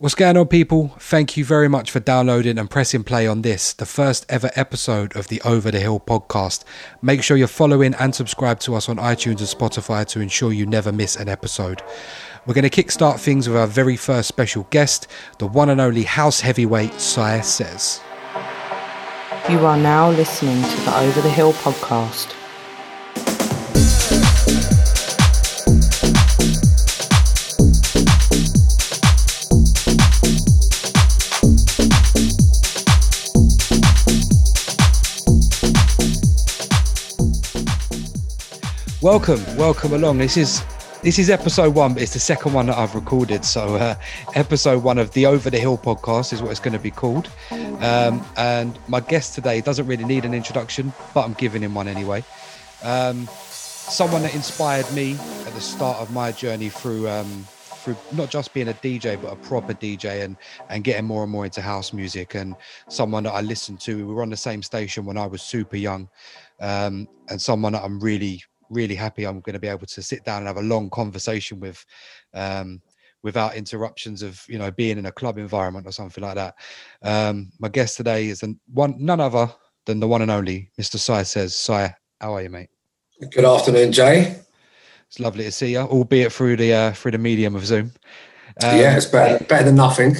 What's going on, people? Thank you very much for downloading and pressing play on this, the first ever episode of the Over the Hill podcast. Make sure you're following and subscribe to us on iTunes and Spotify to ensure you never miss an episode. We're going to kickstart things with our very first special guest, the one and only house heavyweight, Sy Sez. You are now listening to the Over the Hill podcast. Welcome, welcome along. This is this is episode one, but it's the second one that I've recorded. So, uh, episode one of the Over the Hill podcast is what it's going to be called. Um, and my guest today doesn't really need an introduction, but I'm giving him one anyway. Um, someone that inspired me at the start of my journey through um, through not just being a DJ, but a proper DJ and and getting more and more into house music. And someone that I listened to. We were on the same station when I was super young, um, and someone that I'm really really happy I'm going to be able to sit down and have a long conversation with um, without interruptions of you know being in a club environment or something like that. Um, my guest today is an, one none other than the one and only Mr. Sy Sez. Sy, how are you, mate? Good afternoon, Jay. It's lovely to see you, albeit through the uh, through the medium of Zoom. Um, yeah, it's better better than nothing.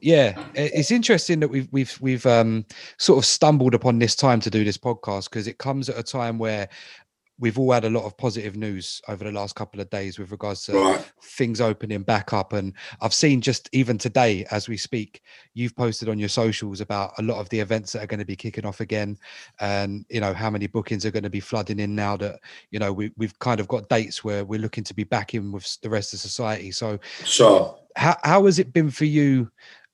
Yeah, it's interesting that we've we've we've um, sort of stumbled upon this time to do this podcast because it comes at a time where we've all had a lot of positive news over the last couple of days with regards to right. things opening back up and i've seen just even today as we speak you've posted on your socials about a lot of the events that are going to be kicking off again and you know how many bookings are going to be flooding in now that you know we, we've kind of got dates where we're looking to be back in with the rest of society so sure how, how has it been for you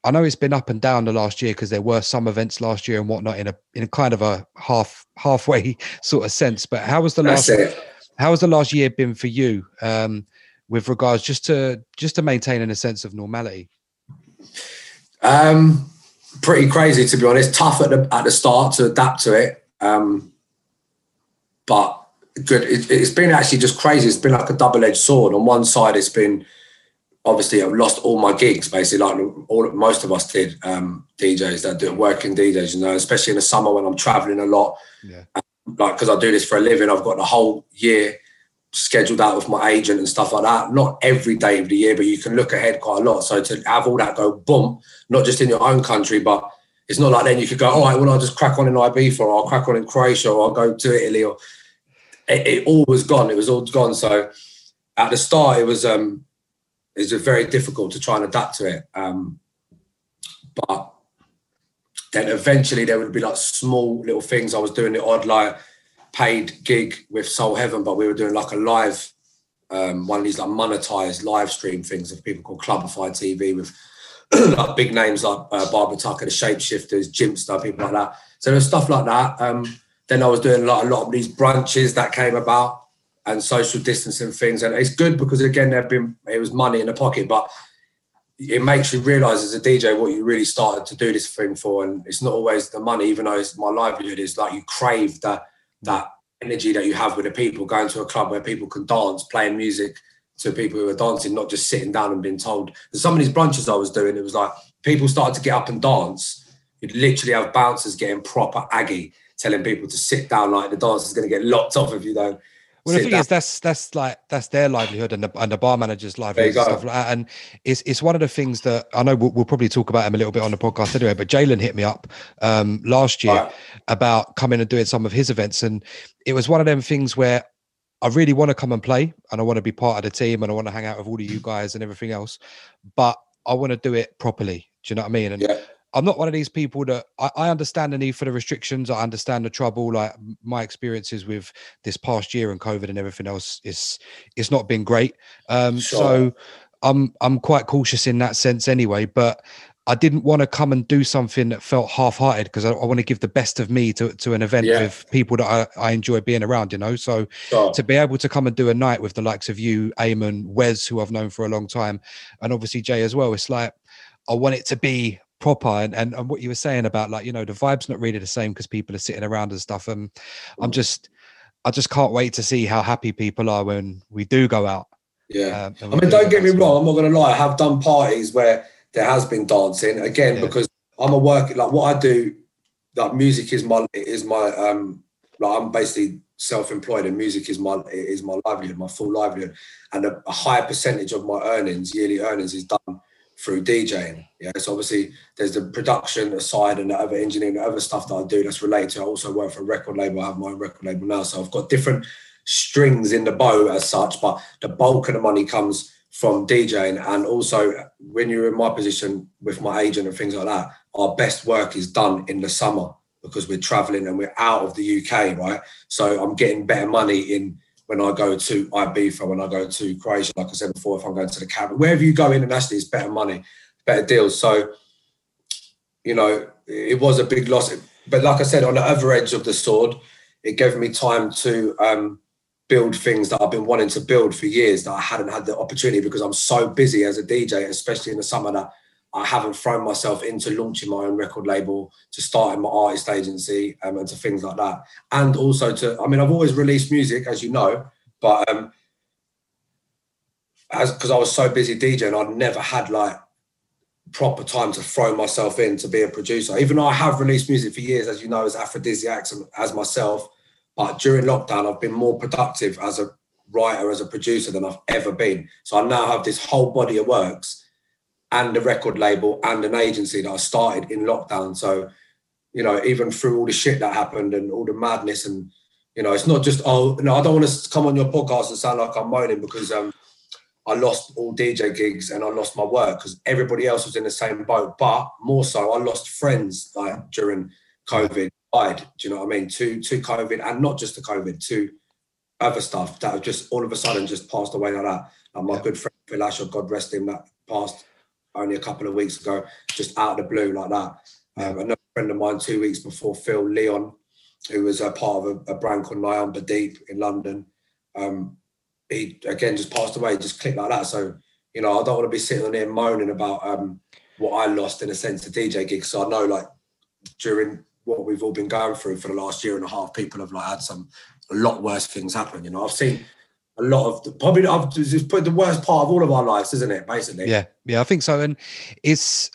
I know it's been up and down the last year because there were some events last year and whatnot in a in a kind of a half halfway sort of sense. But how was the last how was the last year been for you um, with regards just to just to maintaining a sense of normality? Um, pretty crazy to be honest. Tough at the at the start to adapt to it, um, but good. It, it's been actually just crazy. It's been like a double edged sword. On one side, it's been obviously I've lost all my gigs basically like all most of us did um, DJs that do working DJs you know especially in the summer when I'm traveling a lot. Yeah. um, like because I do this for a living I've got the whole year scheduled out with my agent and stuff like that. Not every day of the year but you can look ahead quite a lot. So to have all that go boom not just in your own country but it's not like then you could go all right well I'll just crack on in Ibiza or I'll crack on in Croatia or I'll go to Italy or it, it all was gone. It was all gone. So at the start it was um it's very difficult to try and adapt to it. Um, but then eventually there would be like small little things. I was doing the odd like paid gig with Soul Heaven, but we were doing like a live, um, one of these like monetized live stream things of people called Clubify TV with like big names like uh, Barbara Tucker, the Shapeshifters, Jimpster, people like that. So there's stuff like that. Um, then I was doing like a lot of these brunches that came about and social distancing things. And it's good because again, there've been it was money in the pocket, but it makes you realize as a DJ what you really started to do this thing for. And it's not always the money, even though it's my livelihood, is like you crave that that energy that you have with the people, going to a club where people can dance, playing music to people who are dancing, not just sitting down and being told. And some of these brunches I was doing, it was like people started to get up and dance. You'd literally have bouncers getting proper aggy, telling people to sit down like the dance is going to get locked off if you don't well, the thing is, that's that's like that's their livelihood and the and the bar manager's livelihood and stuff like that. And it's it's one of the things that I know we'll, we'll probably talk about him a little bit on the podcast anyway. But Jalen hit me up um, last year right. about coming and doing some of his events, and it was one of them things where I really want to come and play, and I want to be part of the team, and I want to hang out with all of you guys and everything else, but I want to do it properly. Do you know what I mean? And yeah. I'm not one of these people that I, I, understand the need for the restrictions. I understand the trouble. Like my experiences with this past year and COVID and everything else is it's not been great. Um, sure. So I'm I'm quite cautious in that sense anyway. But I didn't want to come and do something that felt half-hearted because I, I, want to give the best of me to, to an event yeah. with people that I, I enjoy being around, you know. So sure. to be able to come and do a night with the likes of you, Eamon, Wes, who I've known for a long time, and obviously Jay as well, it's like I want it to be proper and, and, and what you were saying about like you know the vibe's not really the same because people are sitting around and stuff and i'm mm. just i just can't wait to see how happy people are when we do go out yeah um, i mean don't get me wrong i'm not gonna lie i have done parties where there has been dancing again yeah. because I'm a work like what I do. Like music is my is my um like I'm basically self-employed and music is my is my livelihood, my full livelihood, and a, a higher percentage of my earnings, yearly earnings, is done through DJing. Yeah, so obviously there's the production side and the other engineering, the other stuff that I do that's related to. I also work for a record label. I have my own record label now, so I've got different strings in the bow as such. But the bulk of the money comes from DJing, and also when you're in my position with my agent and things like that, our best work is done in the summer because we're traveling and we're out of the UK, right? So I'm getting better money in when I go to Ibiza, when I go to Croatia, like I said before, if I'm going to the Caribbean, wherever you go internationally, it's better money, better deals. So, you know, it was a big loss. But like I said, on the other edge of the sword, it gave me time to um, build things that I've been wanting to build for years that I hadn't had the opportunity because I'm so busy as a DJ, especially in the summer that I haven't thrown myself into launching my own record label, to starting my artist agency, um, and to things like that. And also to, I mean, I've always released music, as you know, but um, as because I was so busy DJing, I'd never had like proper time to throw myself in to be a producer. Even though I have released music for years, as you know, as Aphrodisiacs and as myself, but during lockdown, I've been more productive as a writer, as a producer than I've ever been. So I now have this whole body of works and a record label and an agency that I started in lockdown. So, you know, even through all the shit that happened and all the madness and you know, it's not just oh no, I don't want to come on your podcast and sound like I'm moaning because um I lost all DJ gigs and I lost my work because everybody else was in the same boat. But more so, I lost friends like during COVID. Died, do you know what I mean? To to COVID and not just to COVID, to other stuff that just all of a sudden just passed away like that. And my yeah. good friend Phil Asher, God rest him, that passed only a couple of weeks ago, just out of the blue like that. Um, another friend of mine, two weeks before Phil, Leon, who was a part of a, a brand called Nyamba Deep in London, um, he again just passed away, just clicked like that. So, you know, I don't want to be sitting there moaning about um, what I lost in a sense of DJ gigs. So I know like during what we've all been going through for the last year and a half, people have like had some a lot worse things happen. You know, I've seen a lot of the, probably I've just put the worst part of all of our lives, isn't it? Basically. Yeah, yeah, I think so. And it's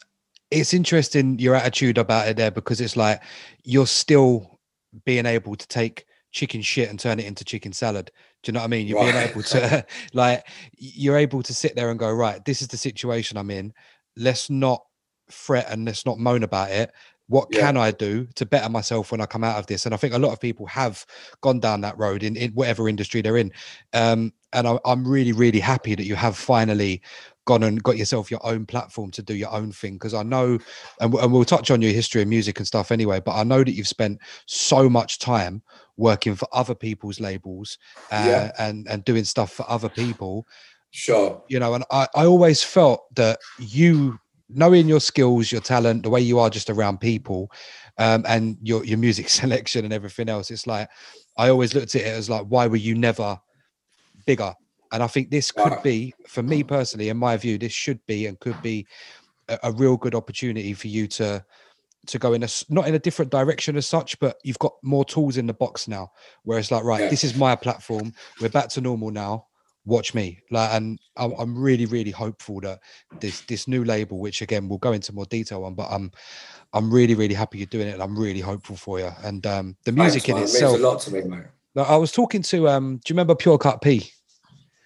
it's interesting your attitude about it there because it's like you're still being able to take chicken shit and turn it into chicken salad. Do you know what I mean? You're right. being able to like you're able to sit there and go, right, this is the situation I'm in. Let's not fret and let's not moan about it what yeah. can I do to better myself when I come out of this? And I think a lot of people have gone down that road in, in whatever industry they're in. Um, and I, I'm really, really happy that you have finally gone and got yourself your own platform to do your own thing because i know and, and, we'll touch on your history of music and stuff anyway but i know that you've spent so much time working for other people's labels uh, yeah. and and doing stuff for other people sure you know and I, I always felt that you knowing your skills, your talent, the way you are just around people, um, and your your music selection and everything else, it's like I always looked at it as like, why were you never bigger? And I think this could be, for me personally, in my view, this should be and could be a, a real good opportunity for you to to go in a not in a different direction as such, but you've got more tools in the box now. Where it's like, right, yeah. this is my platform. We're back to normal now watch me. Like and I'm, really really hopeful that this this new label which again we'll go into more detail on but i'm i'm really really happy you're doing it and i'm really hopeful for you. And um the music Thanks, in itself it means a lot to me mate. I was talking to um do you remember pure cut p?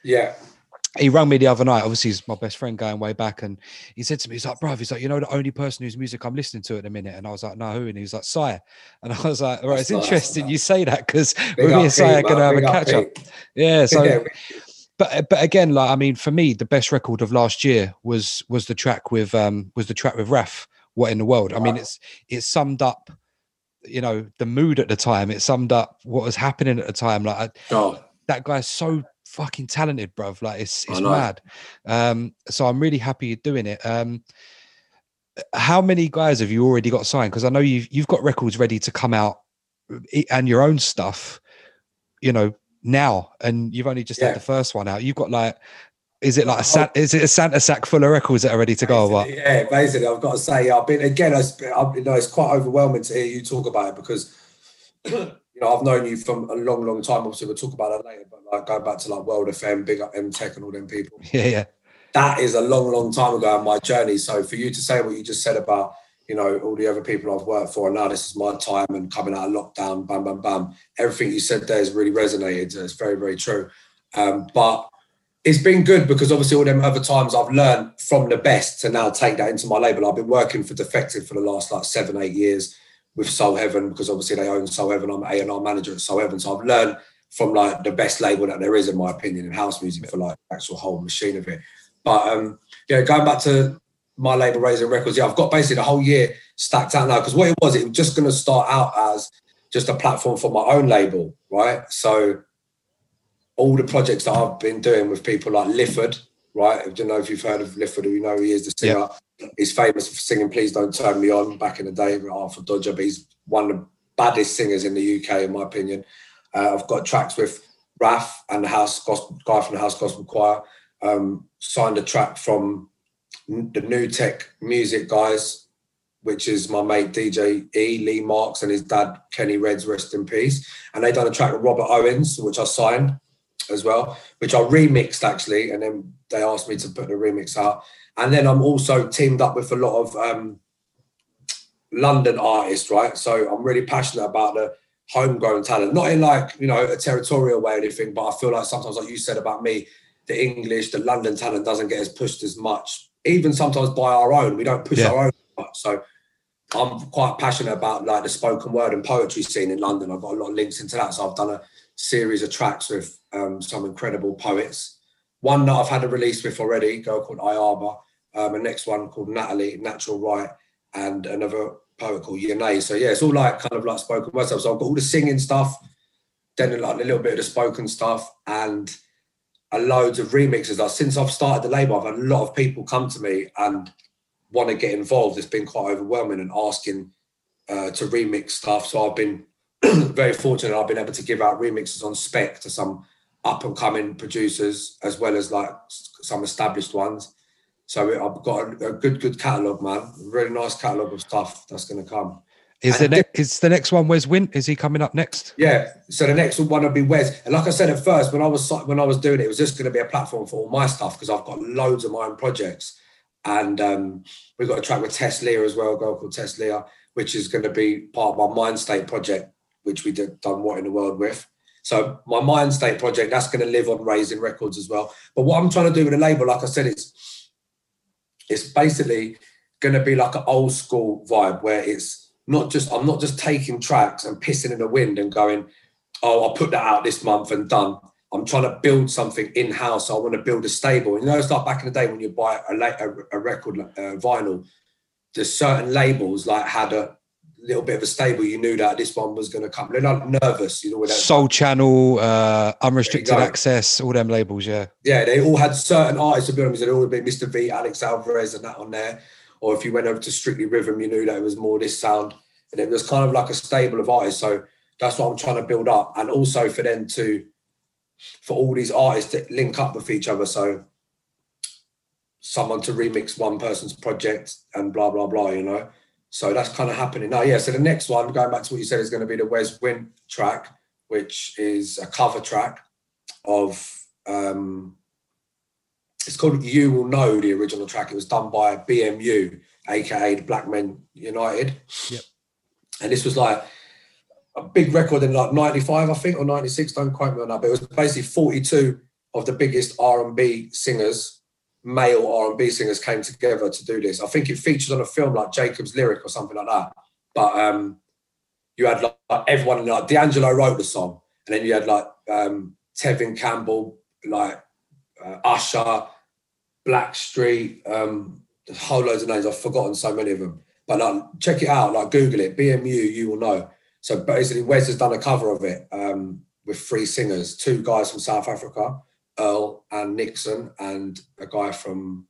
Yeah. He rang me the other night. Obviously, he's my best friend going way back, and he said to me, "He's like, bro, he's like, you know, the only person whose music I'm listening to at the minute." And I was like, "No, who?" And he was like, "Sire," and I was like, "All right, it's nice, interesting you say that because me and Sire can have a catch up." Yeah, so yeah, but uh, but again, like I mean, for me, the best record of last year was was the track with um was the track with Raf. What in the world? Wow. I mean, it's it summed up, you know, the mood at the time. It summed up what was happening at the time. Like oh. that guy's so fucking talented, bruv. Like it's it's mad. Um, so I'm really happy you're doing it. Um, how many guys have you already got signed? Because I know you've you've got records ready to come out and your own stuff. You know, now, and you've only just yeah. had the first one out. You've got like, is it like a San, is it a Santa sack full of records that are ready to go? Or what? Yeah, basically, I've got to say, I've been again. I, you know, it's quite overwhelming to hear you talk about it because. you know, I've known you from a long, long time. Obviously, we'll talk about that later. But like going back to like World FM, big up M Tech and all them people. Yeah, yeah. that is a long, long time ago in my journey. So for you to say what you just said about, you know, all the other people I've worked for, and now this is my time and coming out of lockdown, bam, bam, bam. Everything you said there has really resonated. It's very, very true. Um, but it's been good because obviously all them other times I've learned from the best to now take that into my label. I've been working for Defected for the last like seven, eight years with Soul Heaven because obviously they own Soul Heaven. I'm an A&R manager at Soul Heaven. So I've learned from like the best label that there is, in my opinion, in house music for like actual whole machine of it. But um, yeah, going back to my label Raising Records, yeah, I've got basically the whole year stacked out now because what it was, it was just going to start out as just a platform for my own label, right? So all the projects that I've been doing with people like Lifford, right? I don't know if you've heard of Lifford, or you know he is the singer. Yeah. He's famous for singing "Please Don't Turn Me On" back in the day with Artful Dodger, but he's one of the baddest singers in the UK, in my opinion. Uh, I've got tracks with Raf and the House Gospel, guy from the House Gospel Choir um, signed a track from the New Tech Music guys, which is my mate DJ E, Lee Marks, and his dad Kenny Reds, rest in peace. And they done a track with Robert Owens, which I signed as well, which I remixed actually, and then they asked me to put the remix out. And then I'm also teamed up with a lot of um, London artists, right? So I'm really passionate about the homegrown talent, not in like you know a territorial way or anything, but I feel like sometimes, like you said about me, the English, the London talent doesn't get as pushed as much. Even sometimes by our own, we don't push yeah. our own. Much. So I'm quite passionate about like the spoken word and poetry scene in London. I've got a lot of links into that. So I've done a series of tracks with um, some incredible poets. One that I've had a release with already, a girl called Ayaba, um, a next one called Natalie, Natural Right, and another poet called Yanae. So yeah, it's all like kind of like spoken word stuff. So I've got all the singing stuff, then like a little bit of the spoken stuff, and a loads of remixes. Like since I've started the label, I've had a lot of people come to me and want to get involved. It's been quite overwhelming and asking uh, to remix stuff. So I've been very fortunate. I've been able to give out remixes on spec to some up and coming producers as well as like some established ones. So I've got a, a good, good catalogue, man. A really nice catalogue of stuff that's going to come. Is the next is the next one Wes Wint? Is he coming up next? Yeah. So the next one will be Wes. And like I said at first, when I was when I was doing it, it was just going to be a platform for all my stuff because I've got loads of my own projects. And um, we've got a track with Tess Leah as well, a girl called Tess Leah, which is going to be part of my Mind State project, which we did done what in the world with. So my Mind State project that's going to live on Raising Records as well. But what I'm trying to do with the label, like I said, it's it's basically going to be like an old school vibe where it's not just I'm not just taking tracks and pissing in the wind and going, oh, I'll put that out this month and done. I'm trying to build something in house. I want to build a stable. You know, it's like back in the day when you buy a, a, a record uh, vinyl. There's certain labels like had a little bit of a stable. You knew that this one was going to come. They're not nervous, you know. With Soul Channel, uh, unrestricted access, all them labels. Yeah, yeah. They all had certain artists. To be honest, they all been Mr. V, Alex Alvarez, and that on there or if you went over to Strictly Rhythm, you knew that it was more this sound. And it was kind of like a stable of artists. So that's what I'm trying to build up. And also for them to, for all these artists to link up with each other. So someone to remix one person's project and blah, blah, blah, you know. So that's kind of happening now. Yeah. So the next one, going back to what you said, is going to be the Wes Wint track, which is a cover track of um, it's called You Will Know, the original track. It was done by BMU, aka the Black Men United. Yep. And this was like a big record in like 95, I think, or 96, don't quote me on that. But it was basically 42 of the biggest R&B singers, male R&B singers came together to do this. I think it features on a film like Jason's Lyric or something like that. But um, you had like, like everyone, like D'Angelo wrote the song. And then you had like um, Tevin Campbell, like uh, Usher, Blackstreet, um, there's whole loads of names. I've forgotten so many of them. But like, check it out, like Google it, BMU, you will know. So basically, Wes has done a cover of it um, with three singers, two guys from South Africa, Earl and Nixon, and a guy from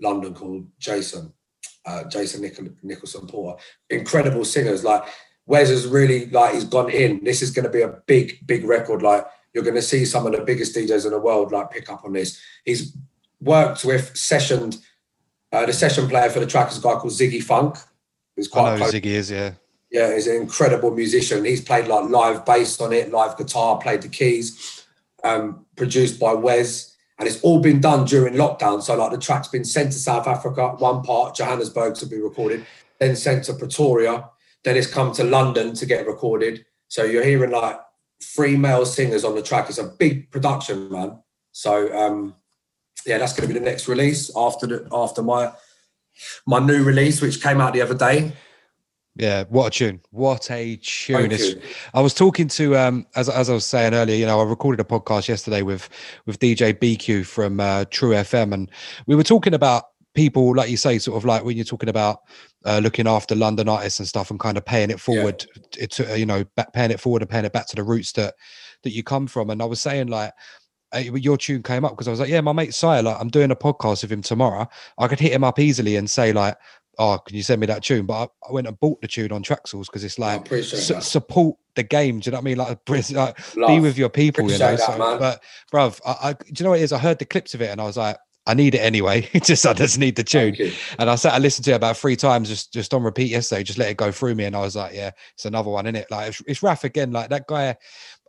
London called Jason, uh, Jason Nichol- Nicholson Porter. Incredible singers. Like Wes has really like he's gone in. This is going to be a big, big record. Like you're going to see some of the biggest DJs in the world like pick up on this. He's worked with sessioned uh, the session player for the track is a guy called Ziggy Funk. Who's quite I know Ziggy is, yeah. Yeah, he's an incredible musician. He's played like live bass on it, live guitar, played the keys, um, produced by Wes. and it's all been done during lockdown. So like the track's been sent to South Africa, one part Johannesburg to be recorded, then sent to Pretoria, then it's come to London to get recorded. So you're hearing like three male singers on the track. It's a big production, man. So um, yeah, that's going to be the next release after the after my my new release, which came out the other day. Yeah, what a tune! What a tune! I was talking to um as as I was saying earlier, you know, I recorded a podcast yesterday with with DJ BQ from uh, True FM, and we were talking about people like you say, sort of like when you're talking about uh, looking after London artists and stuff, and kind of paying it forward, yeah. to you know, paying it forward and paying it back to the roots that that you come from. And I was saying like Uh, your tune came up because I was like, yeah, my mate Sire, like I'm doing a podcast with him tomorrow. I could hit him up easily and say like, oh, can you send me that tune? But I, I went and bought the tune on Traxsource because it's like su- support the game. Do you know what I mean? Like, like be with your people, appreciate you know. That, so, but bruv, I, I, do you know what it is? I heard the clips of it and I was like, I need it anyway. just I just need the tune. And I sat I listened to it about three times just just on repeat yesterday. Just let it go through me, and I was like, yeah, it's another one in it. Like it's, it's Raf again. Like that guy.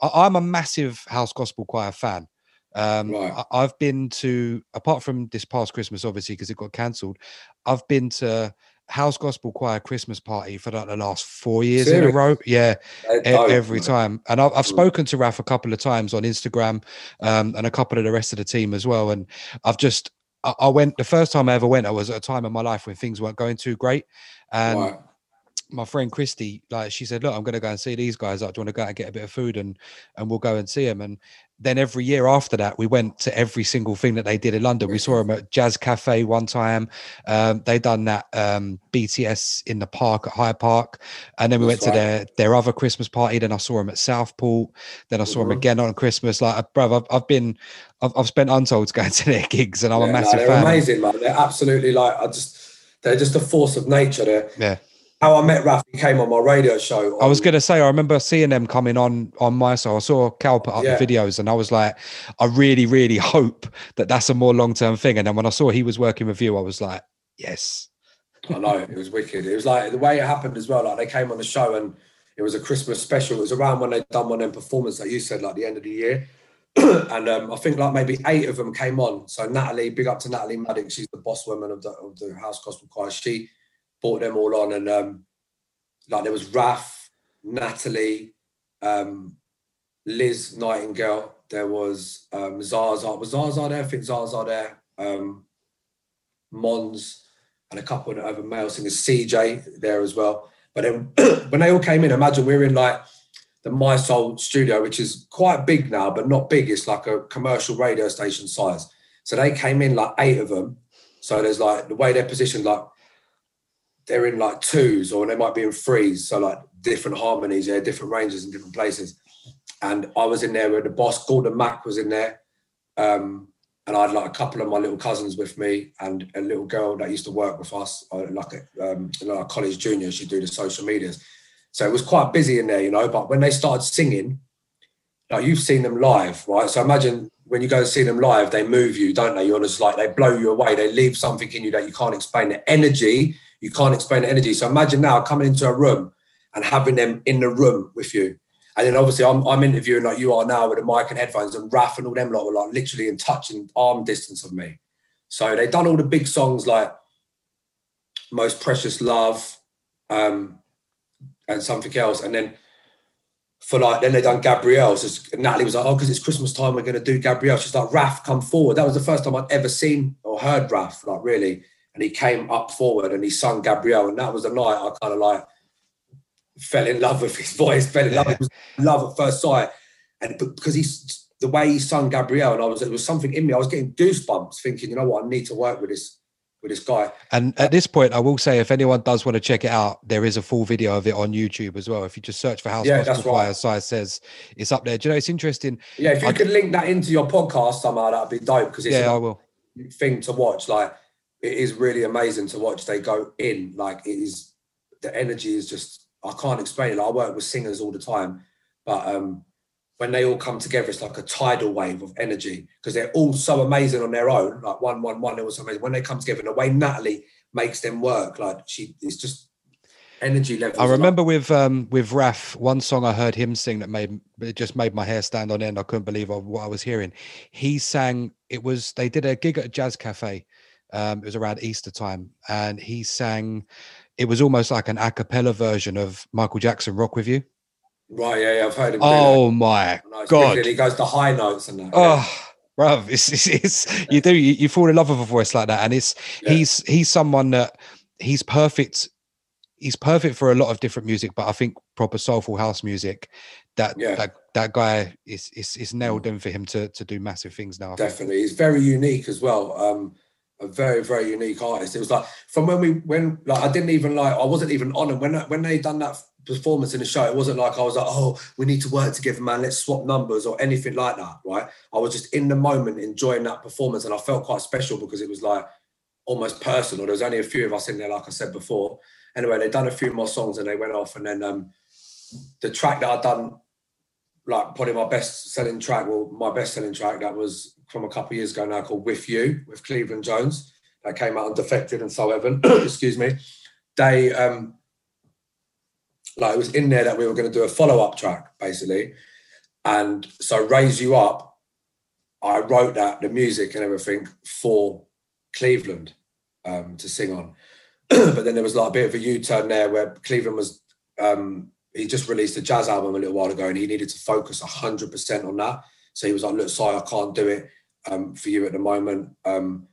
I, I'm a massive house gospel choir fan. Um, right. I, have been to, apart from this past Christmas, obviously, because it got cancelled, I've been to House Gospel Choir Christmas party for like the last four years Seriously? in a row. Yeah, every time. And I've, I've, mm. spoken to Raf a couple of times on Instagram um, and a couple of the rest of the team as well. And I've just, I, I, went, the first time I ever went, I was at a time in my life when things weren't going too great. And right my friend Christy, like she said, look, I'm going to go and see these guys. Like, do you want to go and get a bit of food and and we'll go and see them? And then every year after that, we went to every single thing that they did in London. We saw them at Jazz Cafe one time. Um, they done that um, BST in the park at Hyde Park, and then we That's went right. to their their other Christmas party. Then I saw them at Southport. Then I saw mm-hmm. them again on Christmas. Like, bro, I've, I've been, I've, I've spent untold going to their gigs, and I'm yeah, a massive no, they're fan. Amazing, man. They're absolutely like I just. They're just a force of nature. They're, yeah how I met Raf, he came on my radio show. On, I was going to say, I remember seeing them coming on on my show. I saw Cal put up yeah. the videos, and I was like, I really, really hope that that's a more long term thing. And then when I saw he was working with you, I was like, yes. I know it was wicked. It was like the way it happened as well. Like they came on the show, and it was a Christmas special. It was around when they'd done one of them performances, like you said, like the end of the year. and um, I think like maybe eight of them came on. So Natalie, big up to Natalie Maddix, she's the boss woman of the, of the House Gospel Choir. She brought them all on, and um, like there was Raf, Natalie, um, Liz Nightingale. There was um, Zaza. Was Zaza there? I think Zaza there. Um, Mons and a couple of other male singers. CJ there as well. But then when they all came in, imagine we are in like the Mi-Soul studio, which is quite big now, but not big. It's like a commercial radio station size. So they came in like eight of them. So there's like the way they're positioned, like they're in like twos or they might be in threes. So like different harmonies, yeah, different ranges in different places. And I was in there with the boss, Gordon Mac was in there. Um, and I had like a couple of my little cousins with me and a little girl that used to work with us, uh, like a, um, a college junior, she'd do the social medias. So it was quite busy in there, you know. But when they started singing, like you've seen them live, right? So imagine when you go and see them live, they move you, don't they? You're just like they blow you away. They leave something in you that you can't explain. The energy you can't explain the energy. So imagine now coming into a room and having them in the room with you. And then obviously I'm, I'm interviewing like you are now with a mic and headphones and Raf and all them lot were like literally in touch and arm distance of me. So they done all the big songs like Most Precious Love um, and something else. And then for like, then they done Gabrielle. So Natalie was like, oh, because it's Christmas time, we're going to do Gabrielle. She's like, Raf, come forward. That was the first time I'd ever seen or heard Raf, like really and he came up forward and he sung Gabrielle, and that was the night I kind of like fell in love with his voice, fell in love, love at first sight, and because he's the way he sung Gabrielle, and I was it was something in me. I was getting goosebumps, thinking, you know what, I need to work with this with this guy. And at this point, I will say, if anyone does want to check it out, there is a full video of it on YouTube as well. If you just search for House yeah, Gospel Choir, right. Sy Sez it's up there. Do you know it's interesting? Yeah, if you I, could link that into your podcast somehow, that'd be dope because it's yeah, I will thing to watch. Like it is really amazing to watch. They go in like it is. The energy is just I can't explain it. Like, I work with singers all the time, but um, when they all come together, it's like a tidal wave of energy because they're all so amazing on their own. Like one, one, one, it was amazing. When they come together, the way Natalie makes them work, like she, it's just energy level. I remember with um with Raf, one song I heard him sing that made it just made my hair stand on end. I couldn't believe what I was hearing. He sang. It was they did a gig at a jazz cafe. Um, it was around Easter time, and he sang. It was almost like an a cappella version of Michael Jackson "Rock with You." Right, yeah, yeah I've heard him. Oh my god! He goes to high notes and that. Oh. Yeah bruv, it's, it's, it's, you do you, you, fall in love with a voice like that, and it's yeah. he's he's someone that he's perfect. He's perfect for a lot of different music, but I think proper soulful house music, that yeah. that that guy is is is nailed in for him to to do massive things now. Definitely, he's very unique as well. Um, a very very unique artist. It was like from when we when like I didn't even like I wasn't even on him when when they done that performance in the show. It wasn't like I was like, oh, we need to work together, man. Let's swap numbers or anything like that, right? I was just in the moment enjoying that performance, and I felt quite special because it was like almost personal. There was only a few of us in there, like I said before. Anyway, they done a few more songs and they went off, and then um, the track that I'd done, like probably my best selling track, well, my best selling track that was from a couple of years ago now called "With You" with Cleveland Jones. That came out on Defected and Soul Heaven. Excuse me. They um like it was in there that we were going to do a follow-up track basically and so raise you up i wrote that the music and everything for cleveland um, to sing on but then there was like a bit of a u-turn there where cleveland was um, he just released a jazz album a little while ago and he needed to focus 100% on that so he was like look sorry i can't do it um, for you at the moment um,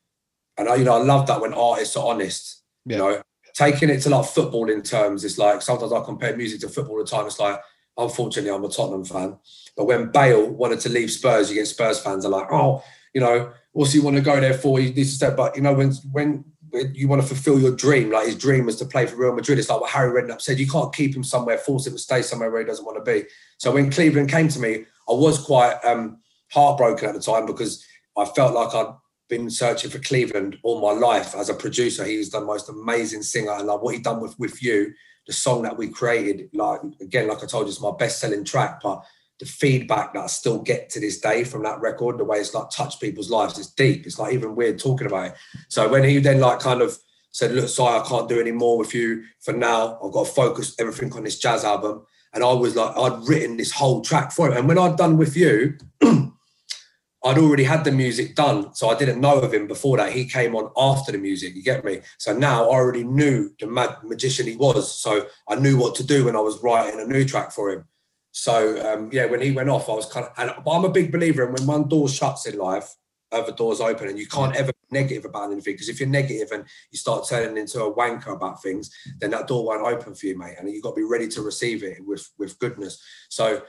and I, you know i love that when artists are honest yeah. you know taking it to like football in terms, it's like sometimes I compare music to football all the time. It's like, unfortunately, I'm a Tottenham fan. But when Bale wanted to leave Spurs, you get Spurs fans are like, oh, you know, what's he want to go there for? He needs to step. But you know, when when you want to fulfill your dream, like his dream was to play for Real Madrid. It's like what Harry Redknapp said: you can't keep him somewhere, force him to stay somewhere where he doesn't want to be. So when Cleveland came to me, I was quite um, heartbroken at the time because I felt like I'd been searching for Cleveland all my life as a producer. He's the most amazing singer, and like what he done with with you, the song that we created. Like again, like I told you, it's my best selling track, but the feedback that I still get to this day from that record, the way it's like touched people's lives, it's deep. It's like even weird talking about it. So when he then like kind of said, "Look, sorry, I can't do any more with you for now. I've got to focus everything on this jazz album." And I was like, I'd written this whole track for him. And when I'd done with you, I'd already had the music done, so I didn't know of him before that. He came on after the music, you get me? So now I already knew the mad magician he was. So I knew what to do when I was writing a new track for him. So um, yeah, when he went off, I was kind of, and but I'm a big believer in when one door shuts in life, other doors open, and you can't ever be negative about anything. Because if you're negative and you start turning into a wanker about things, then that door won't open for you, mate. And you've got to be ready to receive it with with goodness. So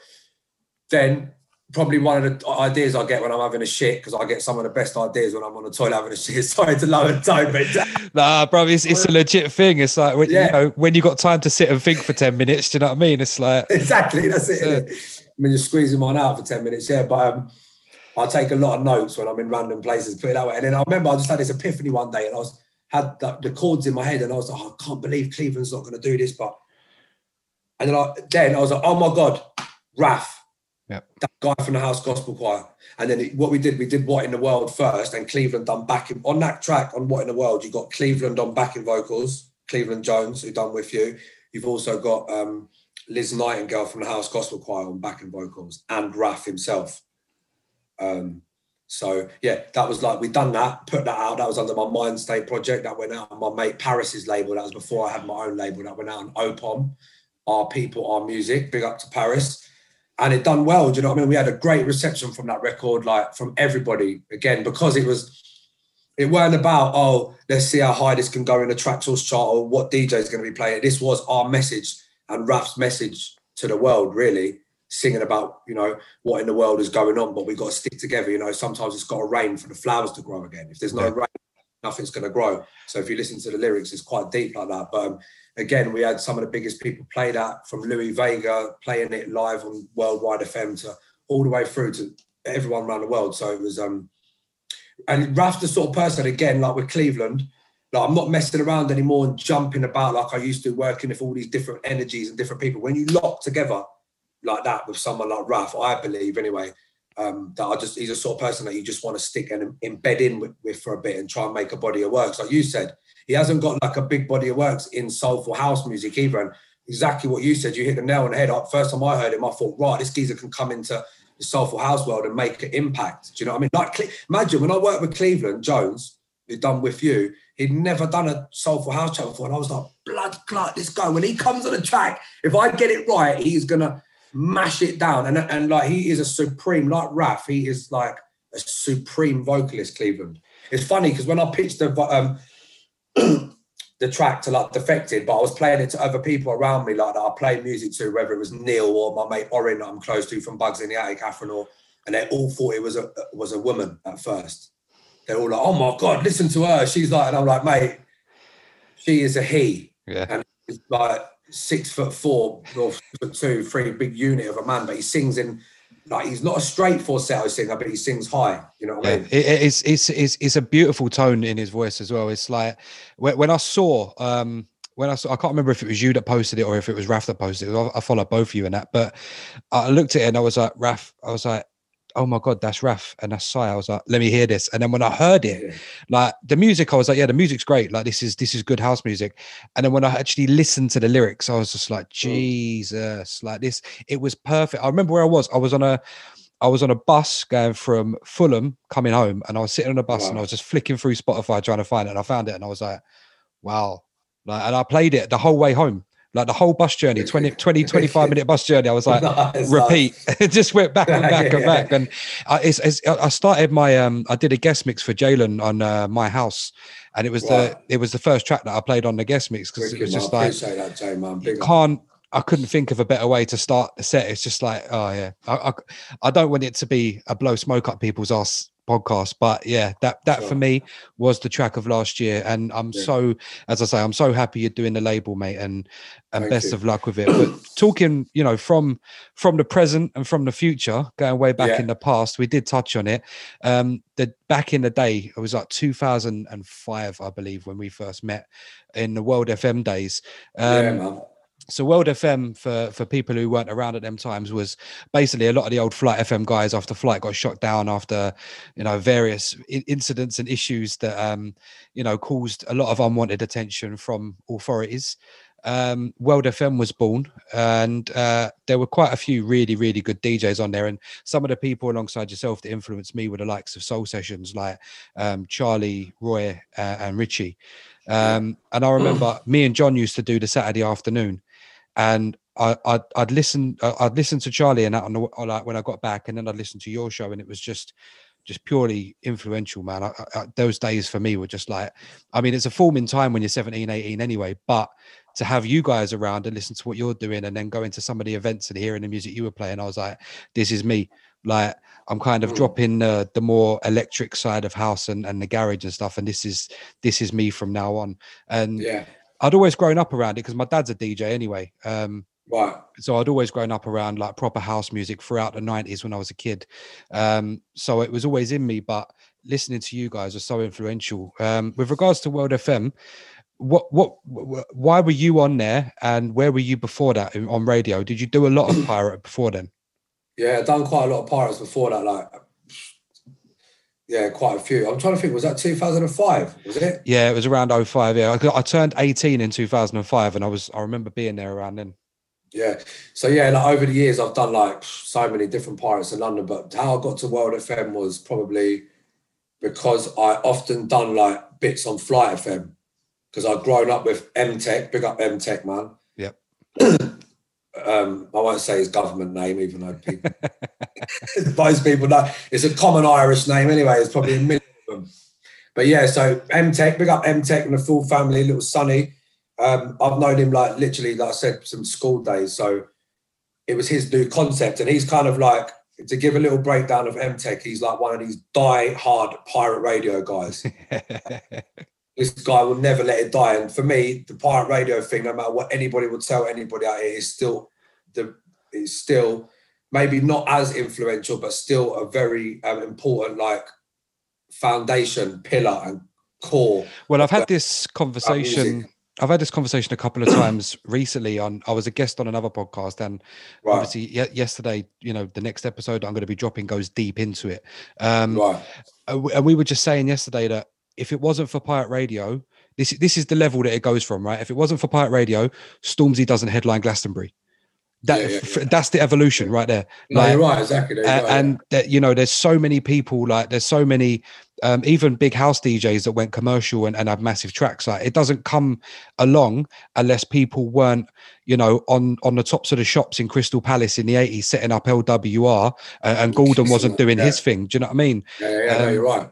then probably one of the ideas I get when I'm having a shit because I get some of the best ideas when I'm on the toilet having a shit. Sorry to lower tone, but nah, bro, it's, it's a legit thing. It's like when yeah. you know when you got time to sit and think for ten minutes. Do you know what I mean? It's like exactly that's it. Yeah. I mean, you're squeezing mine out for ten minutes, yeah. But um, I take a lot of notes when I'm in random places. Put it that way. And then I remember I just had this epiphany one day, and I was had the, the chords in my head, and I was like, oh, I can't believe Cleveland's not going to do this, but. And then I, then I was like, oh my god, Raf Yep. That guy from the House Gospel Choir. And then it, what we did, we did What in the World first, and Cleveland done backing on that track on What in the World. You got Cleveland on backing vocals, Cleveland Jones, who done with you. You've also got um, Liz Nightingale from the House Gospel Choir on backing vocals, and Raf himself. Um, so yeah, that was like we done that, put that out. That was under my Mind State project. That went out on my mate Paris's label. That was before I had my own label. That went out on Opom. Our people, our music. Big up to Paris and it done well. Do you know what I mean? We had a great reception from that record, like from everybody. Again, because it was, it weren't about oh, let's see how high this can go in the Traxsource chart or what DJ is going to be playing. This was our message and Raf's message to the world, really singing about you know what in the world is going on. But we've got to stick together. You know, sometimes it's got to rain for the flowers to grow again. If there's no yeah. rain, nothing's going to grow. So if you listen to the lyrics, it's quite deep like that. But um, again, we had some of the biggest people play that from Louie Vega playing it live on Worldwide FM to all the way through to everyone around the world. So it was, um, and Raf's the sort of person, again, like with Cleveland, like I'm not messing around anymore and jumping about like I used to, working with all these different energies and different people. When you lock together like that with someone like Raf, I believe anyway, um, that I just he's a sort of person that you just want to stick and embed in with, with, for a bit and try and make a body of works. Like you said, he hasn't got like a big body of works in soulful house music either. And exactly what you said, you hit the nail on the head. First time I heard him, I thought, right, this geezer can come into the soulful house world and make an impact. Do you know what I mean? Like, imagine when I worked with Cleveland Jones, who done with you, he'd never done a soulful house track before, and I was like, blood clot, this guy. When he comes on the track, if I get it right, he's gonna mash it down. And and like he is a supreme, like Raf, he is like a supreme vocalist. Cleveland. It's funny because when I pitched the um, the track to like defected, but I was playing it to other people around me, like that I played music to, whether it was Neil or my mate Orin that I'm close to from Bugz in the Attic, Afron, and they all thought it was a was a woman at first. They're all like, "Oh my god, listen to her." She's like, and I'm like, "Mate, she is a he." Yeah. And it's like six foot four or foot two, three, big unit of a man, but he sings in like he's not a straight falsetto singer, but he sings high. You know what yeah, I mean? It, it's, it's it's it's a beautiful tone in his voice as well. It's like when, when I saw um when I saw, I can't remember if it was you that posted it or if it was Raf that posted it. I, I follow both of you in that, but I looked at it and I was like, Raf, I was like, oh my god, that's Raf and that's Sy. I was like, let me hear this. And then when I heard it, mm. like the music, I was like, yeah, the music's great. Like this is this is good house music. And then when I actually listened to the lyrics, I was just like, mm. Jesus, like this, it was perfect. I remember where I was. I was on a I was on a bus going from Fulham coming home, and I was sitting on a bus wow. and I was just flicking through Spotify trying to find it, and I found it, and I was like, wow. Like, and I played it the whole way home like the whole bus journey 20 20 25 minute bus journey i was like nice, repeat nice. just went back and back and back and I, it's, it's, I started my um i did a guest mix for jalen on uh, my house and it was wow. the it was the first track that i played on the guest mix because it was just like that, Jay, can't I couldn't think of a better way to start the set. It's just like, oh yeah, I, I, I don't want it to be a blow smoke up people's ass podcast but yeah that that sure. for me was the track of last year and i'm yeah. so as i say i'm so happy you're doing the label mate and and Thank best you. of luck with it but talking you know from from the present and from the future going way back yeah. in the past we did touch on it um the back in the day it was like 2005 i believe when we first met in the world fm days um yeah, so World FM for for people who weren't around at them times was basically a lot of the old Flight FM guys after Flight got shot down after you know various incidents and issues that um you know caused a lot of unwanted attention from authorities. Um, World FM was born, and uh, there were quite a few really, really good DJs on there. And some of the people alongside yourself that influenced me were the likes of Soul Sessions, like um, Charlie, Roy, uh, and Richie. Um, and I remember me and John used to do the Saturday afternoon, and I, I'd, I'd listen, uh, I'd listen to Charlie and that on the, like when I got back, and then I'd listen to your show, and it was just, just purely influential, man. I, I, those days for me were just like, I mean, it's a forming time when you're 17, 18 anyway, but to have you guys around and listen to what you're doing and then go into some of the events and hearing the music you were playing, I was like, this is me. Like I'm kind of mm. dropping the the more electric side of house and, and the garage and stuff. And this is this is me from now on. And yeah I'd always grown up around it because my dad's a DJ anyway. Um, right. So I'd always grown up around like proper house music throughout the 90s when I was a kid. Um, so it was always in me, but listening to you guys was so influential. Um, with regards to World FM, what, what, why were you on there and where were you before that on radio? Did you do a lot of pirate before then? Yeah, I've done quite a lot of pirates before that. Like yeah, quite a few. I'm trying to think, was that 2005? Was it? Yeah, it was around 05. Yeah, I, I turned 18 in 2005, and I was I remember being there around then. Yeah. So yeah, like over the years, I've done like so many different pirates in London. But how I got to World FM was probably because I often done like bits on Flight FM because I'd grown up with M Tech. Big up M Tech, man. Yep. um, I won't say his government name, even though people, most people know it's a common Irish name anyway. It's probably a million of them. But yeah, so M Tech, big up M Tech and the full family, little Sonny. Um, I've known him like literally, like I said, some school days. So it was his new concept, and he's kind of like to give a little breakdown of M Tech. He's like one of these die-hard pirate radio guys. this guy will never let it die. And for me, the pirate radio thing, no matter what anybody would tell anybody out here, is still the is still maybe not as influential, but still a very um, important like foundation, pillar, and core. Well, I've had this conversation. I've had this conversation a couple of times recently. On I was a guest on another podcast, and right. obviously yesterday, you know, the next episode I'm going to be dropping goes deep into it. Um, right. And we were just saying yesterday that if it wasn't for Pirate Radio, this this is the level that it goes from, right? If it wasn't for Pirate Radio, Stormzy doesn't headline Glastonbury. That yeah, yeah, yeah. that's the evolution right there. No, like, you're right, exactly. You're right, and that you know, there's so many people like there's so many um, even big house DJs that went commercial and, and had massive tracks. Like it doesn't come along unless people weren't, you know, on on the tops of the shops in Crystal Palace in the 80s setting up LWR uh, and Gordon wasn't doing his thing. Do you know what I mean? Yeah, yeah, um, no, you're right.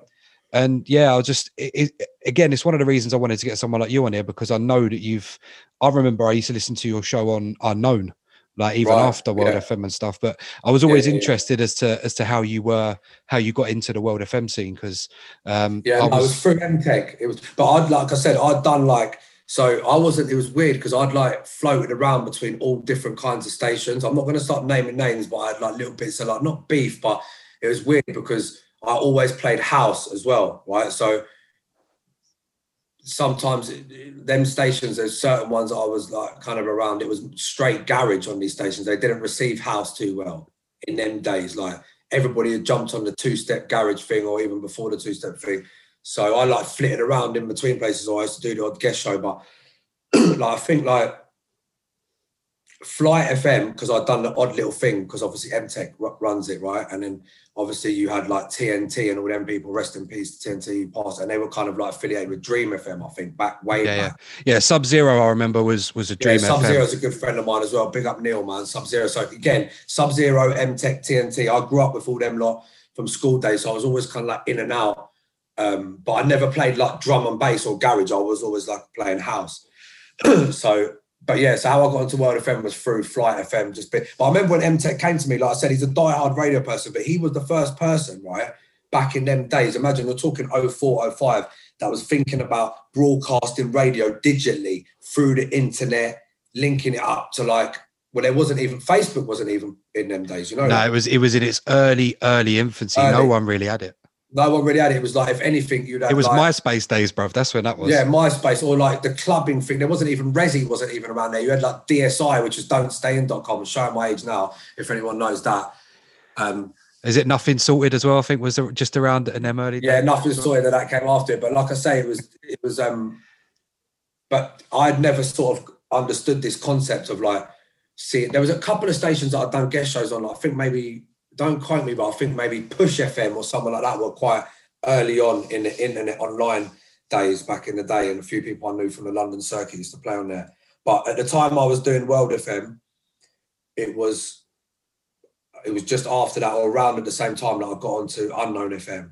And yeah, I just it, it, again, it's one of the reasons I wanted to get someone like you on here because I know that you've. I remember I used to listen to your show on Unknown like even right. after World yeah. FM and stuff. But I was always yeah, interested yeah. as to as to how you were how you got into the World FM scene because um, yeah, I was, I was through MTech. It was, but I'd like I said, I'd done like so I wasn't. It was weird because I'd like floated around between all different kinds of stations. I'm not going to start naming names, but I had like little bits of like not beef, but it was weird because I always played house as well, right? So sometimes them stations there's certain ones i was like kind of around it was straight garage on these stations. They didn't receive house too well in them days. Like everybody had jumped on the two-step garage thing or even before the two-step thing. So i like flitted around in between places. I used to do the odd guest show but like i think like Flight FM because I'd done the odd little thing because obviously MTech r- runs it right, and then obviously you had like TNT and all them people. Rest in peace, to TNT passed, and they were kind of like affiliated with Dream FM. I think back way yeah, back. Yeah, yeah. Sub Zero I remember was was a Dream yeah, Sub Zero is a good friend of mine as well. Big up Neil, man. Sub Zero. So again, Sub Zero, MTech, TNT. I grew up with all them lot from school days, so I was always kind of like in and out. Um, but I never played like drum and bass or garage. I was always like playing house. so but yeah, so how I got into World FM was through Flight FM. Just bit, but I remember when MTech came to me, like I said, he's a die-hard radio person, but he was the first person, right, back in them days. Imagine we're talking 04, 05, that was thinking about broadcasting radio digitally through the internet, linking it up to like well, there wasn't even Facebook wasn't even in them days, you know. No, it was it was in its early early infancy. Early. No one really had it no one really had it. It was like, if anything, you'd have. It was like, MySpace days, bro. That's when that was. Yeah, MySpace or like the clubbing thing. There wasn't even Resy wasn't even around there. You had like DSI, which is don'tstayin.com. Showing my age now, if anyone knows that. Um, is it nothing sorted as well? I think was just around in them early. Yeah, nothing sorted that that came after it. But like I say, it was it was. um But I'd never sort of understood this concept of like see. There was a couple of stations that I'd done guest shows on. Like, I think maybe don't quote me, but I think maybe Push FM or something like that were quite early on in the internet online days back in the day, and a few people I knew from the London circuit used to play on there. But at the time I was doing World FM, it was it was just after that or around at the same time that I got onto Unknown FM,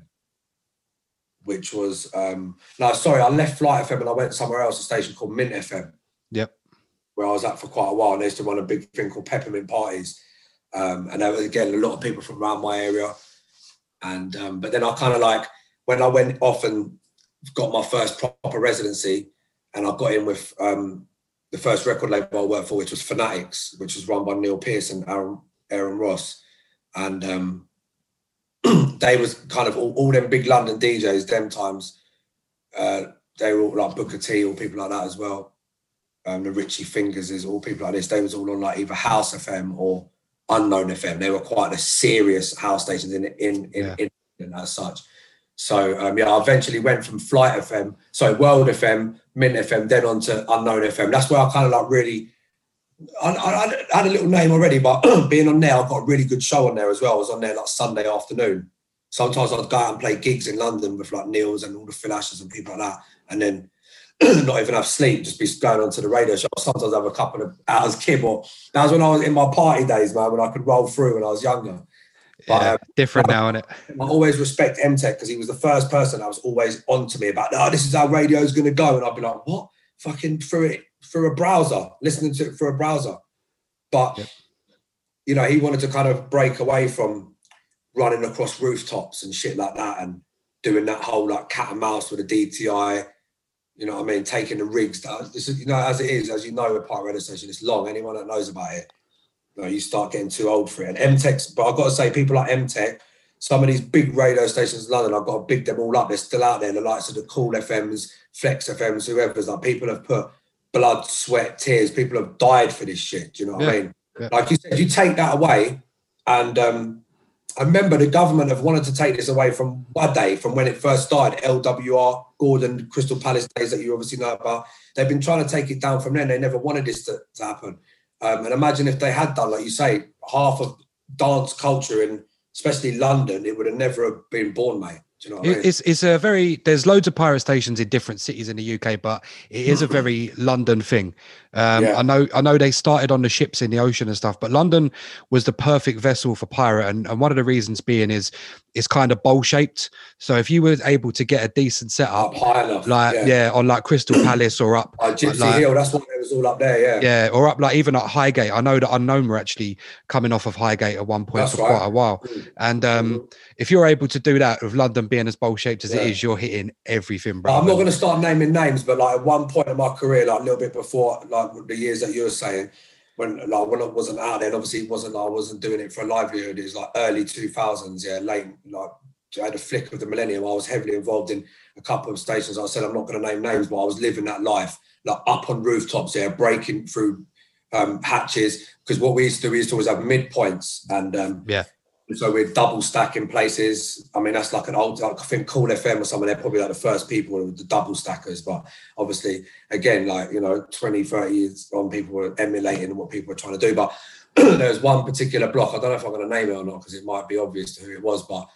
which was um no sorry, I left Flight FM and I went somewhere else, a station called Mint FM. Yep. Where I was at for quite a while. And they used to run a big thing called Peppermint Parties um, and was again a lot of people from around my area. And um, but then I kind of like when I went off and got my first proper residency, and I got in with um, the first record label I worked for, which was Fanatics, which was run by Neil Pierce and Aaron, Aaron Ross, and um, they was kind of all, all, them big London DJs. Them times, uh, they were all like Booker T or people like that as well. Um, the Richie Fingers is all people like this. They was all on like either House FM or unknown FM. They were quite a serious house stations in in in, yeah. in, in as such. So um, yeah, I eventually went from Flight FM, sorry, World FM, Mint FM, then on to Unknown FM. That's where I kind of like really. I, I, I had a little name already, but being on there, I got a really good show on there as well. I was on there like Sunday afternoon. Sometimes I'd go out and play gigs in London with like Niels and all the Phil Ashers and people like that, and then not even have sleep, just be going on to the radio show. Sometimes I have a couple of hours kib. Or that was when I was in my party days, man, when I could roll through when I was younger. But, yeah, um, different now, isn't it? I always respect MTech because he was the first person that was always on to me about, oh, this is how radio is going to go. And I'd be like, what? Fucking through it, through a browser, listening to it through a browser. But, yep. you know, he wanted to kind of break away from running across rooftops and shit like that and doing that whole like cat and mouse with a DTI you know what I mean? Taking the rigs down. This is, you know, as it is, as you know, a part radio station, it's long. Anyone that knows about it, you, know, you start getting too old for it. And MTech, but I've got to say, people like MTech, some of these big radio stations in London, I've got to big them all up. They're still out there. The likes of the Kool FMs, Flex FMs, whoever's like people have put blood, sweat, tears. People have died for this shit. Do you know what yeah. I mean? Yeah. Like you said, you take that away, and um, I remember the government have wanted to take this away from one day from when it first started, LWR, Gordon, Crystal Palace days that you obviously know about. They've been trying to take it down from then. They never wanted this to, to happen. Um, and imagine if they had done, like you say, half of dance culture in especially London, it would have never have been born, mate. You know I mean? It's it's a very there's loads of pirate stations in different cities in the UK, but it is a very London thing. Um, yeah. I know I know they started on the ships in the ocean and stuff, but London was the perfect vessel for pirate, and, and one of the reasons being is it's kind of bowl shaped. So if you were able to get a decent setup, high enough, like yeah. yeah. on like Crystal Palace or up like Gypsy like, Hill, that's what it was all up there, yeah, yeah, or up like even at Highgate. I know that Unknown were actually coming off of Highgate at one point that's for right. quite a while, mm. and um, mm-hmm. if you're able to do that with London being as bowl shaped as yeah. it is, you're hitting everything. Bro. I'm not going to start naming names, but like at one point in my career, like a little bit before, like the years that you were saying when like when I wasn't out there, obviously it wasn't I wasn't doing it for a livelihood. It was like early two thousands, yeah, late like I had a flick of the millennium. I was heavily involved in a couple of stations. I said I'm not going to name names, but I was living that life, like up on rooftops there, breaking through um, hatches. Because what we used to do, we used to always have midpoints, and um, yeah, so we're double stacking places. I mean, that's like an old, like I think Kool FM or someone, they're probably like the first people with the double stackers. But obviously, again, like, you know, 20, 30 years on, people were emulating what people were trying to do. But there's one particular block, I don't know if I'm going to name it or not, because it might be obvious to who it was, but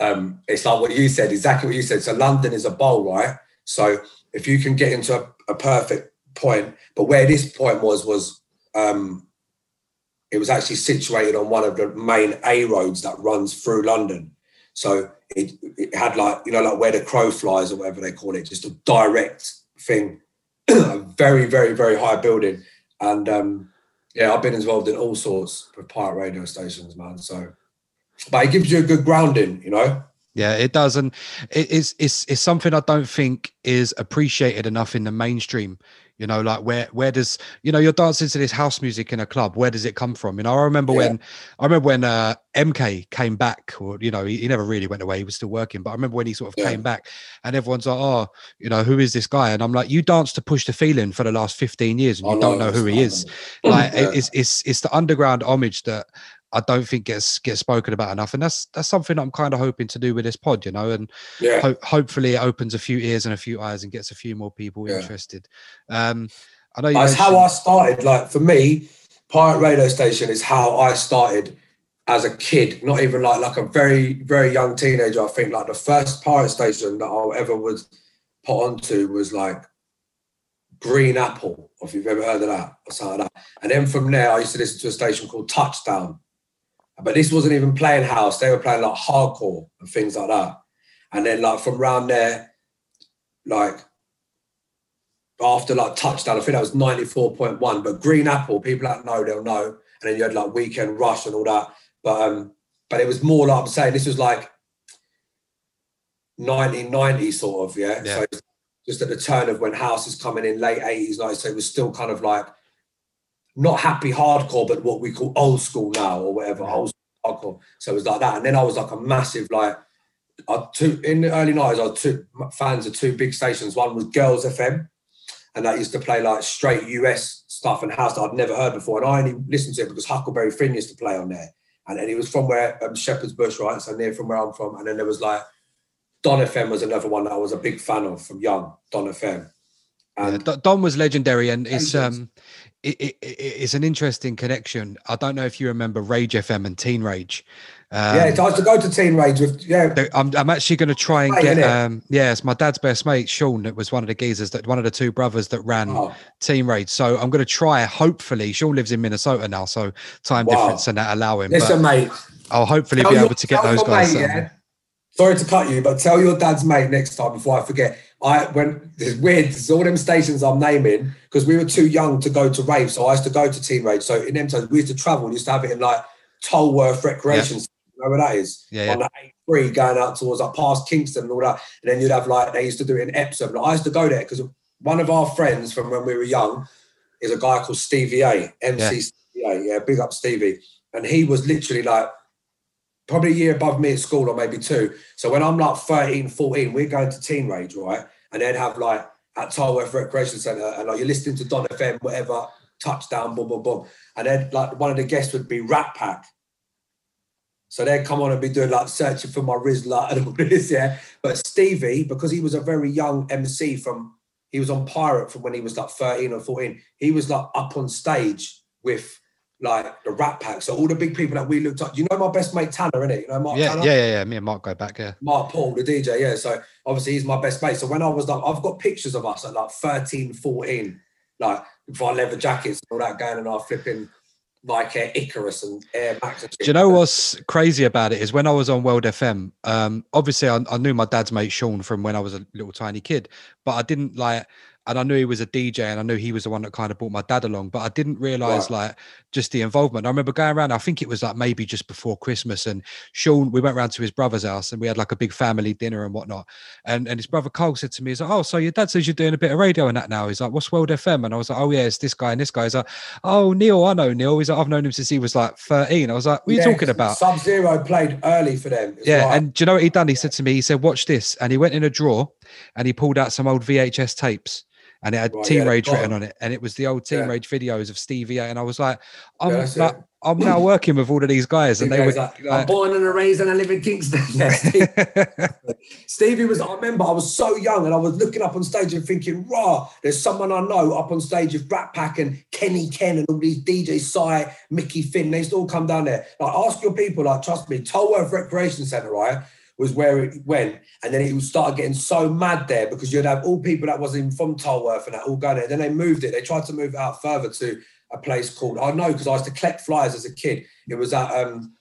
um, it's like what you said, exactly what you said. So London is a bowl, right? So if you can get into a, a perfect point, but where this point was, was, um, it was actually situated on one of the main A roads that runs through London. So it, it had like, you know, like where the crow flies or whatever they call it, just a direct thing, a very, very, very high building. And um, yeah, I've been involved in all sorts of pirate radio stations, man. So, but it gives you a good grounding, you know? Yeah, it does, and it is it's it's something I don't think is appreciated enough in the mainstream you know like where where does you know you're dancing to this house music in a club where does it come from you know i remember yeah. when i remember when uh mk came back or you know he, he, never really went away he was still working but i remember when he sort of yeah. came back and everyone's like oh you know who is this guy and i'm like you danced to push the feeling for the last 15 years and you oh, don't know who he is like yeah. it's it's it's the underground homage that I don't think gets gets spoken about enough, and that's that's something I'm kind of hoping to do with this pod, you know, and yeah. ho- hopefully it opens a few ears and a few eyes and gets a few more people yeah. interested. Um, I know that's how I started. Like for me, pirate radio station is how I started as a kid. Not even like like a very very young teenager. I think like the first pirate station that I ever was put onto was like Green Apple, if you've ever heard of that or something like that. And then from there, I used to listen to a station called Touchdown but this wasn't even playing house. They were playing like hardcore and things like that. And then like from around there, like after like touchdown, I think that was 94.1. But Green Apple, people that know, they'll know. And then you had like Weekend Rush and all that. But um, but it was more like I'm saying, this was like 1990 sort of, yeah. yeah. So just at the turn of when house is coming in late 80s, 90s. So it was still kind of like not happy hardcore, but what we call old school now or whatever, old hardcore. So it was like that. And then I was like a massive, like, I two in the early 90s, I was two fans of two big stations. One was Girls FM, and that used to play like straight US stuff and house that I'd never heard before. And I only listened to it because Huckleberry Finn used to play on there. And then it was from where um, Shepherd's Bush, right? So near from where I'm from. And then there was like Don FM was another one that I was a big fan of from young, Don FM. And yeah, Don was legendary, and it's um, it, it, it's an interesting connection. I don't know if you remember Rage FM and Teen Rage. Um, yeah, I used to go to Teen Rage with yeah. I'm, I'm actually going to try and get um yeah, it's my dad's best mate Sean that was one of the geezers that one of the two brothers that ran oh. Teen Rage. So I'm going to try. Hopefully, Sean lives in Minnesota now, so time wow. difference and that allow him. Listen, mate, I'll hopefully be able to get those guys. Mate, yeah? Sorry to cut you, but tell your dad's mate next time before I forget I when it's weird, it's all them stations I'm naming because we were too young to go to rave. So I used to go to Teen Rage. So in them times, we used to travel. We used to have it in like Tolworth Recreation. Yeah. You know where that is? Yeah, yeah. On the A3 going out towards like past Kingston and all that. And then you'd have like they used to do it in Epsom. Like, I used to go there because one of our friends from when we were young is a guy called Stevie A, MC yeah. Stevie A. Yeah, big up Stevie. And he was literally like probably a year above me at school or maybe two. So when I'm like 13, 14, we're going to teen rage, right? And then have like at Tolworth Recreation Centre, and like you're listening to Don FM, whatever, touchdown, boom, boom, boom, and then like one of the guests would be Rat Pack. So they'd come on and be doing like searching for my Rizla and all this, yeah. But Stevie, because he was a very young MC from, he was on Pirate from when he was like 13 or 14, he was like up on stage with like the Rat Pack. So all the big people that we looked up. You know my best mate Tanner, innit? You know Mark yeah, Tanner? Yeah, yeah, yeah. Me and Mark go back, yeah. Mark Paul, the DJ, yeah. So obviously he's my best mate. So when I was like, I've got pictures of us at like 13, 14, like with our leather jackets and all that going and our flipping like uh, Icarus and Air Max. And Do you know what's crazy about it is when I was on World FM, um, obviously I, I, knew my dad's mate Sean from when I was a little tiny kid, but I didn't like and I knew he was a DJ and I knew he was the one that kind of brought my dad along, but I didn't realize right. like just the involvement. I remember going around, I think it was like maybe just before Christmas and Sean, we went around to his brother's house and we had like a big family dinner and whatnot. And and his brother Cole said to me, he's like, Oh, so your dad says you're doing a bit of radio and that now. He's like, What's World FM? And I was like, Oh yeah, it's this guy and this guy. He's like, Oh, Neil, I know Neil. He's like, I've known him since he was like 13. I was like, What are you talking about? Sub Zero played early for them. Yeah, right. and do you know what he done? He said to me, he said, Watch this. And he went in a drawer and he pulled out some old VHS tapes and it had right, Teen yeah, Rage written on it, and it was the old Teen yeah. Rage videos of Stevie. And I was like, I'm yeah, like, I'm now working with all of these guys, and they were like, I'm born and raised and I live in Kingston. Stevie was. I remember I was so young, and I was looking up on stage and thinking, "Raw, there's someone I know up on stage with Rat Pack and Kenny Ken and all these DJs, Cy, Mickey Finn. They used to all come down there. Like, ask your people. Like, trust me, Tolworth Recreation Centre, right? Was where it went. And then it started getting so mad there because you'd have all people that wasn't from Tolworth and that all going there. Then they moved it. They tried to move it out further to a place called, I know because I used to collect flyers as a kid. It was at um,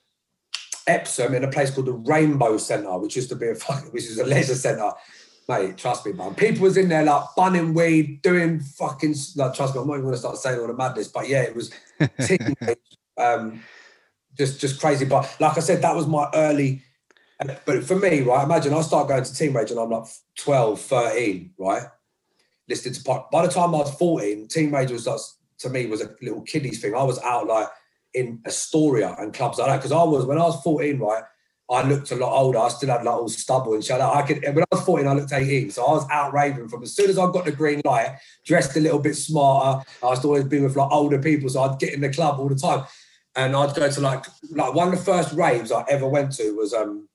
Epsom in a place called the Rainbow Centre, which used to be a fucking, which is a leisure centre. Mate, trust me, man. People was in there like bunning weed, doing fucking like trust me, I'm not even gonna start saying all the madness, but yeah, it was teenage, um, just just crazy. But like I said, that was my early but for me, right, imagine I start going to Teen Rage and I'm like 12, 13, right? Listening to pop. By the time I was 14, Teen Rage was like, to me, was a little kiddies thing. I was out like in Astoria and clubs like that. Because I was, when I was 14, right, I looked a lot older. I still had like all stubble and shit. I could, when I was 14, I looked 18. So I was out raving from as soon as I got the green light, dressed a little bit smarter. I used to always be with like older people. So I'd get in the club all the time. And I'd go to like, like one of the first raves I ever went to was um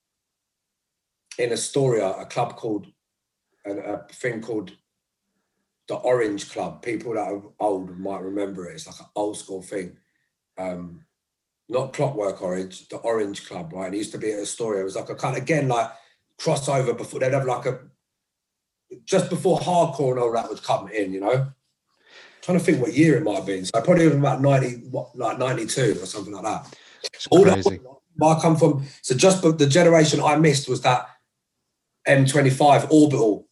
in Astoria a club called a, a thing called the Orange Club. People that are old might remember it. It's like an old school thing. Um, not Clockwork Orange, the Orange Club, right? It used to be at Astoria. It was like a kind of again like crossover before they'd have like a just before hardcore and all that would come in, you know. I'm trying to think what year it might have been. So probably about 90, what, like 92 or something like that. It's all crazy. that I come from. So just the generation I missed was that M25 orbital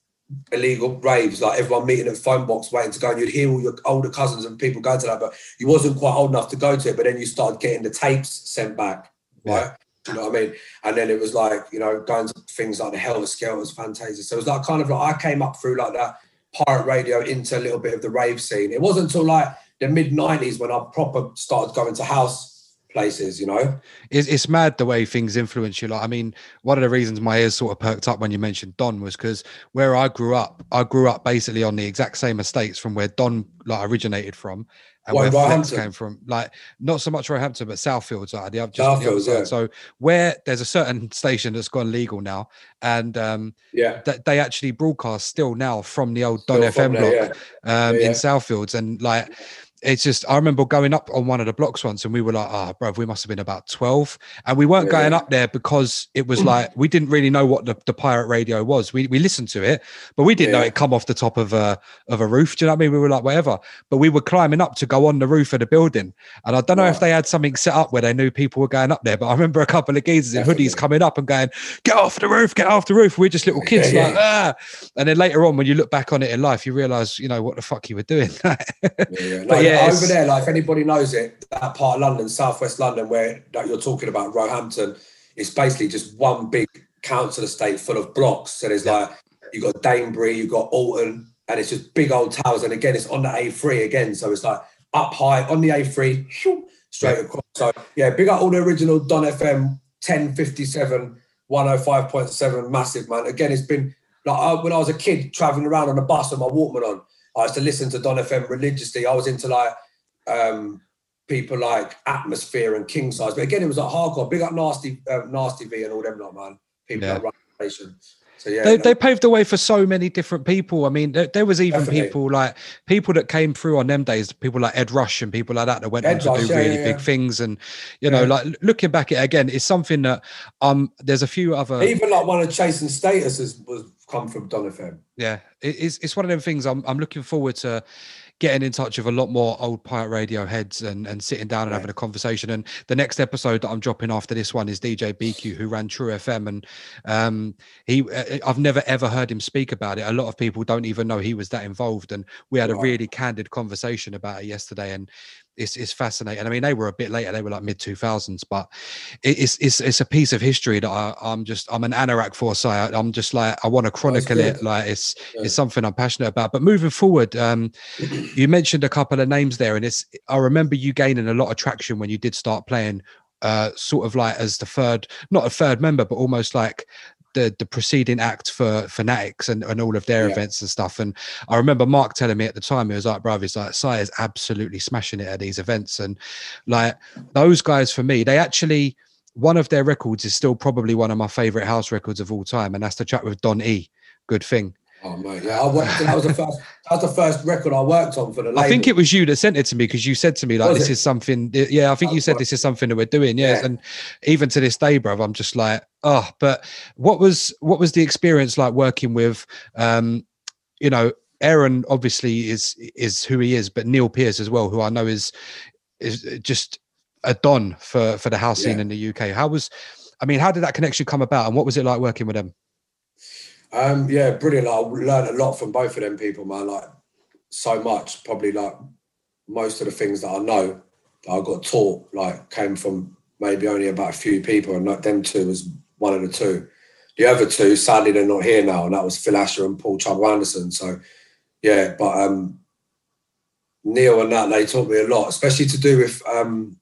illegal raves, like everyone meeting at phone box waiting to go, and you'd hear all your older cousins and people go to that, but you wasn't quite old enough to go to it. But then you started getting the tapes sent back, right? Yeah. You know what I mean? And then it was like, you know, going to things like the Helter Skelters, Fantasia. So it was like kind of like I came up through like that pirate radio into a little bit of the rave scene. It wasn't until like the mid 90s when I proper started going to house places, you know. It's, it's mad the way things influence you. Like, I mean, one of the reasons my ears sort of perked up when you mentioned Don was because where I grew up, I grew up basically on the exact same estates from where Don like originated from and where Flex came from. Like, not so much Roehampton, but Southfields, like the, just Southfields, the yeah. So where there's a certain station that's gone legal now, and um, yeah, that they actually broadcast still now from the old Don still FM block there, yeah. Um, yeah, in Southfields, and like it's just I remember going up on one of the blocks once and we were like, ah, oh, bro, we must have been about 12. And we weren't yeah. going up there because it was like we didn't really know what the, the pirate radio was. We we listened to it, but we didn't yeah. know it come off the top of a of a roof. Do you know what I mean? We were like, whatever. But we were climbing up to go on the roof of the building. And I don't know if they had something set up where they knew people were going up there, but I remember a couple of geezers in hoodies coming up and going, Get off the roof, get off the roof. We're just little kids, yeah, like, ah. And then later on, when you look back on it in life, you realize, you know, what the fuck you were doing. but yeah, over there, like if anybody knows it, that part of London, southwest London, where like you're talking about Roehampton, it's basically just one big council estate full of blocks. So there's yeah. like you've got Danebury, you've got Alton, and it's just big old towers. And again, it's on the A3 again, so it's like up high on the A3, straight yeah. across. So yeah, big up all the original Don FM 1057 105.7 massive man. Again, it's been like I, when I was a kid traveling around on a bus with my Walkman on, I used to listen to Don FM religiously. I was into like um, people like Atmosphere and King Size, but again, it was like hardcore. Big up Nasty, uh, Nasty V and all them, like man. People yeah. like Revelation. So yeah, they, they paved the way for so many different people. I mean, there, there was even definitely. people like people that came through on them days, people like Ed Rush and people like that that went Ed on to Rush, do yeah, really yeah, big things. And you know, like looking back at it again, it's something that um there's a few other even like one of Chasing Status was come from Don FM. Yeah, it's it's one of them things. I'm I'm looking forward to getting in touch with a lot more old pirate radio heads and, and sitting down and having a conversation. And the next episode that I'm dropping after this one is DJ BQ, who ran True FM, and um, he uh, I've never ever heard him speak about it. A lot of people don't even know he was that involved, and we had a really candid conversation about it yesterday. And it's, it's fascinating. I mean, they were a bit later; they were like mid two thousands, but it's it's it's a piece of history that I, am just I'm an anorak for. So I, am just like I want to chronicle it. Like it's yeah. it's something I'm passionate about. But moving forward, um, you mentioned a couple of names there, and it's I remember you gaining a lot of traction when you did start playing uh, sort of like as the third, not a third member, but almost like the the preceding act for Fanatics and, and all of their yeah. events and stuff. And I remember Mark telling me at the time, he was like, bro, he's like, Sy is absolutely smashing it at these events. And like those guys for me, they actually one of their records is still probably one of my favorite house records of all time, and that's the track with Don E. Good thing. Oh mate, yeah, I worked, that was the first. That was the first record I worked on for the. Label. I think it was you that sent it to me because you said to me like, "This it? is something." Yeah, I think you said this is something that we're doing. Yes, yeah. and even to this day, bro, I'm just like, oh. But what was what was the experience like working with, um, you know, Aaron? Obviously, is is who he is, but Neil Pierce as well, who I know is is just a don for for the house yeah. scene in the UK. How was, I mean, how did that connection come about, and what was it like working with them? Um, yeah, brilliant. I learned a lot from both of them people, man. Like so much. Probably like most of the things that I know that I got taught, like came from maybe only about a few people, and like them two was one of the two. The other two, sadly, they're not here now, and that was Phil Asher and Paul Trouble Anderson. So, yeah, but um, Neil and that they taught me a lot, especially to do with um,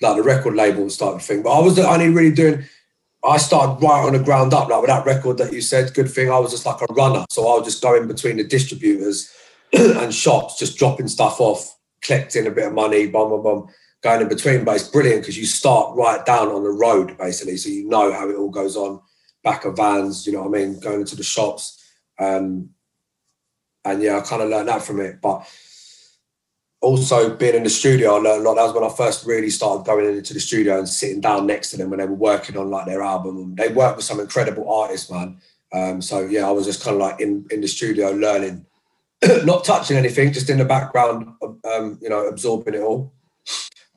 like the record label type of thing. But I was only really doing I started right on the ground up, like with that record that you said, good thing. I was just like a runner. So I would just go in between the distributors and shops, just dropping stuff off, collecting a bit of money, bum, bum, bum, going in between. But it's brilliant because you start right down on the road, basically. So you know how it all goes on, back of vans, you know what I mean, going into the shops. Um, and yeah, I kind of learned that from it. But also being in the studio, I learned a lot. That was when I first really started going into the studio and sitting down next to them when they were working on like their album. They worked with some incredible artists, man. Um, so yeah, I was just kind of like in in the studio learning, not touching anything, just in the background, um, you know, absorbing it all.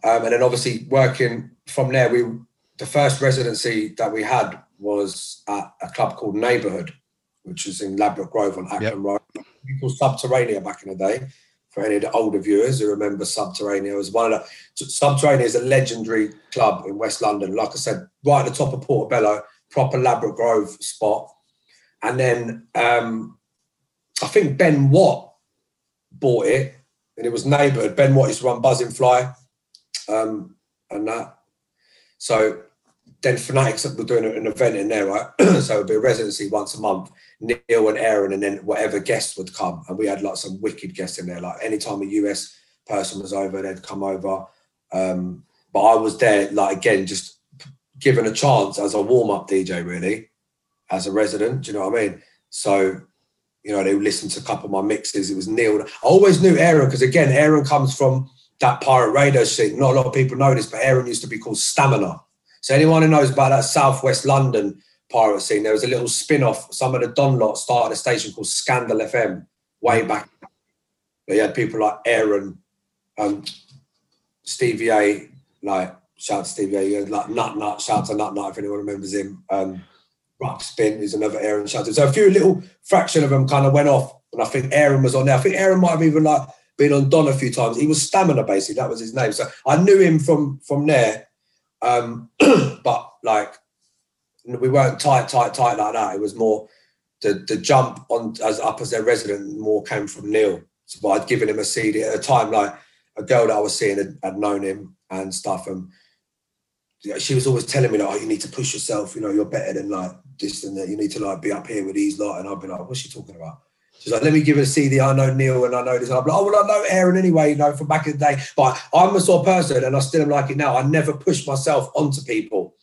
Um, and then obviously working from there, we the first residency that we had was at a club called Neighborhood, which is in Ladbroke Grove on Acton yep. Road. Called Subterranea back in the day for any of the older viewers who remember Subterranea, was one of the Subterranea is a legendary club in West London. Like I said, right at the top of Portobello, proper Ladbroke Grove spot. And then um, I think Ben Watt bought it, and it was neighbourhood. Ben Watt used to run Buzzing Fly, um, and that. So then Fanatics were doing an event in there, right? so it'd be a residency once a month. Neil and Aaron, and then whatever guests would come. And we had like some wicked guests in there. Like anytime a US person was over, they'd come over. Um, but I was there, like again, just given a chance as a warm up DJ, really, as a resident. Do you know what I mean? So, you know, they would listen to a couple of my mixes. It was Neil. I always knew Aaron because again, Aaron comes from that pirate radio scene. Not a lot of people know this, but Aaron used to be called Stamina. So anyone who knows about that Southwest London pirate scene. There was a little spin off. Some of the Don lot started a station called Scandal FM way back. You had people like Aaron, um, Stevie A, like shout to Stevie A, like Nut Nut, shout to Nut Nut if anyone remembers him. Um, Rock Spin is another Aaron shout to. So a few little fraction of them kind of went off. And I think Aaron was on there. I think Aaron might have even like been on Don a few times. He was Stamina basically, that was his name. So I knew him from from there. Um, but like we weren't tight, tight, tight like that. It was more the the jump on as up as their resident more came from Neil. So I'd given him a CD at a time, like a girl that I was seeing had, had known him and stuff. And she was always telling me like, oh, you need to push yourself. You know, you're better than like this and that. You need to like be up here with these lot. And I'd be like, what's she talking about? She's like, let me give her a CD. I know Neil and I know this. And I'm like, oh, well, I know Aaron anyway, you know, from back in the day. But I'm a sort of person and I still am like it now. I never push myself onto people.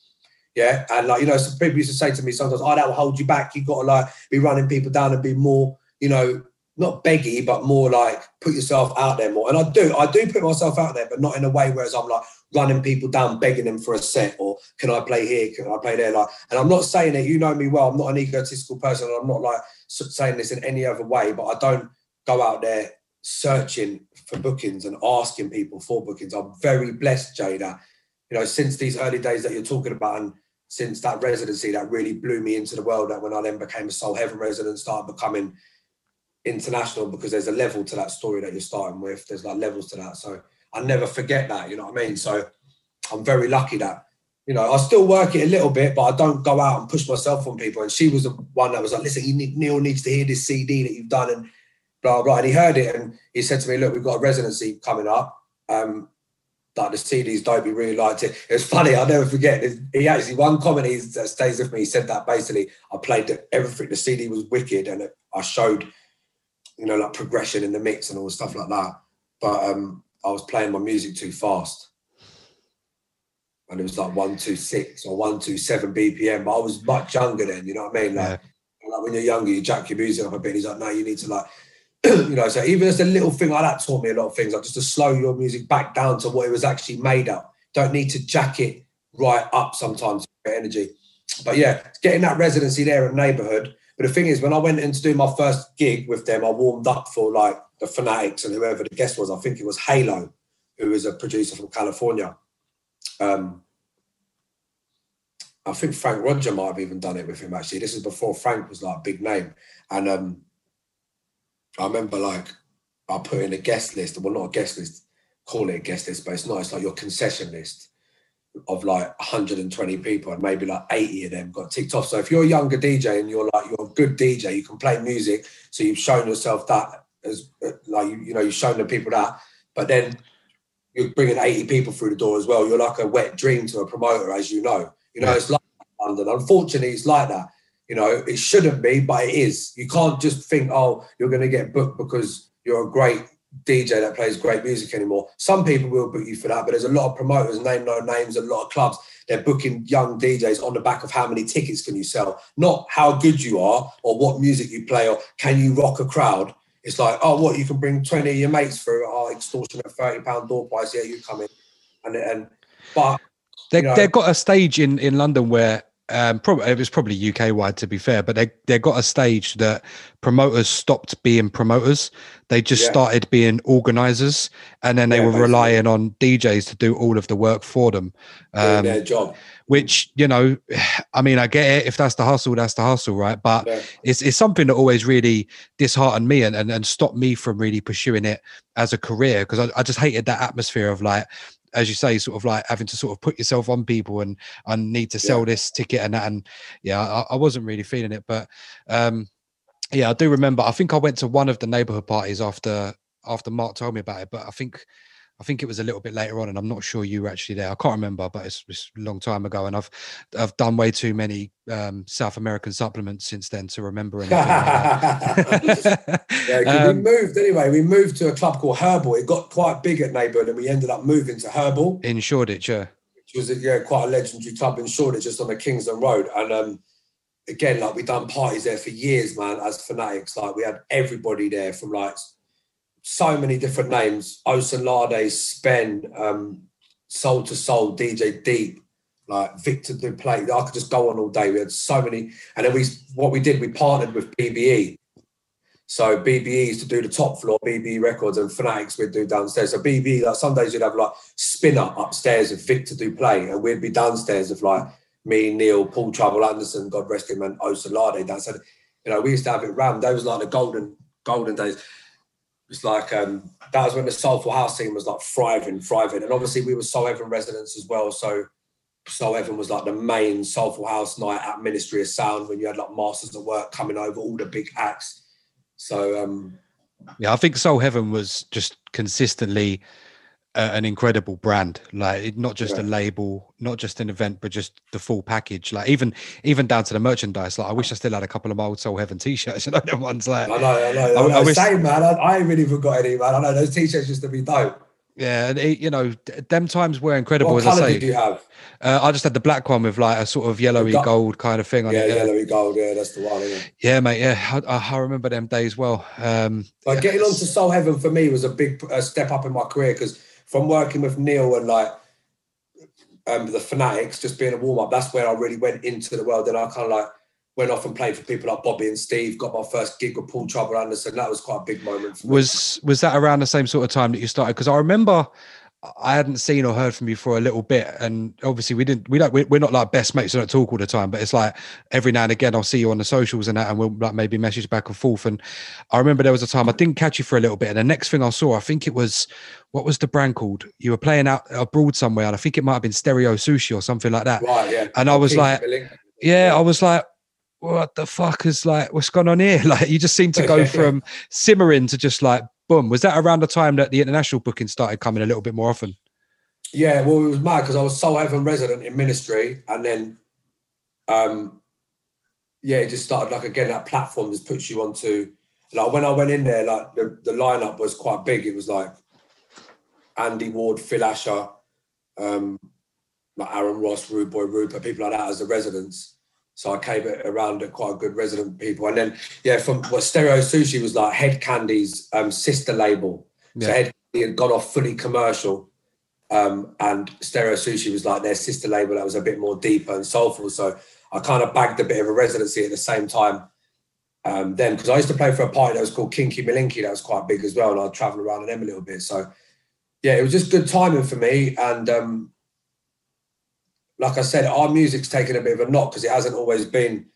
Yeah. And like, you know, some people used to say to me sometimes, oh, that will hold you back. You've got to like be running people down and be more, you know, not beggy, but more like put yourself out there more. And I do, I do put myself out there, but not in a way whereas I'm like running people down, begging them for a set or can I play here? Can I play there? Like, and I'm not saying it, you know me well, I'm not an egotistical person. I'm not like saying this in any other way, but I don't go out there searching for bookings and asking people for bookings. I'm very blessed, Jada. You know, since these early days that you're talking about and since that residency that really blew me into the world that when I then became a Soul Heaven resident, started becoming international because there's a level to that story that you're starting with. There's like levels to that. So I never forget that, you know what I mean? So I'm very lucky that, you know, I still work it a little bit, but I don't go out and push myself on people. And she was the one that was like, listen, you need, Neil needs to hear this CD that you've done and blah, blah. And he heard it and he said to me, look, we've got a residency coming up. Um, like the CD's dope, he really liked it. It was funny, I'll never forget. He actually, one comment he, that stays with me, he said that basically, I played everything, the CD was wicked and I showed you know, like progression in the mix and all the stuff like that. But um, I was playing my music too fast. And it was like 126 or 127 BPM. But I was much younger then, you know what I mean? Like, yeah. like when you're younger, you jack your music up a bit. He's like, no, you need to like, you know, so even just a little thing like that taught me a lot of things, like just to slow your music back down to what it was actually made up. Don't need to jack it right up sometimes for energy. But yeah, getting that residency there at neighborhood, but the thing is, when I went in to do my first gig with them, I warmed up for like the Fanatics and whoever the guest was. I think it was Halo, who is a producer from California. Um, I think Frank Roger might have even done it with him actually. This is before Frank was like a big name. And um, I remember like I put in a guest list, well not a guest list, call it a guest list, but it's not, it's like your concession list of like 120 people and maybe like 80 of them got ticked off. So if you're a younger DJ and you're like you're a good DJ, you can play music, so you've shown yourself that as like you, you know you've shown the people that, but then you're bringing 80 people through the door as well. You're like a wet dream to a promoter, as you know. You know it's like London. Unfortunately, it's like that. You know it shouldn't be, but it is. You can't just think, oh, you're going to get booked because you're a great DJ that plays great music anymore. Some people will book you for that, but there's a lot of promoters, name no names, a lot of clubs. They're booking young DJs on the back of how many tickets can you sell, not how good you are or what music you play or can you rock a crowd. It's like, oh, what you can bring 20 of your mates for our oh, extortion at 30 pound door price. Yeah, you come in. And and but they, you know, they've got a stage in in London where um, probably it was probably UK wide to be fair, but they they got a stage that promoters stopped being promoters. They just yeah. started being organizers, and then they yeah, were basically. relying on DJs to do all of the work for them. Um, their job. Which you know, I mean, I get it. If that's the hustle, that's the hustle, right? But yeah. it's it's something that always really disheartened me and, and and stopped me from really pursuing it as a career because I, I just hated that atmosphere of like as you say, sort of like having to sort of put yourself on people and I need to sell yeah. this ticket and that. And yeah, I, I, wasn't really feeling it. But um, yeah, I do remember. I think I went to one of the neighborhood parties after after Mark told me about it. But I think I think it was a little bit later on, and I'm not sure you were actually there. I can't remember, but it's, it's a long time ago, and I've I've done way too many um, South American supplements since then to remember anything. Yeah, um, we moved anyway. We moved to a club called Herbal. It got quite big at neighbourhood, and we ended up moving to Herbal in Shoreditch. Yeah, which was a, yeah quite a legendary club in Shoreditch, just on the Kingsland Road, and um, again, like we done parties there for years, man. As fanatics, like we had everybody there from like so many different names: Osunlade, Spen, um, Soul to Soul, DJ Deep, like Victor Duplaix. I could just go on all day. We had so many, and then we what we did, we partnered with BBE. So BBE used to do the top floor, BBE Records, and Fanatics we'd do downstairs. So BBE, like some days you'd have like spinner upstairs of Victor Duplaix, and we'd be downstairs of like me, Neil, Paul Trouble Anderson, God rest him, and Osunlade. That's you know, we used to have it round. Those like the golden golden days was like um, that was when the soulful house scene was like thriving, thriving, and obviously we were Soul Heaven residents as well. So Soul Heaven was like the main soulful house night at Ministry of Sound when you had like Masters at Work coming over, all the big acts. So um, yeah, I think Soul Heaven was just consistently an incredible brand like not just yeah. a label not just an event but just the full package like even even down to the merchandise like i wish i still had a couple of my old soul heaven t-shirts know the ones like i know i know, I, I, I wish, same man I, I ain't really forgot any man i know those t-shirts used to be dope yeah, and it, you know, them times were incredible. What as I say, did you have? Uh, I just had the black one with like a sort of yellowy gold, gold kind of thing on yeah, it. Yeah, yellowy gold. Yeah, that's the one. Yeah, mate. Yeah, I, I, remember them days well. Um, like getting onto Soul Heaven for me was a big uh, step up in my career because from working with Neil and like um, the Fanatics, just being a warm up, that's where I really went into the world. And I kind of like went off and played for people like Bobby and Steve. Got my first gig with Paul Trouble Anderson. That was quite a big moment. was was that around the same sort of time that you started? Because I remember I hadn't seen or heard from you for a little bit, and obviously we didn't. We don't. We're not like best mates. We don't talk all the time, but it's like every now and again I'll see you on the socials and that, and we'll like maybe message back and forth. And I remember there was a time I didn't catch you for a little bit, and the next thing I saw, I think it was what was the brand called? You were playing out abroad somewhere, and I think it might have been Stereo Sushi or something like that. Right. Yeah. And I was like, yeah, I was like, what the fuck is like what's going on here like you just seem to go from simmering to just like boom. Was that around the time that the international booking started coming a little bit more often? Yeah well it was mad because i was heaven resident in ministry and then um yeah it just started like again that platform just puts you onto like when i went in there like the, the lineup was quite big. It was like andy ward phil asher um like aaron ross rude boy rupert people like that as the residents so I came around at quite a good resident people. And then, yeah, from what Stereo Sushi was like Head Candy's um, sister label. Yeah. So Head Candy had gone off fully commercial. Um, and Stereo Sushi was like their sister label that was a bit more deeper and soulful. So I kind of bagged a bit of a residency at the same time um, then because I used to play for a party that was called Kinky Malinky that was quite big as well. And I'd travel around with them a little bit. So yeah, it was just good timing for me. And um, like I said, our music's taken a bit of a knock because it hasn't always been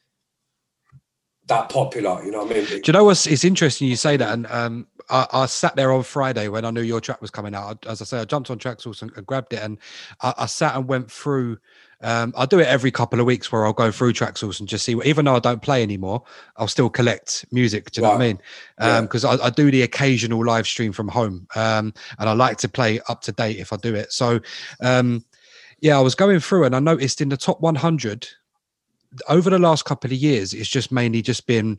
that popular. You know what I mean? Do you know what's it's interesting you say that? And um, I, I, sat there on Friday when I knew your track was coming out. As I say, I jumped on Traxsource and, and grabbed it, and I, I, sat and went through. Um, I do it every couple of weeks where I'll go through Traxsource and just see. Even though I don't play anymore, I'll still collect music. Do you right. know what I mean? Because um, yeah. I, I, do the occasional live stream from home, um, and I like to play up to date if I do it. So um, yeah, I was going through and I noticed in the top 100 over the last couple of years, it's just mainly just been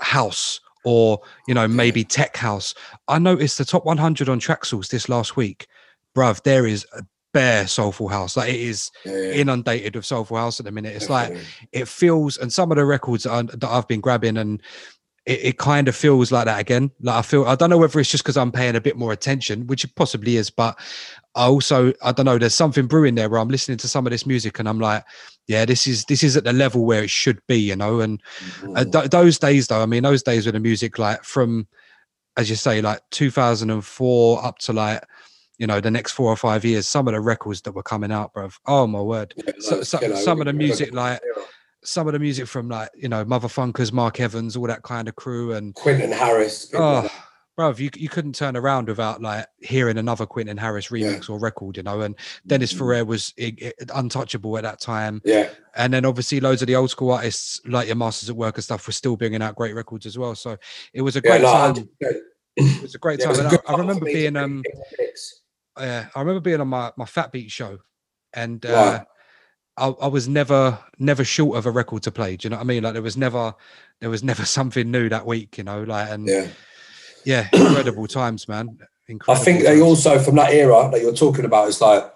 house or you know maybe tech house. I noticed the top 100 on Traxsource this last week, bruv. There is a bare soulful house. Like it is yeah. inundated with soulful house at the minute. It's like it feels, and some of the records that, I, that I've been grabbing and it, it, kind of feels like that again. Like I feel, I don't know whether it's just because I'm paying a bit more attention, which it possibly is, but I also, I don't know, there's something brewing there where I'm listening to some of this music and I'm like, yeah, this is this is at the level where it should be, you know. And uh, th- those days, though, I mean, those days with the music, like from, as you say, like 2004 up to like you know the next four or five years some of the records that were coming out bro oh my word yeah, so, so, some of the music like some of the music from like you know Mother Funkers, Mark Evans, all that kind of crew, and Quentin Harris. Oh, bro, you you couldn't turn around without like hearing another Quentin Harris remix yeah. or record, you know. And Dennis mm-hmm. Ferrer was it, it, untouchable at that time. Yeah. And then obviously loads of the old school artists like your Masters at Work and stuff were still bringing out great records as well. So it was a great yeah, no, time. It was a great yeah, time. I, I, remember being um. Yeah, I remember being on my my Fat Beat show, and. uh I, I, was never never short of a record to play. Do you know what I mean? Like there was never there was never something new that week, you know. Like and yeah, yeah, incredible times, man. Incredible I think times. they also from that era that you're talking about, it's like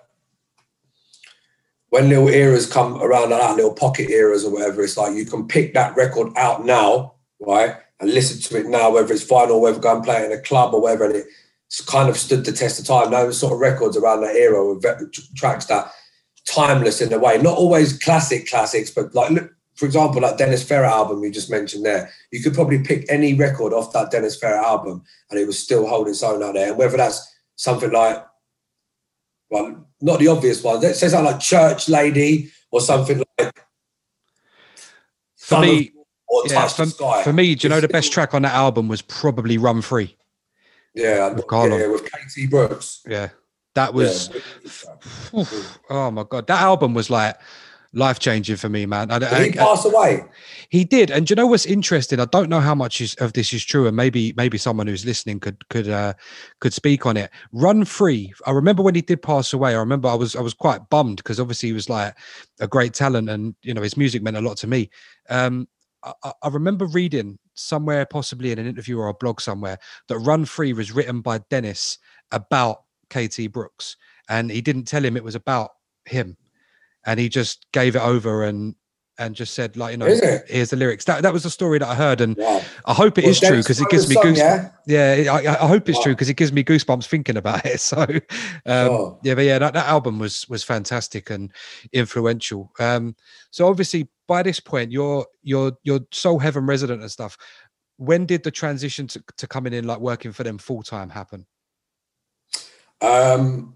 when little eras come around like that, little pocket eras or whatever. It's like you can pick that record out now, right, and listen to it now, whether it's final, whether go and play it in a club or whatever, and it's kind of stood the test of time. Those sort of records around that era with tracks that timeless in a way. Not always classic classics, but like look, for example, like Dennis Ferrer album you just mentioned there, you could probably pick any record off that Dennis Ferrer album and it was still holding its own out there. And whether that's something like, well, not the obvious one, let's say something like Church Lady or something like. For me, yeah, for, for, me, do you know the best track on that album was probably Run Free? Yeah, with, yeah, with KT Brooks. Yeah. That was, yeah. oh my god, that album was like, life changing for me, man. did he pass away? He did, and you know what's interesting? I don't know how much is, of this is true, and maybe maybe someone who's listening could could uh, could speak on it. Run free. I remember when he did pass away. I remember I was I was quite bummed because obviously he was like a great talent, and you know his music meant a lot to me. Um, I, I remember reading somewhere, possibly in an interview or a blog somewhere, that Run Free was written by Dennis about KT Brooks, and he didn't tell him it was about him. And he just gave it over and and just said like you know here's the lyrics. That that was the story that i heard and wow. i hope it well, is true because it gives me goosebumps. yeah, yeah I, I, hope it's wow. true because it gives me goosebumps thinking about it so um, oh. yeah but yeah that, that album was was fantastic and influential. Um so obviously by this point you're you're you're soul heaven resident and stuff. When did the transition to, to coming in like working for them full time happen um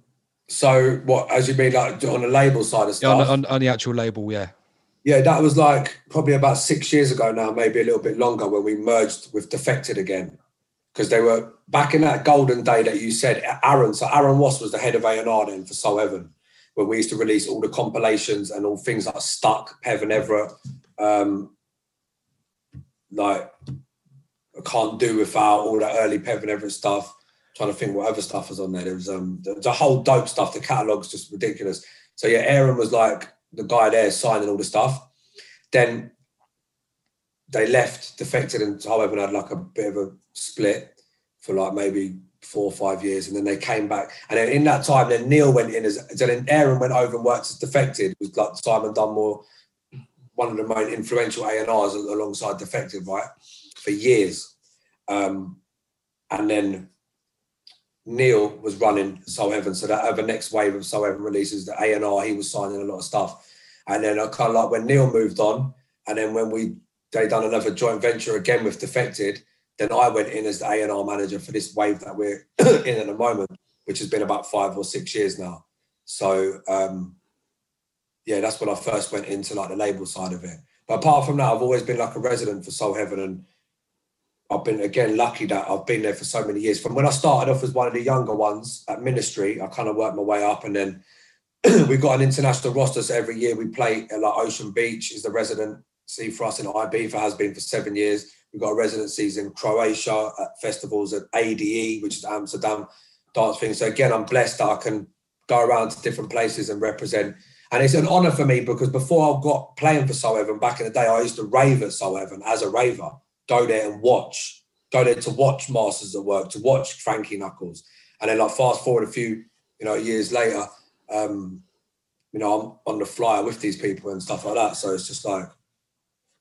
so what, as you mean, like on the label side of stuff? Yeah, on, on, on, the actual label, yeah. Yeah, that was like probably about six years ago now, maybe a little bit longer, when we merged with Defected again, because they were back in that golden day that you said. Aaron, so Aaron Ross was the head of A and R then for Soul Heaven, when we used to release all the compilations and all things like Stuck, Peven Everett, um, like I can't do without all that early Pev Everett stuff trying to think what other stuff was on there. There was um the whole dope stuff. The catalog's just ridiculous. So yeah, Aaron was like the guy there signing all the stuff. Then they left, defected, and however had like a bit of a split for like maybe four or five years, and then they came back. And then in that time, then Neil went in as then Aaron went over and worked as defected. It was like Simon Dunmore, one of the main influential A and R's alongside defected, right, for years. Um, and then Neil was running Soul Heaven, so that over next wave of Soul Heaven releases, the A and R, he was signing a lot of stuff. And then I kind of like when Neil moved on, and then when we they done another joint venture again with Defected, then I went in as the A and R manager for this wave that we're in at the moment, which has been about five or six years now. So um, yeah, that's when I first went into like the label side of it. But apart from that, I've always been like a resident for Soul Heaven and I've been again lucky that I've been there for so many years. From when I started off as one of the younger ones at Ministry, I kind of worked my way up, and then we've got an international roster. So every year we play at like Ocean Beach is the residency for us in Ibiza has been for seven years. We've got residencies in Croatia at festivals at ADE, which is Amsterdam dance thing. So again, I'm blessed that I can go around to different places and represent. And it's an honor for me because before I got playing for Soul back in the day, I used to rave at Soul as a raver go there and watch, go there to watch Masters at Work, to watch Frankie Knuckles. And then like fast forward a few, you know, years later, um, you know, I'm on the flyer with these people and stuff like that. So it's just like,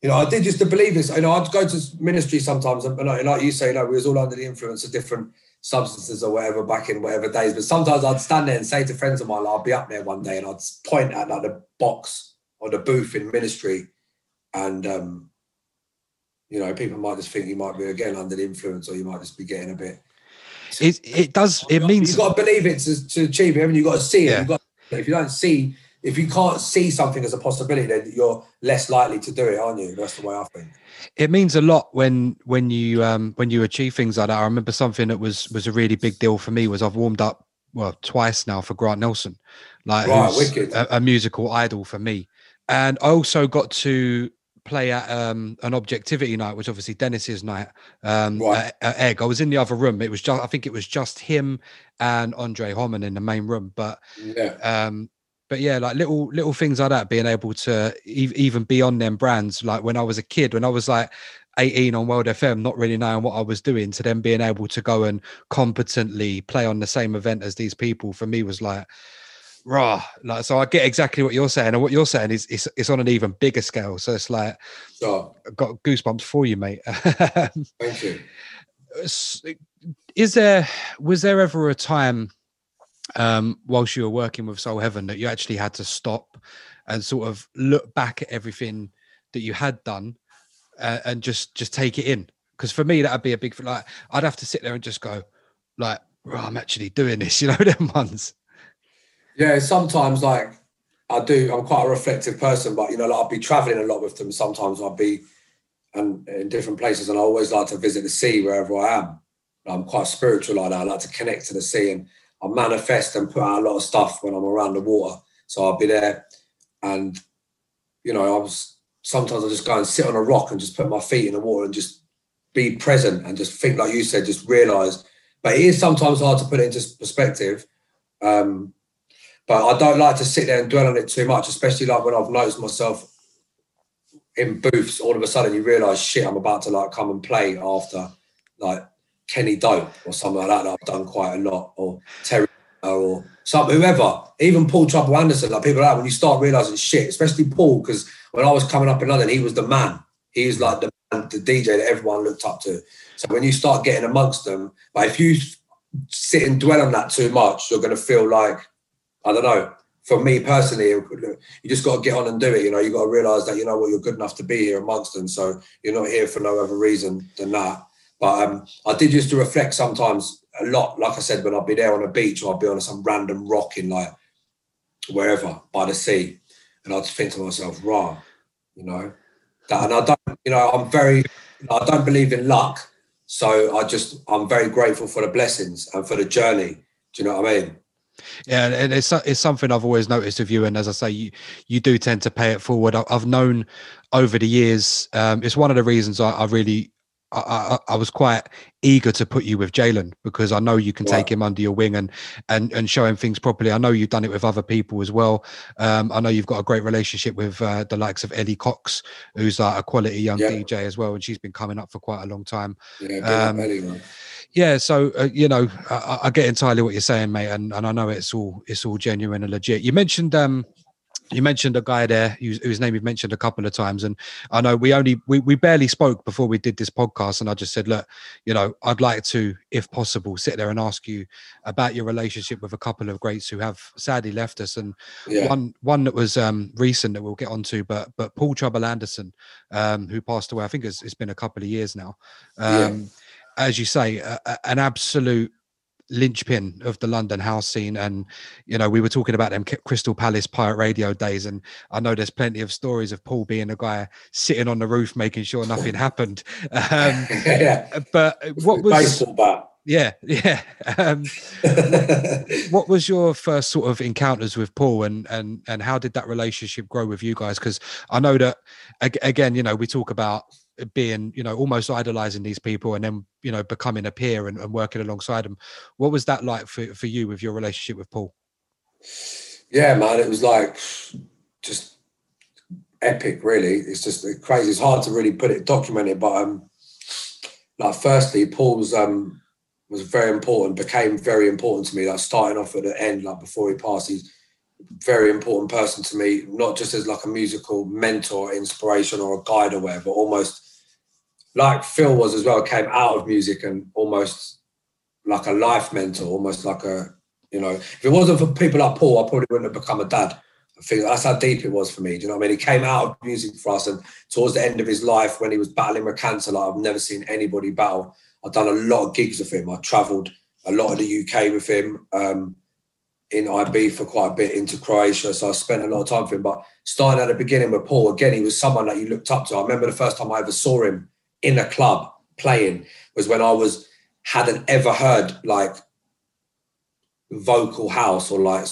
you know, I did just to believe this. You know, I'd go to ministry sometimes, and like you say, you know, we was all under the influence of different substances or whatever back in whatever days. But sometimes I'd stand there and say to friends of mine, I'll be up there one day, and I'd point at like the box or the booth in ministry, and um, you know, people might just think you might be again under the influence, or you might just be getting a bit. It it does. It means you've got to believe it to, to achieve it. I mean, you've got to see it. Yeah. Got, if you don't see, if you can't see something as a possibility, then you're less likely to do it, aren't you? That's the way I think. It means a lot when when you um when you achieve things like that. I remember something that was was a really big deal for me was I've warmed up well twice now for Grant Nelson, like right, a, a musical idol for me, and I also got to play at um, an Objektivity night, which obviously Dennis's night um, right. at, at, Egg. I was in the other room. It was just, I think it was just him and Andre Hommen in the main room. But yeah, um, but yeah, like little little things like that, being able to e- even be on them brands. Like when I was a kid, when I was like 18 on World FM, not really knowing what I was doing, to then being able to go and competently play on the same event as these people, for me was like raw like so i get exactly what you're saying and what you're saying is it's, it's on an even bigger scale. So it's like got goosebumps for you mate. Thank you. Is there was there ever a time um whilst you were working with soul heaven that you actually had to stop and sort of look back at everything that you had done uh, and just just take it in? Because for me that'd be a big like i'd have to sit there and just go like oh, i'm actually doing this you know them ones yeah, sometimes like I do. I'm quite a reflective person, but you know, like I'll be traveling a lot with them. Sometimes I'll be and in different places, and I always like to visit the sea wherever I am. I'm quite spiritual like that. I like to connect to the sea, and I manifest and put out a lot of stuff when I'm around the water. So I'll be there, and you know, I was sometimes I just go and sit on a rock and just put my feet in the water and just be present and just think, like you said, just realize. But it is sometimes hard to put it into perspective. Um, but I don't like to sit there and dwell on it too much, especially like when I've noticed myself in booths. All of a sudden, you realize, shit, I'm about to like come and play after like Kenny Dope or something like that. that I've done quite a lot, or Terry or some whoever, even Paul Trouble Anderson, like people like that, when you start realizing shit, especially Paul, because when I was coming up in London, he was the man. He was like the man, the DJ that everyone looked up to. So when you start getting amongst them, but if you sit and dwell on that too much, you're going to feel like, I don't know. For me personally, you just got to get on and do it. You know, you got to realize that you know what you're good enough to be here amongst them. So you're not here for no other reason than that. But um, I did used to reflect sometimes a lot. Like I said, when I'd be there on a beach or I'd be on some random rock in like wherever by the sea, and I'd think to myself, "Raw," you know. That, and I don't, you know, I'm very, I don't believe in luck. So I just, I'm very grateful for the blessings and for the journey. Do you know what I mean? Yeah, and it's it's something I've always noticed of you, and as I say, you you do tend to pay it forward. I've known over the years. Um, it's one of the reasons I, I really I, I, was quite eager to put you with Jalen because I know you can take him under your wing and and and show him things properly. I know you've done it with other people as well. Um, I know you've got a great relationship with uh, the likes of Ellie Cox, who's like a quality young yeah. DJ as well, and she's been coming up for quite a long time. Yeah, um, Ellie, yeah so uh, you know I, I, get entirely what you're saying mate and, and i know it's all it's all genuine and legit you mentioned um you mentioned a guy there whose, whose, name you've mentioned a couple of times and i know we only we, we barely spoke before we did this podcast and i just said look you know i'd like to if possible sit there and ask you about your relationship with a couple of greats who have sadly left us and yeah. one one that was um recent that we'll get onto but but paul trouble anderson um who passed away i think it's, it's been a couple of years now um yeah. As you say a, a, an absolute linchpin of the London house scene. And, you know, we were talking about them Crystal Palace Pirate Radio days. And I know there's plenty of stories of Paul being a guy sitting on the roof making sure nothing happened. Um, yeah. But what was. Baseball bat. Yeah, yeah. Um, what was your first sort of encounters with Paul, and and and how did that relationship grow with you guys? Because I know that again, you know, we talk about being you know almost idolizing these people and then you know becoming a peer and, and, working alongside them what was that like for, for you with your relationship with paul? Yeah man it was like just epic really. It's just crazy. It's hard to really put it document it but um like firstly paul's um was very important became very important to me like starting off at the end like before he passed he's very important person to me, not just as like a musical mentor, inspiration, or a guide or whatever, almost like Phil was as well, came out of music and almost like a life mentor, almost like a, you know, if it wasn't for people like Paul, I probably wouldn't have become a dad. I think that's how deep it was for me. Do you know what I mean? He came out of music for us, and towards the end of his life, when he was battling with cancer, like I've never seen anybody battle. I've done a lot of gigs with him. I travelled a lot of the UK with him. Um, in Ibiza quite a bit into Croatia, so I spent a lot of time with him. But starting at the beginning with Paul, again, he was someone that you looked up to. I remember the first time I ever saw him in a club playing was when I was hadn't ever heard like vocal house or like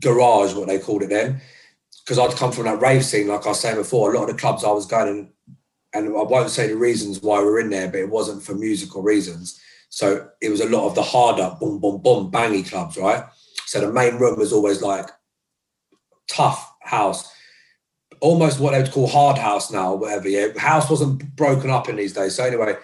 garage, what they called it then, because I'd come from that rave scene, like I was saying before. A lot of the clubs I was going in, and I won't say the reasons why we we're in there, but it wasn't for musical reasons. So it was a lot of the harder boom, boom, boom, bangy clubs, right? So the main room was always like tough house, almost what they would call hard house now, whatever. Yeah, house wasn't broken up in these days. So anyway,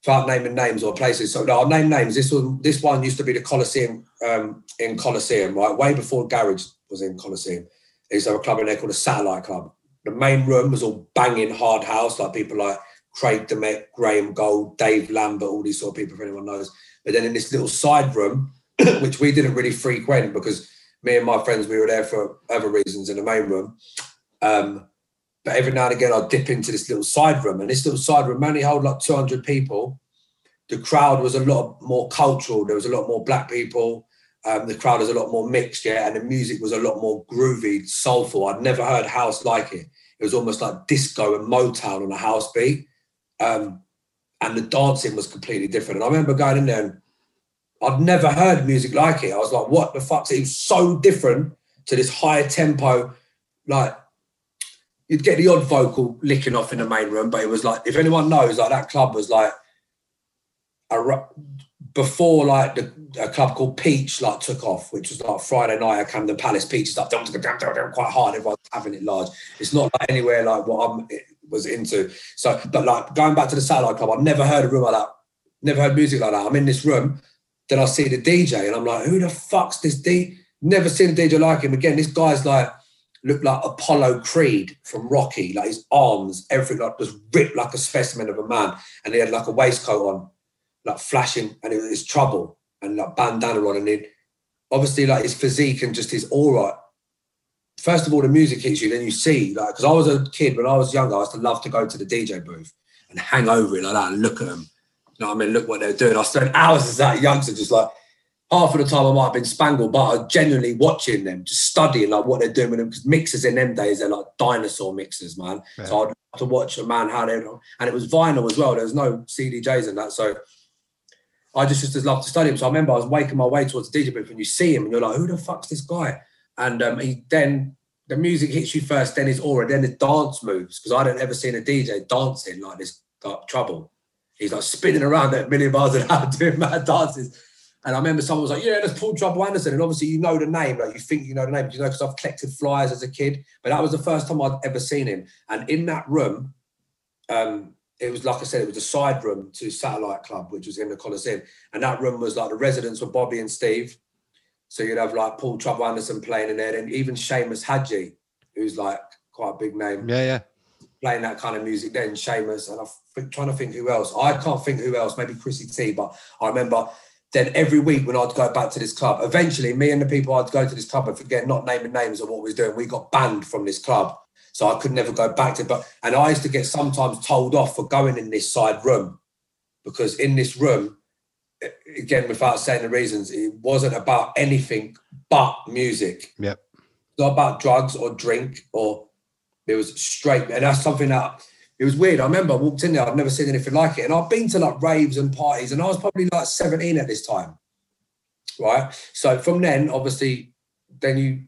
start naming names or places. So no, I'll name names. This one, this one used to be the Coliseum um, in Coliseum, right? Way before Garage was in Coliseum. They used to have a club in there called the Satellite Club. The main room was all banging hard house, like people like Craig Demet, Graham Gold, Dave Lambert, all these sort of people, if anyone knows. But then in this little side room, which we didn't really frequent because me and my friends we were there for other reasons in the main room. Um, but every now and again, I'd dip into this little side room, and this little side room only held like 200 people. The crowd was a lot more cultural. There was a lot more black people. Um, the crowd was a lot more mixed, yeah, and the music was a lot more groovy, soulful. I'd never heard house like it. It was almost like disco and Motown on a house beat, um, and the dancing was completely different. And I remember going in there and I'd never heard music like it. I was like, what the fuck? It was so different to this high tempo, like you'd get the odd vocal licking off in the main room, but it was like if anyone knows, like that club was like a before like the a club called Peach like took off, which was like Friday night I at Camden Palace. Peach stuff down quite hard. Everyone's having it large. It's not like anywhere like what I'm was into. So, but like going back to the satellite club, I've never heard a room like that. Never heard music like that. I'm in this room, then I see the DJ, and I'm like, who the fuck's this D? Never seen a DJ like him again. This guy's like looked like Apollo Creed from Rocky, like his arms, everything like was ripped like a specimen of a man, and he had like a waistcoat on, like flashing, and it was trouble and like bandana on, and it obviously like his physique and just his aura. First of all, the music hits you, then you see like because I was a kid when I was younger, I used to love to go to the DJ booth and hang over it like that and look at them. You know what I mean? Look what they're doing. I spent hours as that youngster just like half of the time I might have been spangled, but I genuinely watching them, just studying like what they're doing with them. Because mixers in them days, they're like dinosaur mixers, man. Yeah. So I'd love to watch a man how they and it was vinyl as well. There was no CDJs and that. So I just just love to study him. So I remember I was waking my way towards the DJ booth and you see him and you're like, who the fuck's this guy? And um, he then the music hits you first, then his aura, then the dance moves. Because I don't ever seen a DJ dancing like this like trouble. He's like spinning around at a million miles an hour doing mad dances. And I remember someone was like, "Yeah, that's Paul Trouble Anderson," and obviously you know the name, like you think you know the name, you know, because I've collected flyers as a kid. But that was the first time I'd ever seen him. And in that room, um, it was like I said, it was a side room to Satellite Club, which was in the Coliseum, and that room was like the residence for Bobby and Steve. So you'd have like Paul Trouble Anderson playing in there, and even Seamus Haji, who's like quite a big name. Yeah, yeah. Playing that kind of music then, Seamus, and I'm trying to think who else. I can't think who else, maybe Chrissy T, but I remember then every week when I'd go back to this club, eventually me and the people I'd go to this club and forget not naming names of what we was doing, we got banned from this club. So I could never go back to. But and I used to get sometimes told off for going in this side room because in this room, again, without saying the reasons, it wasn't about anything but music. Yep. Not about drugs or drink or it was straight. And that's something that it was weird. I remember I walked in there, I'd never seen anything like it. And I've been to like raves and parties, and I was probably like 17 at this time. Right. So from then, obviously, then you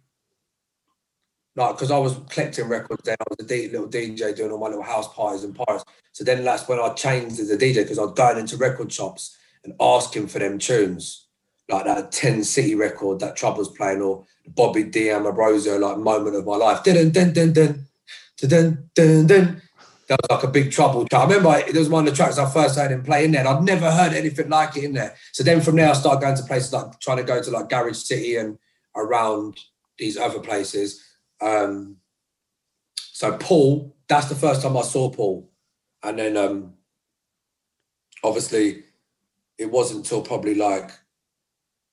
like because I was collecting records then, I was a D, little DJ doing all my little house parties and parties. So then that's when I changed as a DJ because I'd go into record shops and asking for them tunes. Like that 10 City record that Trouble's playing, or Bobby D'Ambrosio, like moment of my life. Dun dun dun dun dun dun dun that was like a big trouble. I remember it was one of the tracks I first heard him play in there. And I'd never heard anything like it in there. So then from there, I started going to places like trying to go to like Garage City and around these other places. Um, so Paul, that's the first time I saw Paul. And then um, obviously it wasn't until probably like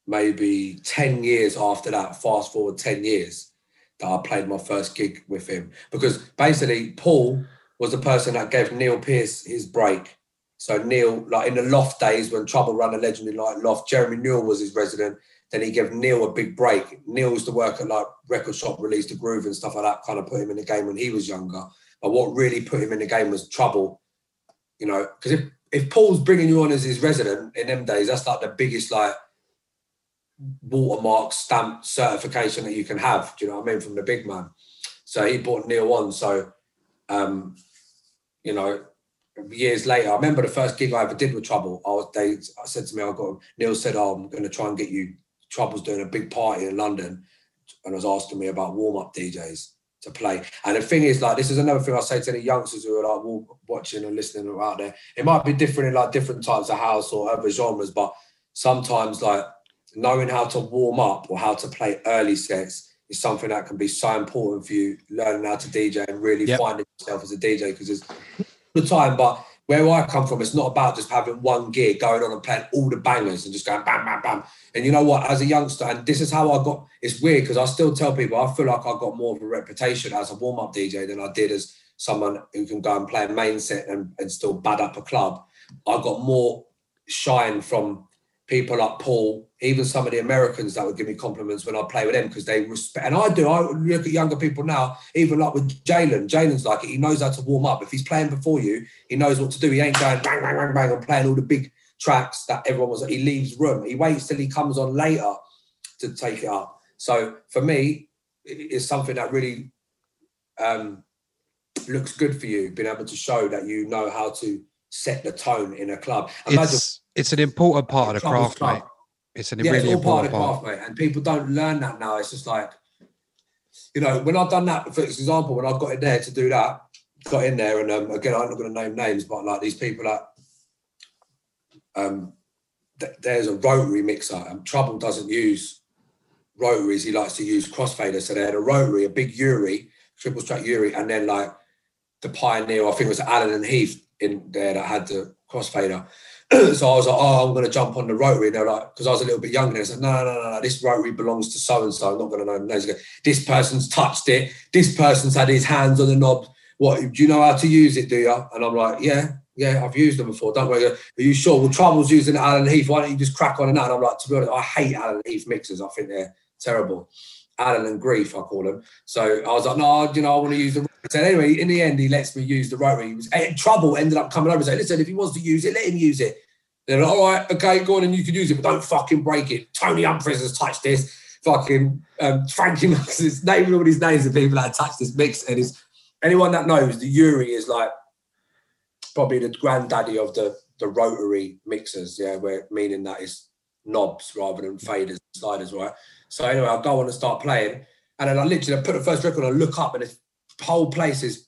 maybe 10 years after that, fast forward 10 years, that I played my first gig with him. Because basically, Paul was the person that gave Neil Pierce his break. So Neil, like in the Loft days when Trouble ran a legendary like Loft, Jeremy Newell was his resident. Then he gave Neil a big break. Neil used to work at like record shop, Release the Groove and stuff like that, kind of put him in the game when he was younger. But what really put him in the game was Trouble, you know, because if, if Paul's bringing you on as his resident in them days, that's like the biggest like watermark stamp certification that you can have. Do you know what I mean? From the big man. So he brought Neil on. So um, you know, years later, I remember the first gig I ever did with Trouble. I was they I said to me, I got Neil said, Oh, I'm gonna try and get you Trouble's doing a big party in London and was asking me about warm-up DJs to play. And the thing is, like, this is another thing I say to the youngsters who are like watching and listening out there. It might be different in like different types of house or other genres, but sometimes like knowing how to warm up or how to play early sets is something that can be so important for you learning how to DJ and really yep. finding yourself as a DJ because it's the time. But where I come from, it's not about just having one gear going on and playing all the bangers and just going bam, bam, bam. And you know what? As a youngster, and this is how I got. It's weird because I still tell people I feel like I got more of a reputation as a warm up DJ than I did as someone who can go and play a main set and, and still bad up a club. I got more shine from people like Paul, even some of the Americans that would give me compliments when I play with them because they respect. And I do. I look at younger people now, even like with Jalen. Jalen's like it. He knows how to warm up. If he's playing before you, he knows what to do. He ain't going bang, bang, bang, bang, and playing all the big tracks that everyone was. He leaves room. He waits till he comes on later to take it up. So for me, it's something that really um, looks good for you, being able to show that you know how to set the tone in a club. Imagine it's, it's an important part of the craft, mate. It's an yeah, really it's all part of the craft, mate. And people don't learn that now. It's just like, you know, when I've done that, for example, when I got in there to do that, got in there, and um, again, I'm not going to name names, but like these people that um, th- there's a rotary mixer, and Trouble doesn't use rotaries. He likes to use crossfaders. So they had a rotary, a big UREI, triple track UREI, and then like the Pioneer, I think it was Allen and Heath in there that had the crossfader. so I was like, oh, I'm going to jump on the rotary. And they're like, because I was a little bit younger, they said, no, no, no, no, this rotary belongs to so and so. I'm not going to know names. This person's touched it. This person's had his hands on the knob. What do you know how to use it? Do you? And I'm like, yeah, yeah, I've used them before. Don't worry. Are you sure? Well, Trouble's using Alan Heath. Why don't you just crack on and that? I'm like, to be honest, I hate Alan Heath mixers. I think they're terrible. Alan and Grief, I call them. So I was like, no, you know, I want to use the. So anyway, in the end, he lets me use the rotary. He was eh, trouble. Ended up coming over and saying, listen, if he wants to use it, let him use it. They're like, all right, okay, go on and you can use it, but don't fucking break it. Tony Humphries has touched this. Fucking um, Frankie Max naming all these names of people that touched this mix. And it's anyone that knows the UREI is like probably the granddaddy of the the rotary mixers, yeah, where meaning that is knobs rather than mm. faders, sliders, right? So anyway, I'll go on and start playing. And then I literally I put the first record on, I look up and this whole place is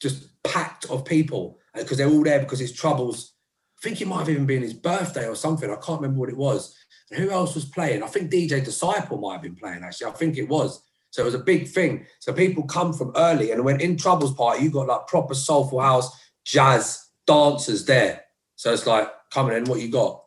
just packed of people uh, because they're all there because it's troubles. I think it might have even been his birthday or something. I can't remember what it was. And who else was playing? I think DJ Disciple might have been playing actually. I think it was. So it was a big thing. So people come from early and when in Troubles Party, you got like proper soulful house, jazz, dancers there. So it's like, coming in, what you got?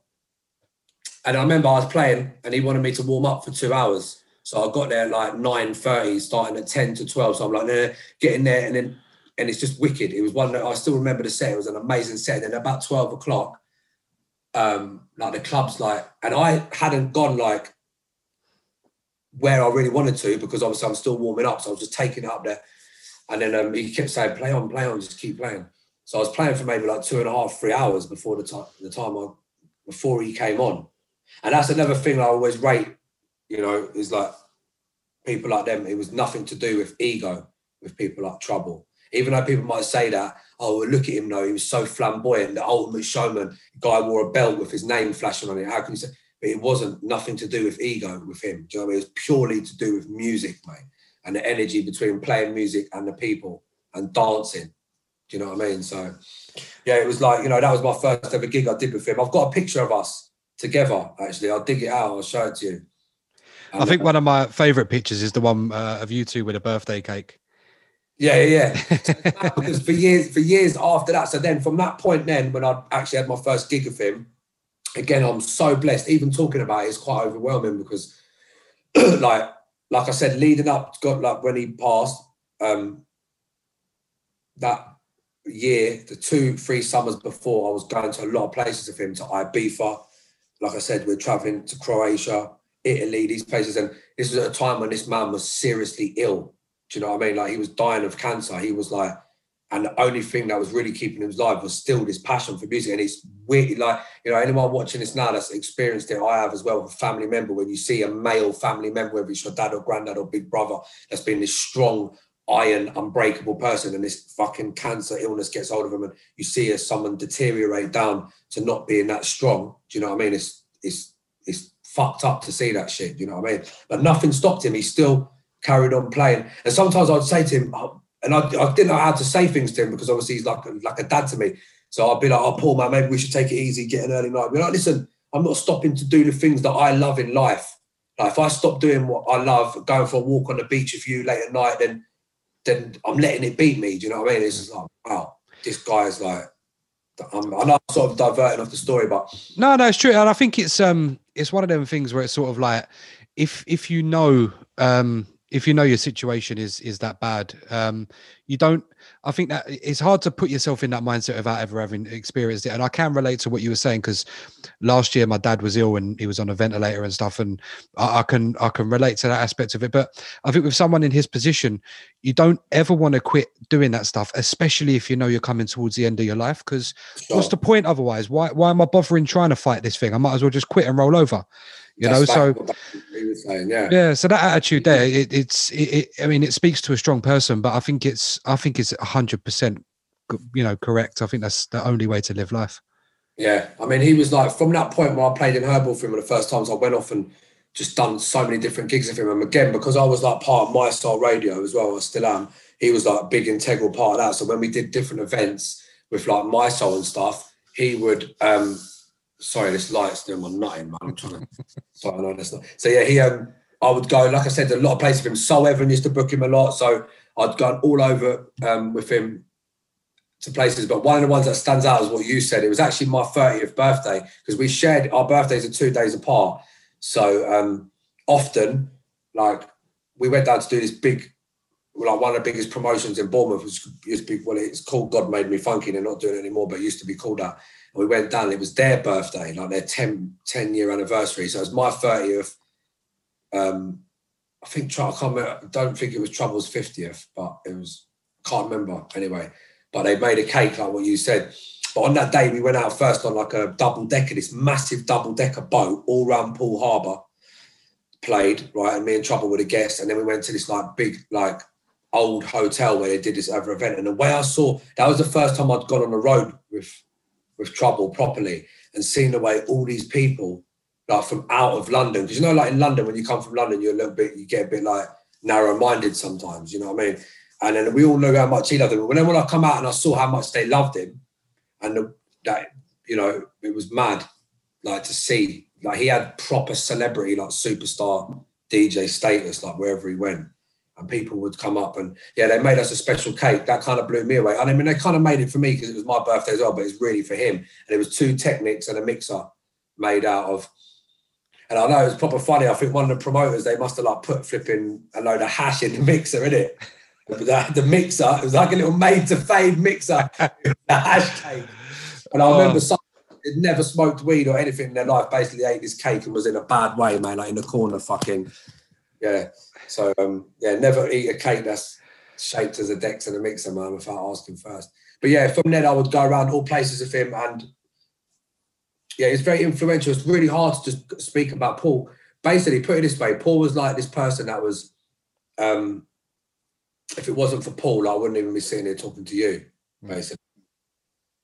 And I remember I was playing and he wanted me to warm up for two hours. So I got there at like 9.30, starting at 10 to 12. So I'm like, nah, getting there and then and it's just wicked. It was one that I still remember the set. It was an amazing set. And about 12 o'clock, um, like the club's like, and I hadn't gone like where I really wanted to because obviously I'm still warming up. So I was just taking it up there. And then um, he kept saying, play on, play on, just keep playing. So I was playing for maybe like two and a half, three hours before the time the time I before he came on. And that's another thing I always rate, you know, is like people like them. It was nothing to do with ego with people like Trouble. Even though people might say that, oh, look at him though, he was so flamboyant, the ultimate showman. Guy wore a belt with his name flashing on it. How can you say? But it wasn't nothing to do with ego with him. Do you know what I mean? It was purely to do with music, mate, and the energy between playing music and the people and dancing. Do you know what I mean? So, yeah, it was like you know that was my first ever gig I did with him. I've got a picture of us together. Actually, I'll dig it out. I'll show it to you. And I think one of my favourite pictures is the one uh, of you two with a birthday cake. Yeah, yeah. because for years, for years after that, so then from that point, then when I actually had my first gig of him, again, I'm so blessed. Even talking about it is quite overwhelming because, like, like I said, leading up, got like when he passed, um, that year, the two, three summers before, I was going to a lot of places with him to Ibiza, like I said, we're traveling to Croatia, Italy, these places. And this was at a time when this man was seriously ill. Do you know what I mean? Like he was dying of cancer. He was like, and the only thing that was really keeping him alive was still this passion for music. And it's weird, like, you know, anyone watching this now that's experienced it, I have as well, a family member, when you see a male family member, whether it's your dad or granddad or big brother, that's been this strong, iron, unbreakable person, and this fucking cancer illness gets hold of him, and you see as someone deteriorate down to not being that strong. Do you know what I mean? It's it's it's fucked up to see that shit. Do you know what I mean? But nothing stopped him. He still carried on playing. And sometimes I'd say to him, oh, and I, I didn't know how to say things to him because obviously he's like like a dad to me. So I'd be like, "Oh, Paul, man, maybe we should take it easy, get an early night." I'd like, "Listen, I'm not stopping to do the things that I love in life. Like if I stop doing what I love, going for a walk on the beach with you late at night, then then I'm letting it beat me. Do you know what I mean? It's just like, wow, this guy is like I'm, I'm not sort of diverting off the story, but no, no, it's true, and I think it's um, it's one of them things where it's sort of like if if you know um, if you know your situation is is that bad, um, you don't I think that it's hard to put yourself in that mindset without ever having experienced it. And I can relate to what you were saying because last year my dad was ill and he was on a ventilator and stuff, and I, I, can I can relate to that aspect of it. But I think with someone in his position, you don't ever want to quit doing that stuff, especially if you know you're coming towards the end of your life. Because sure. what's the point otherwise? Why why am I bothering trying to fight this thing? I might as well just quit and roll over You know, so saying, yeah, yeah. So that attitude there, it, it's, it, it, I mean, it speaks to a strong person, but I think it's, I think it's hundred percent, you know, correct. I think that's the only way to live life. Yeah, I mean, he was like from that point where I played in Herbal for him the first times. I went off and just done so many different gigs with him. And again, because I was like part of Mi-Soul radio as well, I still am. He was like a big integral part of that. So when we did different events with like Mi-Soul and stuff, he would um sorry, this light's doing my nutting, man. I'm trying to. sorry, I know that's not. So yeah, he um, I would go, like I said, a lot of places with him. Soul Heaven used to book him a lot, so I'd gone all over um with him to places. But one of the ones that stands out is what you said. It was actually my 30th birthday because we shared our birthdays are two days apart. So um often, like we went down to do this big like one of the biggest promotions in Bournemouth was used to be well, it's called God Made Me Funky. They're not doing it anymore, but it used to be called that we went down. It was their birthday, like their 10, 10 year anniversary. So it was my 30th. Um, I think I can't remember, I don't think it was Trouble's 50th, but it was can't remember anyway. But they made a cake like what you said. But on that day, we went out first on like a double decker, this massive double decker boat all around Poole Harbour. Played right, and me and Trouble were the guests, and then we went to this like big like old hotel where they did this other event. And the way I saw that was the first time I'd gone on the road with with trouble properly and seeing the way all these people like from out of London, because you know, like in London, when you come from London, you're a little bit, you get a bit like narrow-minded sometimes, you know what I mean? And then we all know how much he loved him. But then when I come out and I saw how much they loved him, and the, that you know, it was mad, like to see, like he had proper celebrity, like superstar DJ status, like wherever he went and people would come up and yeah, they made us a special cake. That kind of blew me away. And I mean, they kind of made it for me because it was my birthday as well, but it's really for him. And it was two Technics and a mixer made out of. And I know it was proper funny. I think one of the promoters they must have like put flipping a load of hash in the mixer, in it. The, the mixer, it was like a little made to fade mixer, the hash cake. And I oh. remember oh. some had never smoked weed or anything in their life. Basically, ate this cake and was in a bad way, man. Like in the corner, fucking yeah. So um, yeah, never eat a cake that's shaped as a decks and a mixer, man, without asking first. But yeah, from then I would go around all places with him, and yeah, it's very influential. It's really hard to just speak about Paul. Basically, put it this way, Paul was like this person that was. Um, if it wasn't for Paul, I wouldn't even be sitting here talking to you, mm. basically.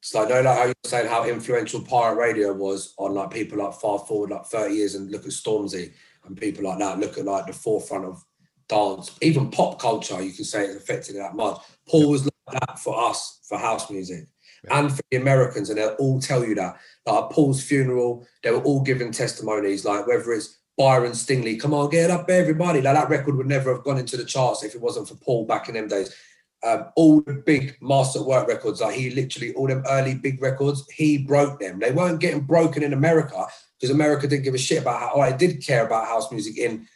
It's like, no, like how you're saying how influential pirate radio was on like people like far forward like 30 years and look at Stormzy and people like that look at like the forefront of dance, even pop culture, you can say it's affected it that much. Paul was like that for us, for house music. Yeah. And for the Americans, and they'll all tell you that. Like at Paul's funeral, they were all giving testimonies, like whether it's Byron Stingley, come on, get up, everybody. Like that record would never have gone into the charts if it wasn't for Paul back in them days. Um, all the big master work records, like he literally, all them early big records, he broke them. They weren't getting broken in America because America didn't give a shit about how, oh, I did care about house music in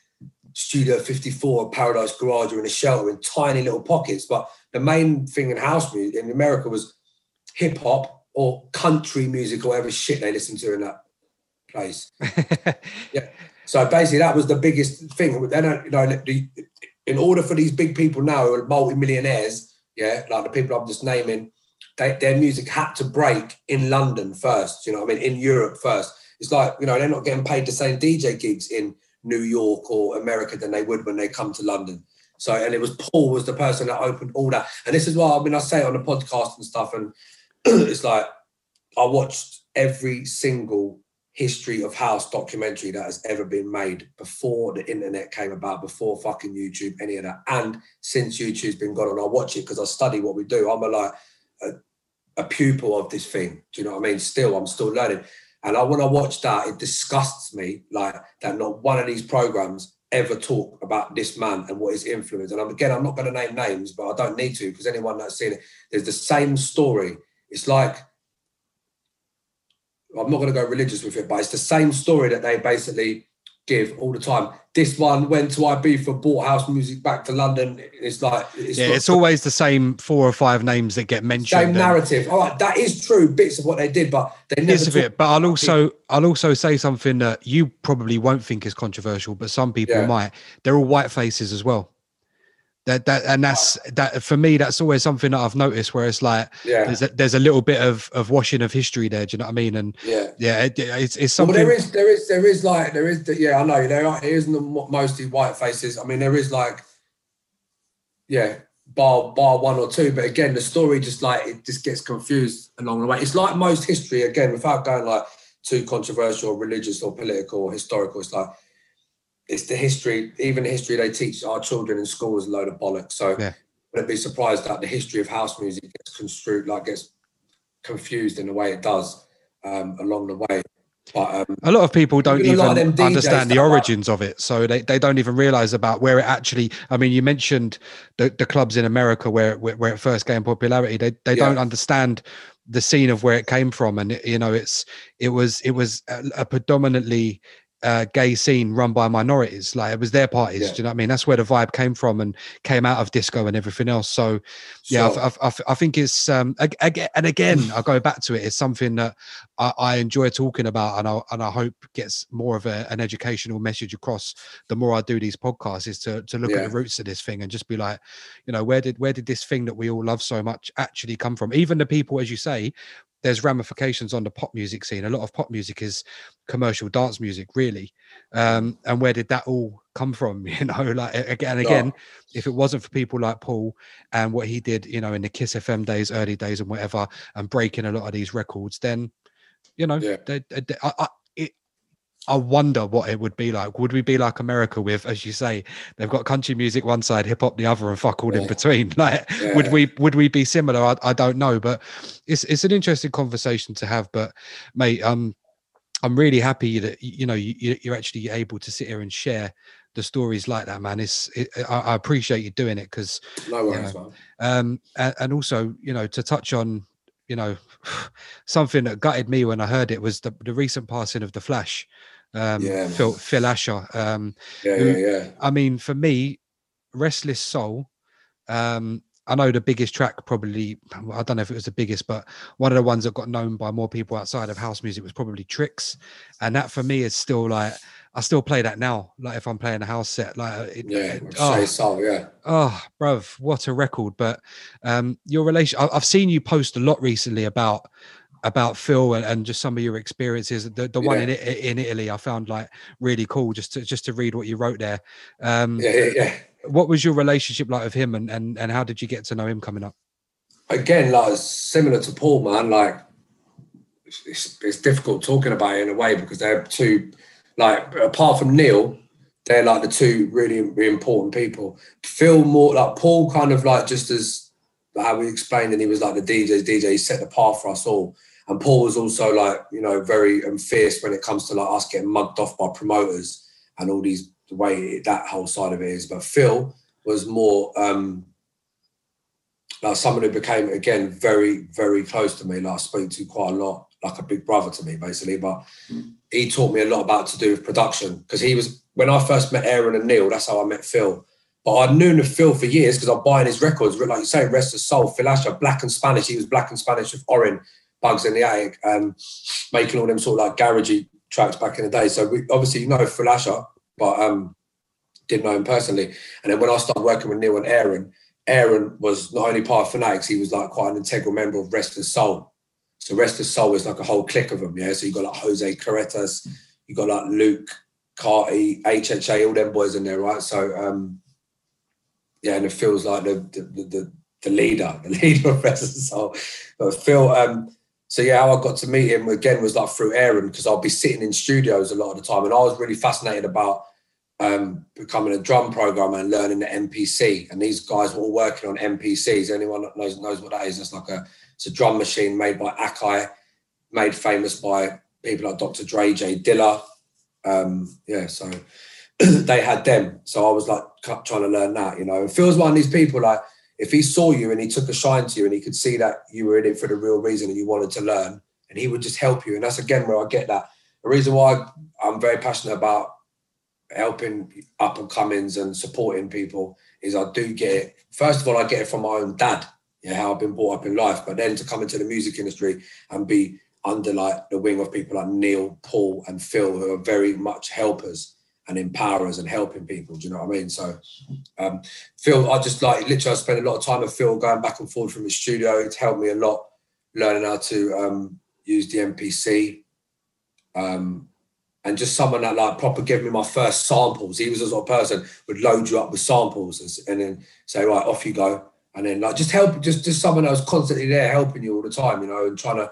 Studio 54, Paradise Garage, or in a shelter in tiny little pockets. But the main thing in house music in America was hip hop or country music or whatever shit they listened to in that place. yeah. So basically, that was the biggest thing. They don't, you know, in order for these big people now who are multi-millionaires, yeah, like the people I'm just naming, they, their music had to break in London first. You know, I mean, in Europe first. It's like you know they're not getting paid the same DJ gigs in New York or America than they would when they come to London. So, and it was Paul was the person that opened all that. And this is why I mean I say it on the podcast and stuff, and it's like I watched every single history of house documentary that has ever been made before the internet came about, before fucking YouTube, any of that. And since YouTube's been gone on, I watch it because I study what we do. I'm a like a, a, pupil of this thing. Do you know what I mean? Still, I'm still learning. And I, when I watch that, it disgusts me like that not one of these programs ever talk about this man and what his influence. And I'm, again, I'm not going to name names, but I don't need to because anyone that's seen it, there's the same story. It's like, I'm not going to go religious with it, but it's the same story that they basically give all the time. This one went to Ibiza, bought house music back to London. It's like it's yeah, it's always the same four or five names that get mentioned. Same narrative. All right, that is true. Bits of what they did, but they never. Bits of it, but I'll also I'll also say something that you probably won't think is controversial, but some people yeah. might. They're all white faces as well. That that and that's that for me that's always something that i've noticed where it's like yeah. there's a, there's a little bit of of washing of history there do you know what i mean? And yeah. yeah it, it's it's something well, there is there is there is like there is yeah i know there are it isn't mostly white faces. I mean there is like yeah bar bar one or two but again the story just like it just gets confused along the way. It's like most history again without going like too controversial religious or political or historical it's like it's the history, even the history they teach our children in school is a load of bollocks. So yeah. would be surprised that the history of house music gets construed, like gets confused in the way it does um, along the way. But um, a lot of people don't even understand the origins like, of it, so they, they don't even realize about where it actually. I mean, you mentioned the, the clubs in America where, where, where it first gained popularity. They they yeah. don't understand the scene of where it came from, and you know, it's it was it was a, a predominantly uh, gay scene run by minorities. Like it was their parties. Yeah. Do you know what I mean? That's where the vibe came from and came out of disco and everything else. So, yeah, I, I, I, think it's um, again and again. I go back to it. It's something that I, I enjoy talking about, and I and I hope gets more of a, an educational message across. The more I do these podcasts, is to to look yeah. at the roots of this thing and just be like, you know, where did where did this thing that we all love so much actually come from? Even the people, as you say, there's ramifications on the pop music scene. A lot of pop music is commercial dance music, really. Um, and where did that all come from? You know, like again and again, if it wasn't for people like Paul and what he did, you know, in the Kiss FM days, early days, and whatever, and breaking a lot of these records, then you know, yeah. they, they, I, I, wonder what it would be like. Would we be like America with, as you say, they've got country music one side, hip hop the other, and fuck all yeah. in between? Like, yeah. would we would we be similar? I, I don't know, but it's it's an interesting conversation to have. But mate, um, I'm really happy that you know you, you're actually able to sit here and share the stories like that, man. It's it, I, I, appreciate you doing it because no worries, you know, um, and, and also you know to touch on you know something that gutted me when I heard it was the, the recent passing of the Flash um, yeah, Phil, Phil Asher. Um, yeah, who, yeah, yeah. I mean, for me, Restless Soul. Um, I know the biggest track probably. I don't know if it was the biggest, but one of the ones that got known by more people outside of house music was probably Tricks, and that for me is still like I still play that now. Like if I'm playing a house set, like it, yeah, oh, soul, yeah. Oh, bruv, what a record! But um, your relation, I, have seen you post a lot recently about about Phil and, and, just some of your experiences. The the yeah. one in in Italy I found like really cool just to just to read what you wrote there. Um, yeah, yeah, yeah. What was your relationship like with him, and and and how did you get to know him coming up? Again, like similar to Paul, man. Like it's, it's difficult talking about it in a way because they're two, like apart from Neil, they're like the two really, really important people. Phil more like Paul, kind of like just as how we explained, and he was like the DJ's DJ. DJ set the path for us all. And Paul was also like, you know, very um, fierce when it comes to like us getting mugged off by promoters and all these the way that whole side of it is. But Phil was more um like someone who became again very, very close to me. Like I spoke to quite a lot, like a big brother to me, basically. But he taught me a lot about to do with production because he was when I first met Aaron and Neil. That's how I met Phil. But I'd known of Phil for years because I'm buying his records. Like you say, Restless Soul, Phil Asher, Black and Spanish. He was Black and Spanish with Orin. Bugz in the Attic, um, making all them sort of like garagey tracks back in the day. So we obviously know Phil Asher, but um, didn't know him personally. And then when I started working with Neil and Aaron, Aaron was not only part of Fanatics, he was like quite an integral member of Rest Restless Soul. So Rest Restless Soul is like a whole clique of them, yeah. So you got like Jose Carretas, you got like Luke McCarthy, HHA, all them boys in there, right? So um, yeah, and it feels like the the, the, the leader, the leader of Restless Soul. But Phil, um, so yeah, how I got to meet him again was like through Aaron because I'll be sitting in studios a lot of the time, and I was really fascinated about um, becoming a drum programmer and learning the MPC. And these guys were all working on MPCs. Anyone that knows knows what that is? It's like a it's a drum machine made by Akai, made famous by people like Dr. Dre, J Dilla. Um, yeah, so they had them. So I was like trying to learn that, you know. It feels one of these people like if he saw you and he took a shine to you and he could see that you were in it for the real reason and you wanted to learn and he would just help you. And that's again where I get that. The reason why I'm very passionate about helping up and comings and supporting people is I do get it. First of all, I get it from my own dad, yeah, how I've been brought up in life. But then to come into the music industry and be under like the wing of people like Neil, Paul, and Phil, who are very much helpers and empowerers and helping people. Do you know what I mean? So, um, Phil, I just like literally, I spent a lot of time with Phil going back and forth from his studio. It's helped me a lot learning how to um, use the MPC. Um, and just someone that like proper gave me my first samples. He was a sort of person would load you up with samples and, and then say, right, off you go. And then like just help, just just someone that was constantly there helping you all the time, you know, and trying to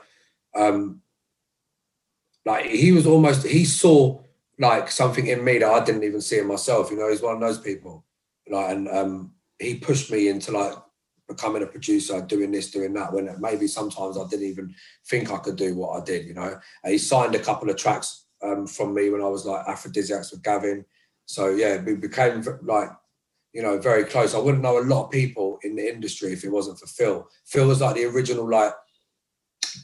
um like he was almost he saw like something in me that I didn't even see in myself. You know, he's one of those people. Like, and um, he pushed me into like becoming a producer, doing this, doing that. When maybe sometimes I didn't even think I could do what I did. You know, and he signed a couple of tracks um, from me when I was like aphrodisiacs with Gavin. So yeah, we became like you know very close. I wouldn't know a lot of people in the industry if it wasn't for Phil. Phil was like the original like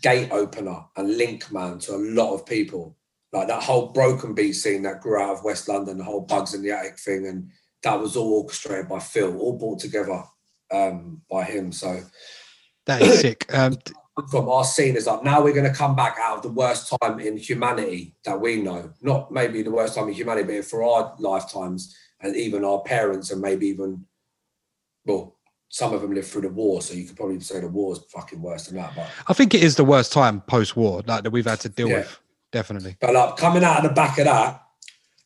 gate opener and link man to a lot of people like that whole broken beat scene that grew out of West London, the whole Bugz in the Attic thing, and that was all orchestrated by Phil, all brought together um, by him. So that is sick. Um, from our scene is like now we're going to come back out of the worst time in humanity that we know, not maybe the worst time in humanity, but for our lifetimes and even our parents and maybe even well some of them lived through the war, so you could probably say the war is fucking worse than that. But I think it is the worst time post-war like, that we've had to deal yeah. with definitely. But like coming out of the back of that,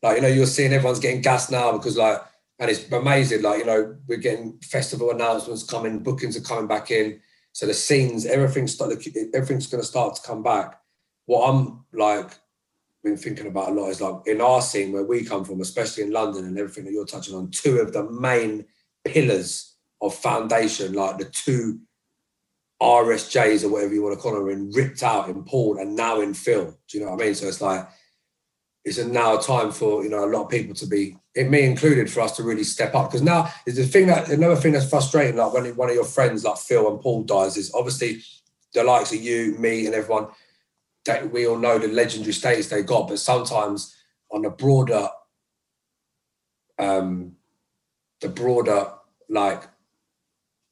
like you know, you're seeing everyone's getting gas now because like, and it's amazing. Like you know, we're getting festival announcements coming, bookings are coming back in. So the scenes, everything's start, everything's going to start to come back. What I'm like been thinking about a lot is like in our scene where we come from, especially in London and everything that you're touching on, two of the main pillars of foundation, like the two RSJs or whatever you want to call them, and ripped out in Paul and now in Phil. Do you know what I mean? So it's like it's a now time for you know a lot of people to be, me included, for us to really step up. Because now is the thing that another thing that's frustrating, like when one of your friends like Phil and Paul dies, is obviously the likes of you, me, and everyone that we all know the legendary status they got, but sometimes on the broader, um, the broader like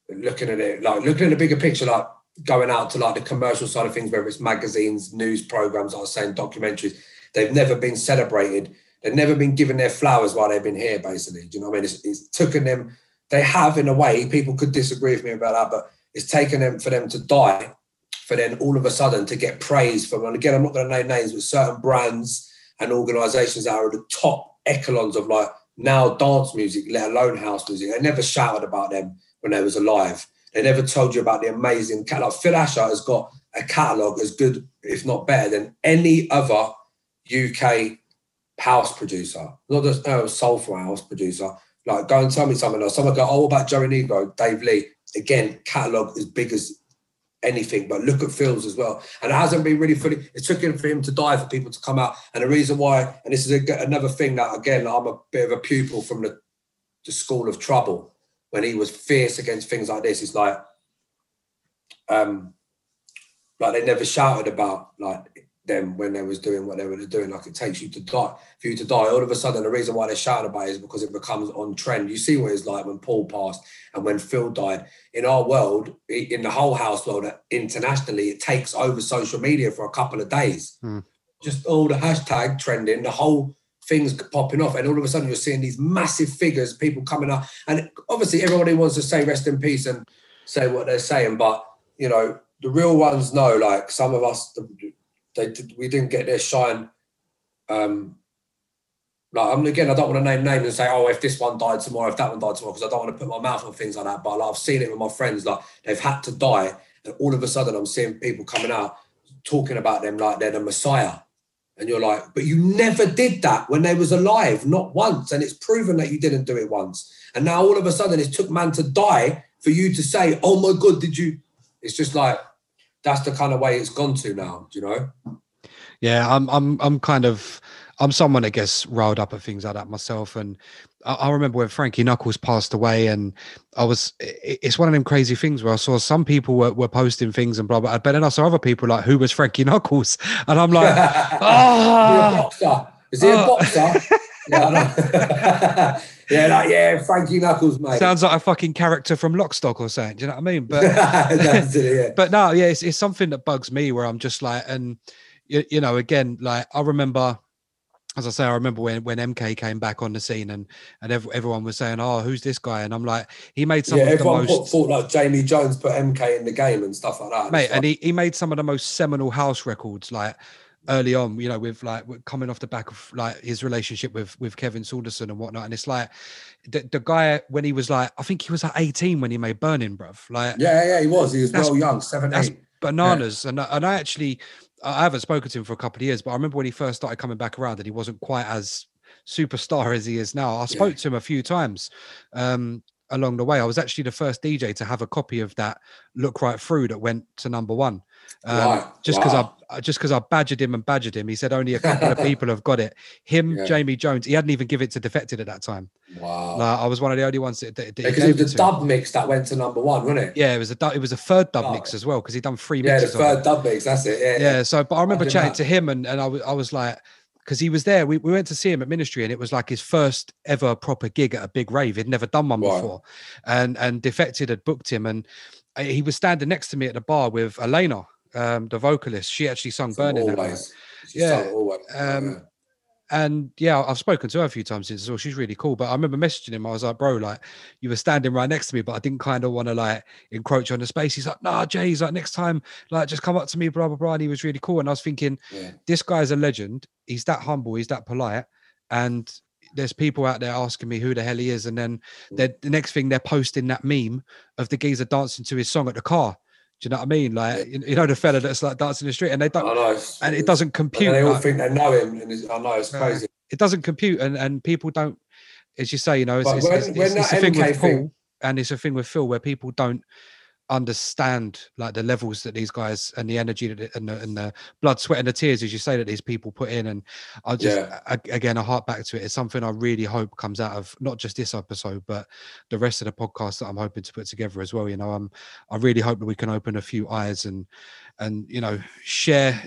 looking at it, like looking at the bigger picture, like going out to like the commercial side of things, whether it's magazines, news programs, I was saying documentaries, they've never been celebrated. They've never been given their flowers while they've been here, basically. Do you know what I mean? It's, it's taken them, they have in a way, people could disagree with me about that, but it's taken them for them to die, for then all of a sudden to get praise from, and again, I'm not going to name names, but certain brands and organizations that are the top echelons of like now dance music, let alone house music. They never shouted about them when they was alive. They never told you about the amazing catalog. Phil Asher has got a catalog as good, if not better, than any other UK house producer, not just uh, soulful house producer. Like, go and tell me something else. Someone go, oh, about Joey Negro, Dave Lee. Again, catalog as big as anything, but look at Phil's as well. And it hasn't been really fully, it took him for him to die for people to come out. And the reason why, and this is a, another thing that, again, I'm a bit of a pupil from the, the school of trouble when he was fierce against things like this, it's like, um, like they never shouted about like them when they was doing what they were doing. Like it takes you to die for you to die. All of a sudden, the reason why they shout about it is because it becomes on trend. You see what it's like when Paul passed and when Phil died. In our world, in the whole house world, internationally, it takes over social media for a couple of days. Hmm. Just all the hashtag trending, the whole things popping off, and all of a sudden you're seeing these massive figures, people coming up, and obviously everybody wants to say rest in peace and say what they're saying, but you know the real ones know. Like some of us, they we didn't get their shine. Um, like I'm again, I don't want to name names and say, oh, if this one died tomorrow, if that one died tomorrow, because I don't want to put my mouth on things like that. But like, I've seen it with my friends, like they've had to die, and all of a sudden I'm seeing people coming out talking about them like they're the Messiah and you're like, but you never did that when they was alive, not once. And it's proven that you didn't do it once. And now all of a sudden it took man to die for you to say, oh my God, did you? It's just like, that's the kind of way it's gone to now, do you know? Yeah, I'm I'm I'm kind of I'm someone that gets riled up at things like that myself. And I, I, remember when Frankie Knuckles passed away, and I was, it, it's one of them crazy things where I saw some people were, were posting things and blah, blah, but then I saw other people like, who was Frankie Knuckles? And I'm like, ah. Is he a oh. boxer? yeah, yeah, like, yeah, Frankie Knuckles, mate. Sounds like a fucking character from Lockstock or something. Do you know what I mean? But, it, yeah. but no, yeah, it's, it's something that bugs me where I'm just like, and you, you know, again, like I remember as I say, I remember when when MK came back on the scene and and ev- everyone was saying, "Oh, who's this guy?" And I'm like, he made some yeah, of the most. Thought like Jamie Jones put MK in the game and stuff like that. Mate, and he, he made some of the most seminal house records like early on. You know, with like coming off the back of like his relationship with with Kevin Saunderson and whatnot. And it's like the, the guy when he was like, I think he was like 18 when he made Burning, bruv. Like, yeah, yeah, he was. He was well young, 17. Bananas, yeah. and and I actually I haven't spoken to him for a couple of years, but I remember when he first started coming back around that he wasn't quite as superstar as he is now. I spoke yeah. to him a few times um, along the way. I was actually the first DJ to have a copy of that "Look Right Through" that went to number one. Um, right. Just because wow. I just because I badgered him and badgered him, he said only a couple of people have got it. Him, yeah. Jamie Jones. He hadn't even given it to Defected at that time. Wow. Like, I was one of the only ones that, that, that because it was the dub mix that went to number one, wasn't it? Yeah, it was a it was a third dub oh. mix as well because he'd done three mixes. Yeah, the third dub mix. That's it. Yeah. Yeah. So, but I remember chatting that. to him and and I was I was like because he was there. We, we went to see him at Ministry, and it was like his first ever proper gig at a big rave. He'd never done one right. before, and and Defected had booked him, and uh, he was standing next to me at the bar with Alana, um, the vocalist. She actually sung "Burning." Always. Yeah. Um, and yeah, I've spoken to her a few times since, so she's really cool. But I remember messaging him. I was like, "Bro, like you were standing right next to me, but I didn't kind of want to like encroach on the space." He's like, "Nah, Jay." He's like, "Next time, like just come up to me, blah blah blah." And he was really cool. And I was thinking, yeah. this guy's a legend. He's that humble. He's that polite. And there's people out there asking me who the hell he is, and then mm. the next thing they're posting that meme of the geezer dancing to his song at the car. Do you know what I mean? Like you know the fella that's like dancing in the street, and they don't, and it doesn't compute. they all like, think they know him, and I know it's crazy. Uh, it doesn't compute, and and people don't, as you say, you know, it's, it's, when, it's, when it's a thing with Paul, thing, and it's a thing with Phil where people don't understand like the levels that these guys and the energy that and the, and the blood sweat and the tears as you say that these people put in. And i just yeah. I, again i hark back to it. It's something i really hope comes out of not just this episode but the rest of the podcast that i'm hoping to put together as well. You know i'm i really hope that we can open a few eyes and and you know share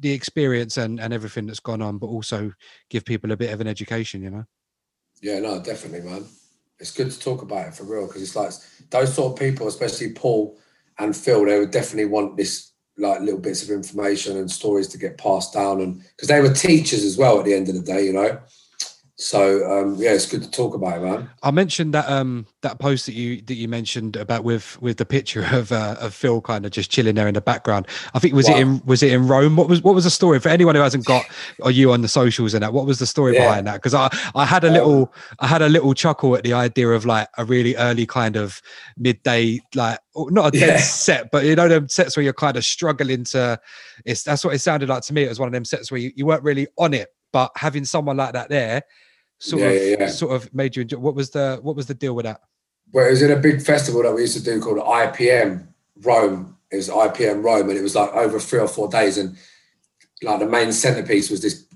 the experience and and everything that's gone on but also give people a bit of an education you know? Yeah no definitely man it's good to talk about it for real because it's like those sort of people, especially Paul and Phil, they would definitely want this like little bits of information and stories to get passed down, and because they were teachers as well at the end of the day, you know. So um, yeah, it's good to talk about it, man. I mentioned that um, that post that you that you mentioned about with with the picture of uh, of Phil kind of just chilling there in the background. I think was wow. it in was it in Rome? What was what was the story for anyone who hasn't got or you on the socials and that? What was the story yeah. behind that? Because I I had a um, little I had a little chuckle at the idea of like a really early kind of midday like not a dead yeah. set, but you know them sets where you're kind of struggling to. It's that's what it sounded like to me. It was one of them sets where you, you weren't really on it, but having someone like that there sort yeah, of yeah, yeah. sort of made you enjoy what was the what was the deal with that well it was in a big festival that we used to do called ipm rome it was ipm rome and it was like over three or four days and like the main centerpiece was this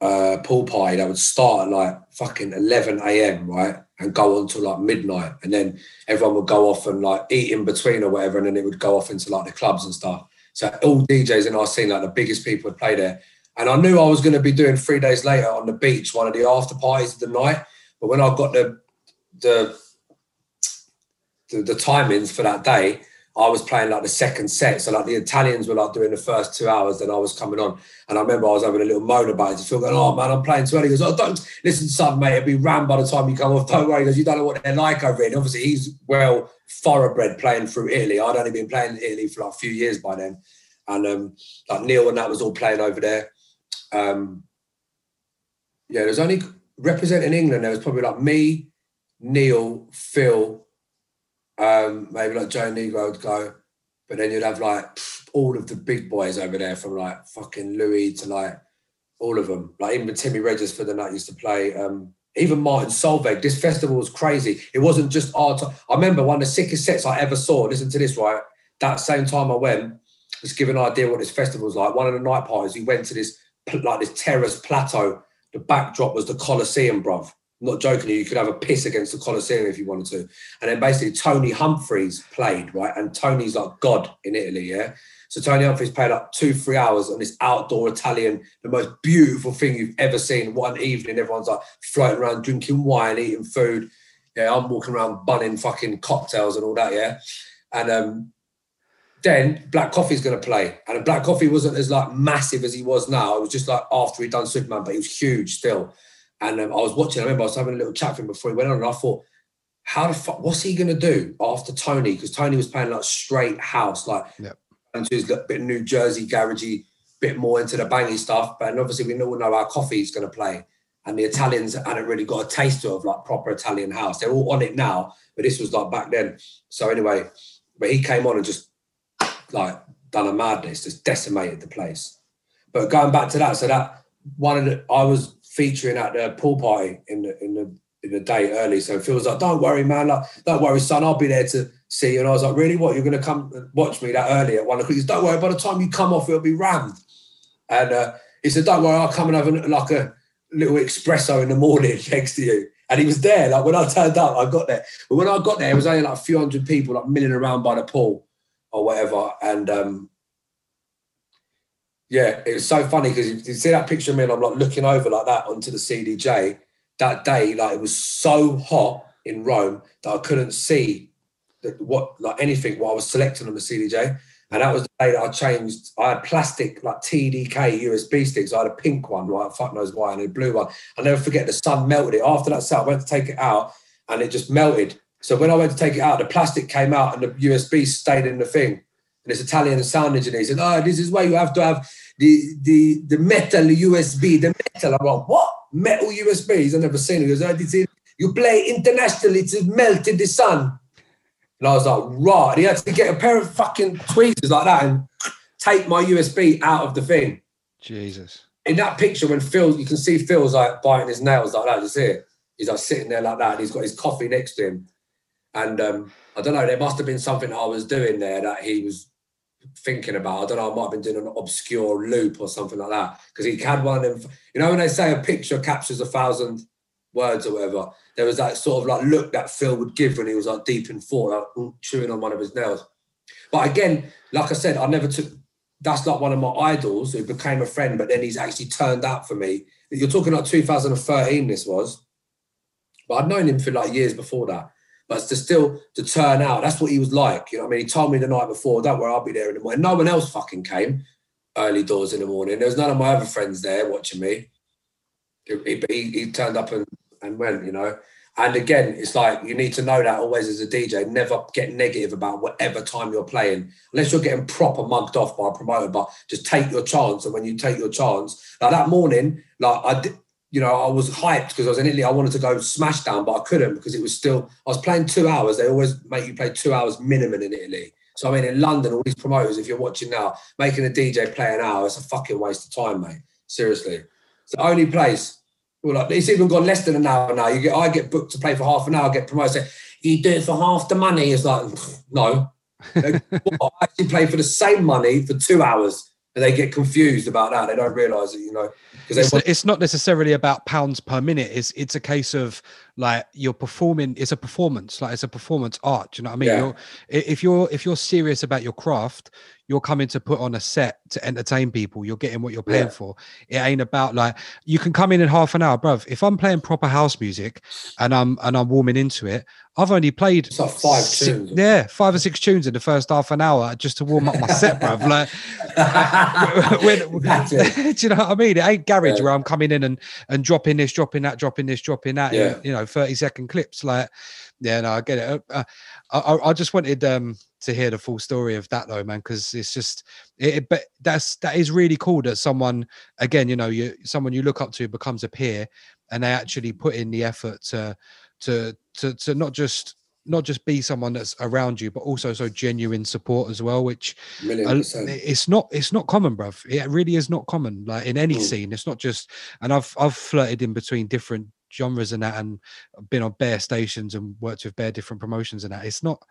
uh, pool party that would start at like fucking 11 a.m. right and go on till like midnight and then everyone would go off and like eat in between or whatever and then it would go off into like the clubs and stuff so all DJs in our scene like the biggest people would play there and I knew I was going to be doing three days later on the beach, one of the after parties of the night. But when I got the the the, the timings for that day, I was playing like the second set. So like the Italians were like doing the first two hours, then I was coming on. And I remember I was having a little moan about it. Just Phil going, oh man, I'm playing too early. He goes, oh, don't listen, son, mate. It'll be ram by the time you come off. Don't worry. Because you don't know what they're like over here. Obviously he's well thoroughbred playing through Italy. I'd only been playing in Italy for like a few years by then. And um, like Neil and that was all playing over there um, yeah, there's only representing England. There was probably like me, Neil, Phil, um, maybe like Joe Negro would go, but then you'd have like all of the big boys over there from like fucking Louie to like all of them. Like even Timmy Regis for the night used to play. Um, even Martin Solveig. This festival was crazy. It wasn't just art. I remember one of the sickest sets I ever saw. Listen to this, right? That same time I went, just give an idea what this festival was like. One of the night parties, we went to this like this terrace plateau. The backdrop was the Colosseum, bruv. I'm not joking you, could have a piss against the Colosseum if you wanted to. And then basically Tony Humphries played, right? And Tony's like God in Italy, yeah? So Tony Humphries played like two, three hours on this outdoor Italian, the most beautiful thing you've ever seen. One evening, everyone's like floating around, drinking wine, eating food. Yeah, I'm walking around bunning fucking cocktails and all that, yeah. And um, then Black Coffee's going to play, and Black Coffee wasn't as like massive as he was now. It was just like after he'd done Superman, but he was huge still. And um, I was watching. I remember I was having a little chat with him before he went on, and I thought, how the fuck? What's he going to do after Tony? Because Tony was playing like straight house, like yep. into his bit of New Jersey garagey, bit more into the bangy stuff. But obviously, we all know how Coffee's going to play. And the Italians hadn't really got a taste of like proper Italian house. They're all on it now, but this was like back then. So anyway, but he came on and just like done a madness, just decimated the place. But going back to that, so that one of the I was featuring at the pool party in the in the in the day early. So Phil was like, "Don't worry, man. Like, don't worry, son. I'll be there to see you." And I was like, "Really? What? You're going to come watch me that early at one o'clock?" "Don't worry. By the time you come off, it'll be rammed." And uh, he said, "Don't worry. I'll come and have a, like a little espresso in the morning next to you." And he was there. Like when I turned up, I got there. But when I got there, it was only like a few hundred people, like milling around by the pool or whatever. And um, yeah, it was so funny because you, you, see that picture of me and I'm like looking over like that onto the CDJ. That day, like it was so hot in Rome that I couldn't see that what like anything while I was selecting on the CDJ. And that was the day that I changed. I had plastic like TDK USB sticks. I had a pink one, right? Fuck knows why, and a blue one. I'll never forget the sun melted it. After that set, I went to take it out and it just melted. So when I went to take it out, the plastic came out and the USB stayed in the thing. And this Italian sound engineer said, "Oh, this is why you have to have the the the metal USB, the metal." I'm like, "What metal USB?" I've never seen it." He goes, "Oh, this is, you play internationally to melt in the sun." And I was like, "Right." He had to get a pair of fucking tweezers like that and take my USB out of the thing. Jesus. In that picture, when Phil, you can see Phil's like biting his nails like that. You see it? He's like sitting there like that, and he's got his coffee next to him. And um, I don't know, there must have been something I was doing there that he was thinking about. I don't know, I might have been doing an obscure loop or something like that. Because he had one of you know, when they say a picture captures a thousand words or whatever, there was that sort of like look that Phil would give when he was like deep in thought, like chewing on one of his nails. But again, like I said, I never took that's like one of my idols who became a friend, but then he's actually turned out for me. You're talking like 2013, this was, but I'd known him for like years before that. But to still to turn out, that's what he was like. You know, I mean, he told me the night before, "Don't worry, I'll be there in the morning." No one else fucking came early doors in the morning. There was none of my other friends there watching me. He, he, he turned up and, and went, you know. And again, it's like you need to know that always as a DJ. Never get negative about whatever time you're playing, unless you're getting proper mugged off by a promoter. But just take your chance. And when you take your chance, like that morning, like I did, you know, I was hyped because I was in Italy. I wanted to go smash down, but I couldn't because it was still, I was playing two hours. They always make you play two hours minimum in Italy. So, I mean, in London, all these promoters, if you're watching now, making a DJ play an hour, it's a fucking waste of time, mate. Seriously. It's the only place, well, like, it's even gone less than an hour now. You get, I get booked to play for half an hour, I get promoted, say, you do it for half the money. It's like, no. I actually play for the same money for two hours they get confused about that. They don't realise it, you know. It's, want- it's, not necessarily about pounds per minute. It's it's a case of like you're performing. It's a performance. Like it's a performance art. you know what I mean? Yeah. You're, if you're if you're serious about your craft, you're coming to put on a set to entertain people. You're getting what you're paying yeah. for. It ain't about like you can come in in half an hour, bruv. If I'm playing proper house music and I'm and I'm warming into it, I've only played like five six, tunes. Yeah, five or six tunes in the first half an hour just to warm up my set, bruv. Like, when, do you know what I mean? It ain't garage yeah. where I'm coming in and and dropping this, dropping that, dropping this, dropping that. Yeah. You know, thirty second clips. Like, yeah, no, I get it. Uh, I, I just wanted um to hear the full story of that though man because it's just it, but that's that is really cool that someone again you know you someone you look up to becomes a peer and they actually put in the effort to to to to not just not just be someone that's around you but also so genuine support as well which it's not it's not common bruv it really is not common like in any mm. scene it's not just and i've i've flirted in between different genres and that and been on bare stations and worked with bare different promotions and that it's not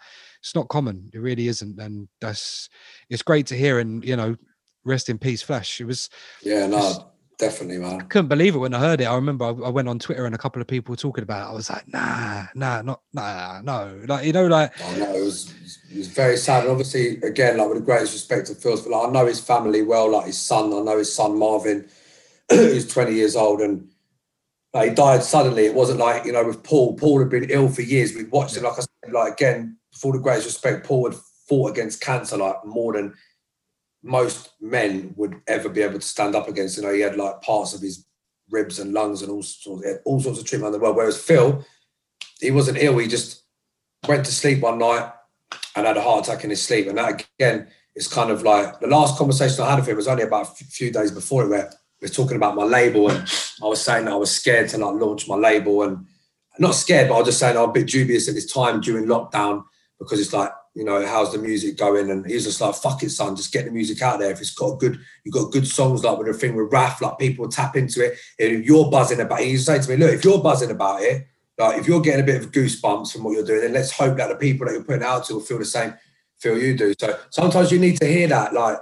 it's not common it really isn't and that's it's great to hear and you know rest in peace flash. It was yeah no definitely man. I couldn't believe it when i heard it. I remember I, I, went on twitter and a couple of people were talking about it. I was like nah nah not nah no. Like you know like oh, no, it was it was very sad. And obviously again like with the greatest respect to phil's but like, i know his family well like his son i know his son marvin who's 20 years old and like, he died suddenly. It wasn't like you know with Paul. Paul had been ill for years. We'd watched him, like I said, like again, for the greatest respect, Paul had fought against cancer like more than most men would ever be able to stand up against. You know, he had like parts of his ribs and lungs and all sorts, all sorts of treatment in the world. Whereas Phil, he wasn't ill. He just went to sleep one night and had a heart attack in his sleep. And that again is kind of like the last conversation I had with him was only about a few days before it, where were talking about my label, and I was saying I was scared to like launch my label, and not scared, but I was just saying I'm a bit dubious at this time during lockdown because it's like you know, how's the music going? And he's just like, fuck it, son, just get the music out there. If it's got good, you've got good songs like with the thing with Raf, like people tap into it. And if you're buzzing about it, he say to me, look, if you're buzzing about it, like if you're getting a bit of goosebumps from what you're doing, then let's hope that the people that you're putting out to will feel the same feel you do. So sometimes you need to hear that. Like,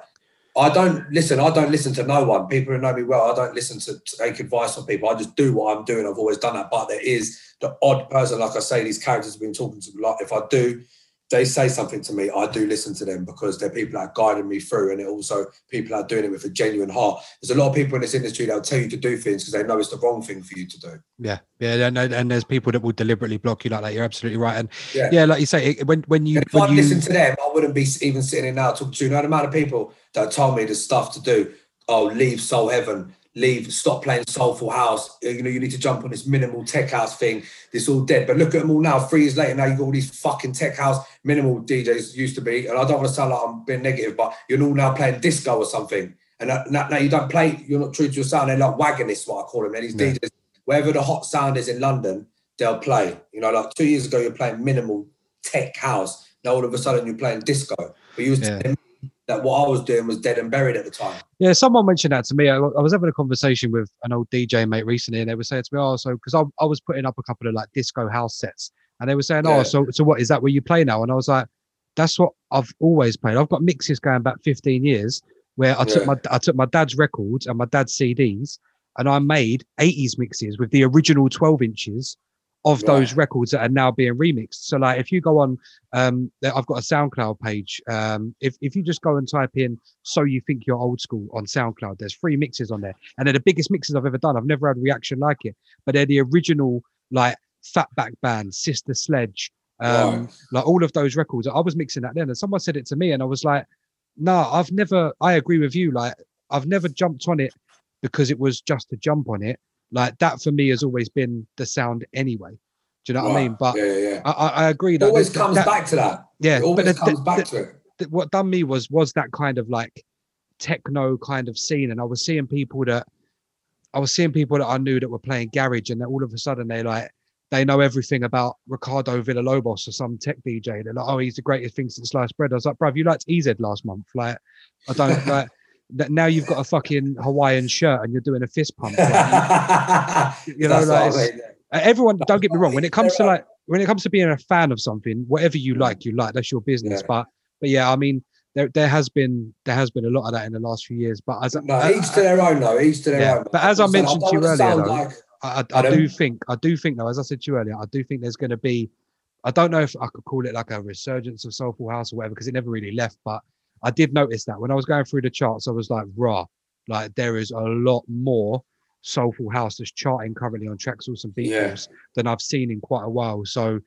I don't listen, I don't listen to no one. People who know me well, I don't listen to, take advice from people. I just do what I'm doing. I've always done that. But there is the odd person, like I say, these characters have been talking to me. Like if I do they say something to me, I do listen to them because they're people that are guiding me through, and it also people that are doing it with a genuine heart. There's a lot of people in this industry that will tell you to do things because they know it's the wrong thing for you to do. Yeah, yeah, and, and there's people that will deliberately block you like that. You're absolutely right, and yeah, yeah like you say, when when you if I you listen to them, I wouldn't be even sitting here now talking to you. know the amount of people that told me the stuff to do. Oh, leave Soul Heaven leave, stop playing soulful house. You know, you need to jump on this minimal tech house thing. This all dead. But look at them all now. Three years later, now you've got all these fucking tech house minimal DJs used to be. And I don't want to sound like I'm being negative, but you're all now playing disco or something. And now, now you don't play, you're not true to your sound. They're like wagonists, what I call them. And these yeah. DJs, wherever the hot sound is in London, they'll play. You know, like two years ago, you're playing minimal tech house. Now all of a sudden you're playing disco. But you was yeah that what I was doing was dead and buried at the time. Yeah, someone mentioned that to me. I, I, was having a conversation with an old DJ mate recently, and they were saying to me, "Oh, so because I, I was putting up a couple of like disco house sets, and they were saying, oh, so so what is that where you play now?" And I was like, "That's what I've always played. I've got mixes going back 15 years where I took my I took my dad's records and my dad's CDs, and I made 80s mixes with the original 12 inches." Of right. those records that are now being remixed. So like if you go on um I've got a SoundCloud page. Um if, if you just go and type in so you think you're old school on SoundCloud, there's three mixes on there. And they're the biggest mixes I've ever done. I've never had a reaction like it. But they're the original like Fatback Band, Sister Sledge, um, right. like all of those records. I was mixing that then and someone said it to me and I was like, no, nah, I've never I agree with you. Like I've never jumped on it because it was just to jump on it. Like that for me has always been the sound anyway. Do you know right. what I mean? But yeah, yeah. I, I agree that it always comes that, back to that. Yeah, it always but comes the, back to it. what done me was was that kind of like techno kind of scene, and I was seeing people that I was seeing people that I knew that were playing garage, and then all of a sudden they like they know everything about Ricardo Villalobos or some tech DJ. They're like, oh, he's the greatest thing since sliced bread. I was like, bruv, you liked EZ last month. Like, I don't like that now you've got a fucking Hawaiian shirt and you're doing a fist pump. Like, you, know, like uh, everyone. Don't get me wrong. When it comes to like when it comes to being a fan of something, whatever you like, you like. That's your business. Yeah. But but yeah, I mean, there there has been there has been a lot of that in the last few years. But as no, uh, each to their own though. Each to their yeah, own. But as I mentioned to you earlier, though, like, I, I, I do think I do think though, as I said to you earlier, I do think there's going to be. I don't know if I could call it like a resurgence of Soulful House or whatever because it never really left, but I did notice that when I was going through the charts, I was like, raw, like there is a lot more soulful house that's charting currently on Traxsource and Beatport yeah. than I've seen in quite a while. So,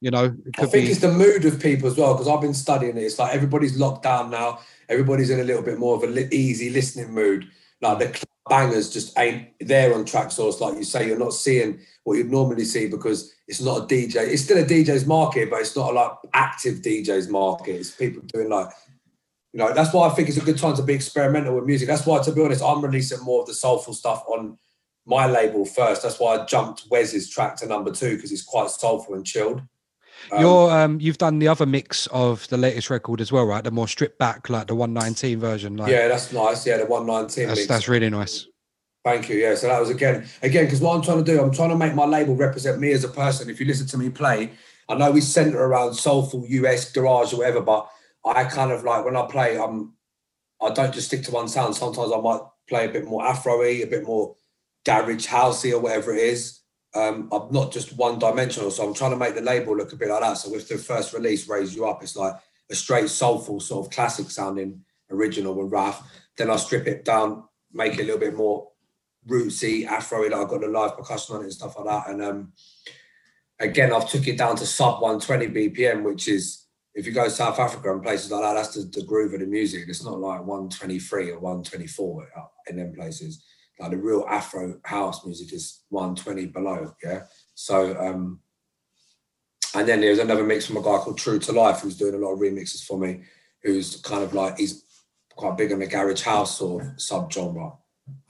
you know, I think be... it's the mood of people as well because I've been studying it. It's like everybody's locked down now. Everybody's in a little bit more of an li- easy listening mood. Like the bangers just ain't there on Traxsource, like you say. You're not seeing what you'd normally see because it's not a DJ. It's still a DJ's market, but it's not a like active DJ's market. It's people doing like you know, that's why I think it's a good time to be experimental with music. That's why, to be honest, I'm releasing more of the soulful stuff on my label first. That's why I jumped Wes's track to number two because it's quite soulful and chilled. Um, You're um, you've done the other mix of the latest record as well, right? The more stripped back, like the 119 version. Like, yeah, that's nice. Yeah, the 119. That's, that's really nice. Thank you. Yeah, so that was again, again, because what I'm trying to do, I'm trying to make my label represent me as a person. If you listen to me play, I know we center around soulful US garage or whatever, but I kind of like when I play, I'm I don't just stick to one sound. Sometimes I might play a bit more Afro-y, a bit more garage housey or whatever it is. Um, I'm not just one dimensional, so I'm trying to make the label look a bit like that. So with the first release, Raise You Up, it's like a straight soulful sort of classic sounding original with Raf. Then I strip it down, make it a little bit more rootsy, Afro-y, like I've got the live percussion on it and stuff like that. And um, again, I've took it down to sub 120 BPM, which is if you go to South Africa and places like that, that's the, the groove of the music. It's not like 123 or 124 in them places. Like the real Afro house music is 120 below. Yeah. So, um, and then there's another mix from a guy called True to Life who's doing a lot of remixes for me, who's kind of like, he's quite big in the garage house sort of subgenre.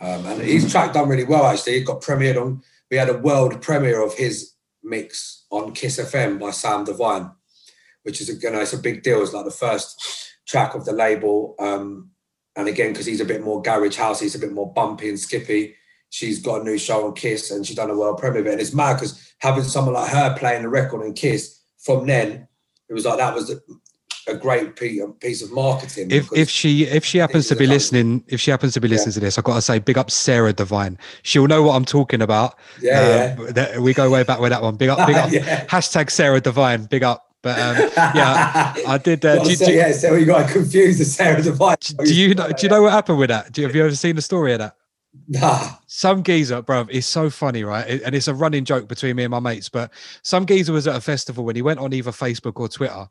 Um, and his track done really well actually. It got premiered on, we had a world premiere of his mix on Kiss FM by Sam Divine which is you know it's a big deal. It's like the first track of the label. Um, and again, because he's a bit more garage house, he's a bit more bumpy and skippy. She's got a new show on Kiss, and she's done a world premiere. And it's mad because having someone like her playing the record on Kiss from then, it was like that was a great piece of marketing. If if she if she happens to be listening, if she happens to be listening yeah. to this, I've got to say, big up Sarah Divine. She'll know what I'm talking about. Yeah, um, yeah. we go way back with that one. Big up, big up. yeah. Hashtag Sarah Divine. Big up. But um, yeah, I did. Uh, do, do, yeah, so you got confused the Sarah Divine. Do you know? Do you know what happened with that? Do you, have you ever seen the story of that? Nah. Some geezer, bro, it's so funny, right? It, and it's a running joke between me and my mates. But some geezer was at a festival when he went on either Facebook or Twitter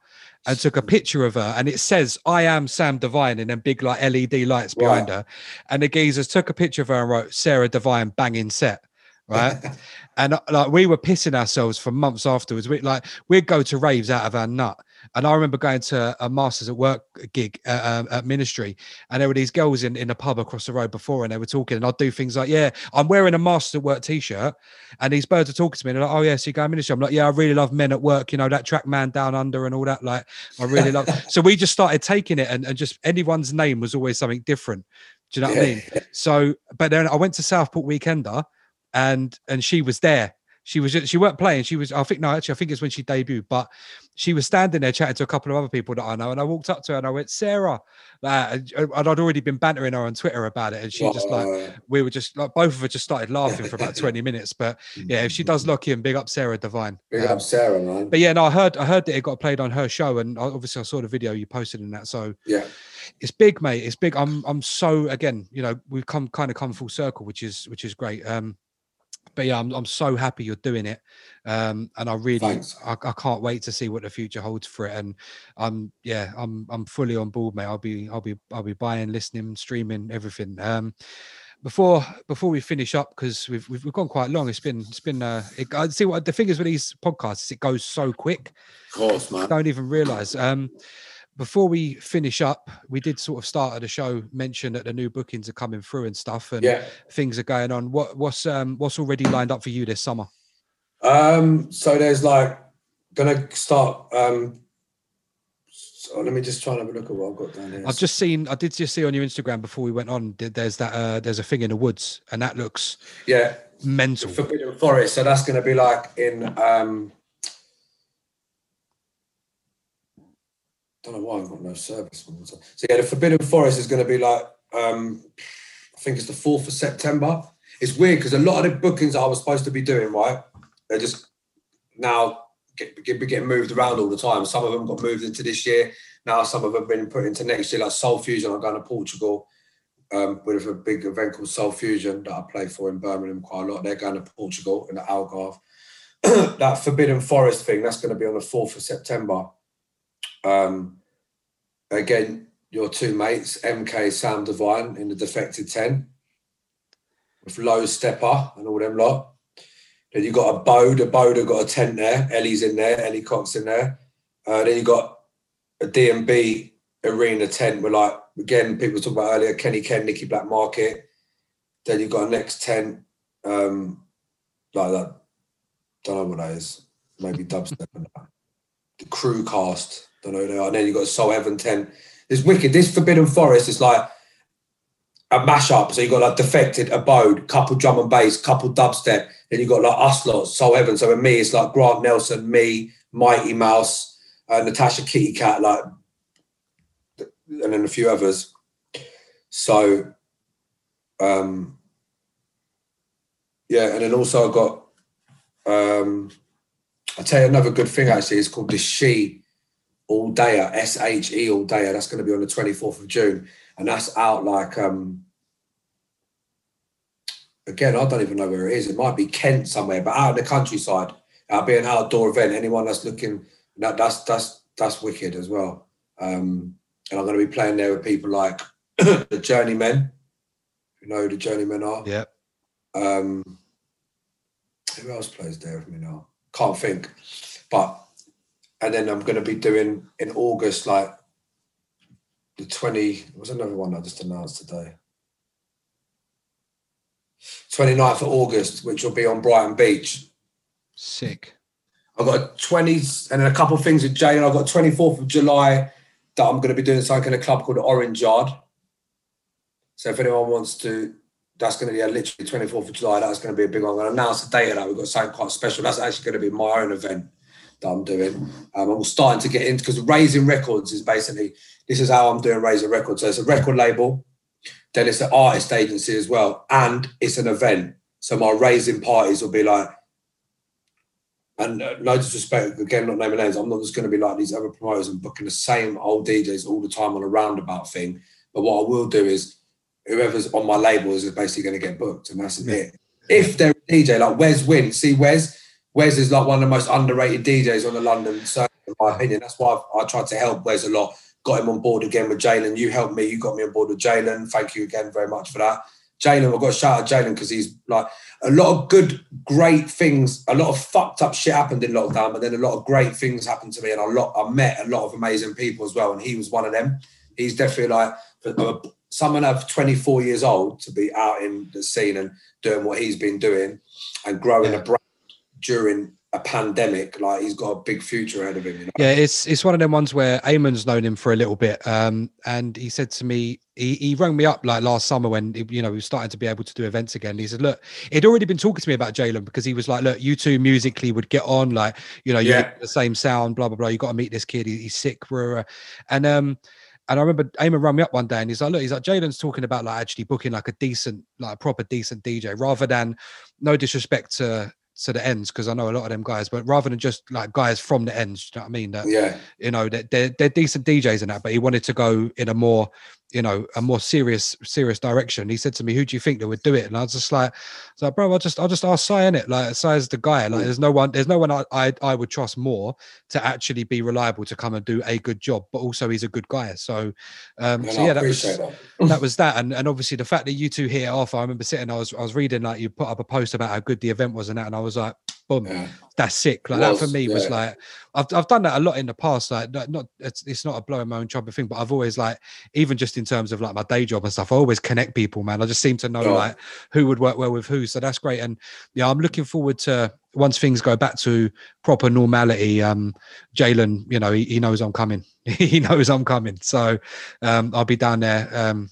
and took a picture of her, and it says "I am Sam Divine" and then big like LED lights behind wow. her. And the geezers took a picture of her and wrote "Sarah Divine banging set." right? and uh, like we were pissing ourselves for months afterwards. We like we'd go to raves out of our nut. And I remember going to a Masters at Work gig um, at Ministry, and there were these girls in, in a pub across the road before, and they were talking, and I'd do things like, "Yeah, I'm wearing a Masters at Work t-shirt," and these birds are talking to me, and they're like, "Oh yeah, so you go Ministry?" I'm like, "Yeah, I really love Men at Work, you know that track Man Down Under and all that. Like, I really love." so we just started taking it, and, and just anyone's name was always something different. Do you know what I mean? So, but then I went to Southport Weekender and and she was there. She was just, she weren't playing. She was I think no actually I think it's when she debuted, but she was standing there chatting to a couple of other people that I know, and I walked up to her and I went Sarah, uh, and I'd already been bantering her on Twitter about it, and she just like we were just like both of us just started laughing for about twenty minutes. But yeah, if she does lock in, big up Sarah Divine. Big um, up Sarah, man. But yeah, no, I heard I heard that it got played on her show, and obviously I saw the video you posted in that. So yeah, it's big, mate. It's big. I'm I'm so again, you know, we've come kind of come full circle, which is which is great. Um, but yeah, I'm, I'm so happy you're doing it. Um, and I really, I, I, can't wait to see what the future holds for it. And I'm, yeah, I'm, I'm fully on board, mate. I'll be, I'll be, I'll be buying, listening, streaming, everything. Um, before, before we finish up, because we've, we've, we've gone quite long. It's been, it's been, uh, it, I see what the thing is with these podcasts, it goes so quick. Of course, man. I don't even realize. Um, before we finish up, we did sort of start at the show mention that the new bookings are coming through and stuff, and yeah. things are going on. What what's um what's already lined up for you this summer? Um, so there's like gonna start. Um, so let me just try and have a look at what I've got down here. I've just seen. I did just see on your Instagram before we went on. There's that. Uh, there's a thing in the woods, and that looks yeah mental. Forbidden Forest. So that's going to be like in um don't know why I've got no service. So yeah, the Forbidden Forest is going to be like um, I think it's the fourth of September. It's weird because a lot of the bookings I was supposed to be doing, right, they're just now get, get, getting moved around all the time. Some of them got moved into this year. Now some of them have been put into next year, like Soul Fusion. I'm going to Portugal um, with a big event called Soul Fusion that I play for in Birmingham quite a lot. They're going to Portugal in the Algarve. that Forbidden Forest thing, that's going to be on the 4th of September. Um, again, your two mates, MK Sam Divine in the defected 10, with Low Steppa and all them lot. Then you got Abode, a Bode got a tent there, Ellie's in there, Ellie Cox in there. Uh, then you got a D&B arena tent with like, again, people talked about earlier, Kenny Ken, Nicky Black Market. Then you got a next tent, um, like that, don't know what that is, maybe dubstep and that. The crew cast don't know. And then you got Soul Heaven 10. It's wicked. This Forbidden Forest is like a mashup. So you got like Defected, Abode, couple drum and bass, couple dubstep. Then you got like us lot, Soul Heaven. So with me, it's like Grant Nelson, me, Mighty Mouse, uh, Natasha Kitty Katt, like, and then a few others. So, um, yeah, and then also I got, um, I'll tell you another good thing actually. It's called the She all dayer, S H E all dayer. That's going to be on the 24th of June. And that's out like, um, again, I don't even know where it is. It might be Kent somewhere, but out in the countryside. It'll be an outdoor event. Anyone that's looking, that, that's, that's, that's wicked as well. Um, and I'm going to be playing there with people like the Journeymen. You know who the Journeymen are? Yeah. Um, who else plays there with me now? Can't think. But and then I'm going to be doing in August like the 20. Was another one I just announced today. 29th of August, which will be on Brighton Beach. Sick. I've got 20 and then a couple of things with Jay, and I've got 24th of July that I'm going to be doing something in a club called the Orange Yard. So if anyone wants to, that's going to be yeah, literally 24th of July. That's going to be a big one. I'm going to announce the date of that. We've got something quite special. That's actually going to be my own event that I'm doing. Um, I'm starting to get into because Raising Records is basically this is how I'm doing Raising Records. So it's a record label, then it's an artist agency as well, and it's an event. So my raising parties will be like and uh, no disrespect, again, not naming names, I'm not just going to be like these other promoters and booking the same old DJs all the time on a roundabout thing. But what I will do is whoever's on my label is basically going to get booked, and that's yeah. it. If they're a DJ like Wes Win, see Wes, Wes is like one of the most underrated DJs on the London circuit, in my opinion. That's why I've, I tried to help Wes a lot. Got him on board again with Jalen. You helped me. You got me on board with Jalen. Thank you again very much for that. Jalen, I've got to shout out Jalen because he's like a lot of good, great things. A lot of fucked up shit happened in lockdown, but then a lot of great things happened to me, and a lot I met a lot of amazing people as well. And he was one of them. He's definitely like someone of 24 years old to be out in the scene and doing what he's been doing and growing yeah. a brand during a pandemic, like he's got a big future ahead of him. You know? Yeah, it's it's one of them ones where Eamon's known him for a little bit, um, and he said to me, he, he rang me up like last summer when you know we were starting to be able to do events again. He said, "Look, he'd already been talking to me about Jalen because he was like, look, you two musically would get on, like you know, you yeah. the same sound, blah blah blah. You got to meet this kid. He, he's sick, blah, and um." And I remember Eamon rang me up one day and he's like, look, he's like, Jalen's talking about like actually booking like a decent, like a proper decent DJ rather than no disrespect to to the ends because I know a lot of them guys, but rather than just like guys from the ends, you know what I mean? That yeah, you know, they're, they're, they're decent DJs and that, but he wanted to go in a more you know a more serious serious direction. He said to me who do you think that would do it? And i was just like so like, bro i'll just i'll just ask Sy in it like Sy's the guy. Like there's no one there's no one I, I, I would trust more to actually be reliable to come and do a good job but also he's a good guy. So um so yeah that was that. that. was that. And and obviously the fact that you two hit it off i remember sitting i was i was reading like you put up a post about how good the event was and that and i was like boom yeah. that's sick like was, that for me yeah. was like I've, I've done that a lot in the past like not it's, it's not a blowing my own trumpet thing but i've always like even just in terms of like my day job and stuff i always connect people man i just seem to know oh. like who would work well with who so that's great and yeah i'm looking forward to once things go back to proper normality um jalen you know he, he knows i'm coming he knows i'm coming so um i'll be down there um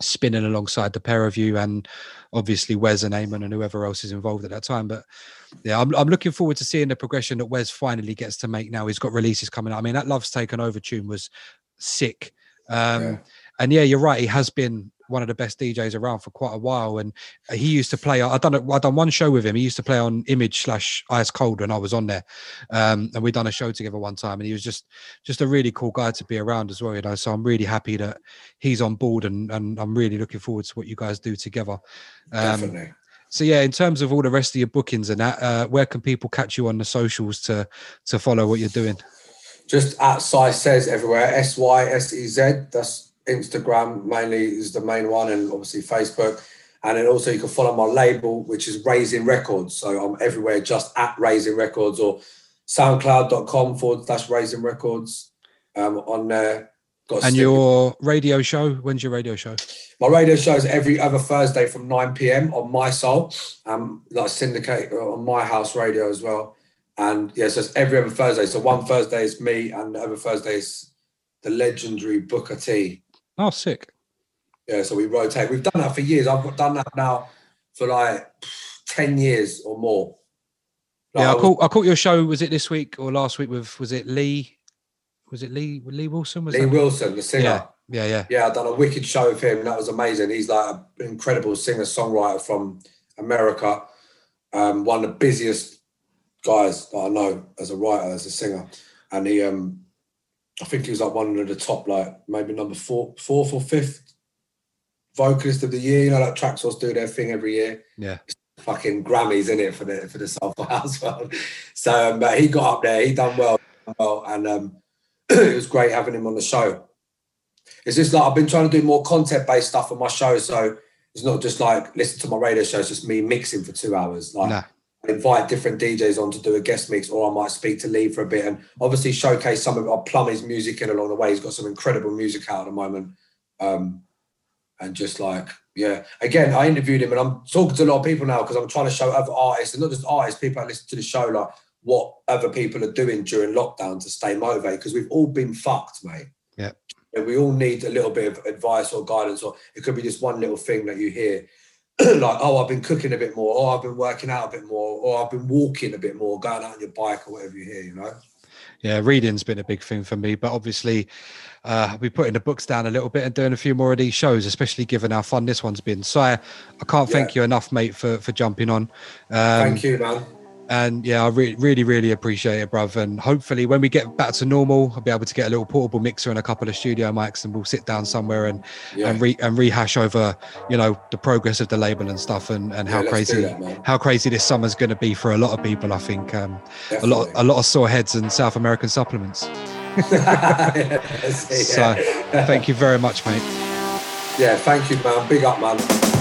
spinning alongside the pair of you and obviously Wes and Eamon and whoever else is involved at that time. But yeah, I'm, I'm looking forward to seeing the progression that Wes finally gets to make now. He's got releases coming out. I mean, that Love's Taken Over tune was sick. Um, yeah. And yeah, you're right. He has been one of the best DJs around for quite a while. And he used to play. I done I done one show with him. He used to play on Image slash Ice Cold when I was on there, um, and we done a show together one time. And he was just just a really cool guy to be around as well. You know, so I'm really happy that he's on board, and and I'm really looking forward to what you guys do together. Um, Definitely. So yeah, in terms of all the rest of your bookings and that, uh, where can people catch you on the socials to to follow what you're doing? Just at Sy Sez everywhere. S Y S E Z. That's Instagram mainly is the main one, and obviously Facebook. And then also you can follow my label, which is Raising Records. So I'm everywhere just at Raising Records or soundcloud.com forward slash Raising Records um, on there. And your radio show, when's your radio show? My radio show is every other Thursday from 9 p.m. on Mi-Soul, um, like syndicate on My House Radio as well. And yeah, so it's every other Thursday. So one Thursday is me, and the other Thursday is the legendary Booker T. Oh, sick. Yeah, so we rotate. We've done that for years. I've done that now for like 10 years or more. Like yeah, I, caught, I caught your show. Was it this week or last week with, was it Lee? Was it Lee Lee Wilson? Was Lee Wilson, the singer. Yeah. Yeah, yeah. Yeah, I've done a wicked show with him. That was amazing. He's like an incredible singer songwriter from America. Um, one of the busiest guys that I know as a writer, as a singer. And he um I think he was like one of the top, like maybe number four, fourth or fifth vocalist of the year. You know, like Traxsource do their thing every year. Yeah. It's fucking Grammys in it for the for the Soulful House world. So, um, but he got up there. He done well, well, and um, it was great having him on the show. It's just like I've been trying to do more content based stuff on my show, so it's not just like listen to my radio show. It's just me mixing for two hours. Like nah. I invite different DJs on to do a guest mix, or I might speak to Lee for a bit and obviously showcase some of. I plumb his music in along the way. He's got some incredible music out at the moment, um, and just like yeah. Again, I interviewed him, and I'm talking to a lot of people now because I'm trying to show other artists, and not just artists, people that listen to the show, like what other people are doing during lockdown to stay motivated because we've all been fucked, mate. Yeah. And we all need a little bit of advice or guidance, or it could be just one little thing that you hear, like, oh, I've been cooking a bit more, or I've been working out a bit more, or I've been walking a bit more, going out on your bike or whatever you hear, you know. Yeah, reading's been a big thing for me, but obviously, uh, I'll be putting the books down a little bit and doing a few more of these shows, especially given how fun this one's been. So I, I can't yeah. thank you enough, mate, for for jumping on. Um, thank you, man and yeah, I re- really, really appreciate it, bruv. And hopefully, when we get back to normal, I'll be able to get a little portable mixer and a couple of studio mics, and we'll sit down somewhere and yeah. and, re- and rehash over, you know, the progress of the label and stuff, and, and how yeah, crazy that, how crazy this summer's going to be for a lot of people. I think um, a lot a lot of sore heads and South American supplements. so, thank you very much, mate. Yeah, thank you, man. Big up, man.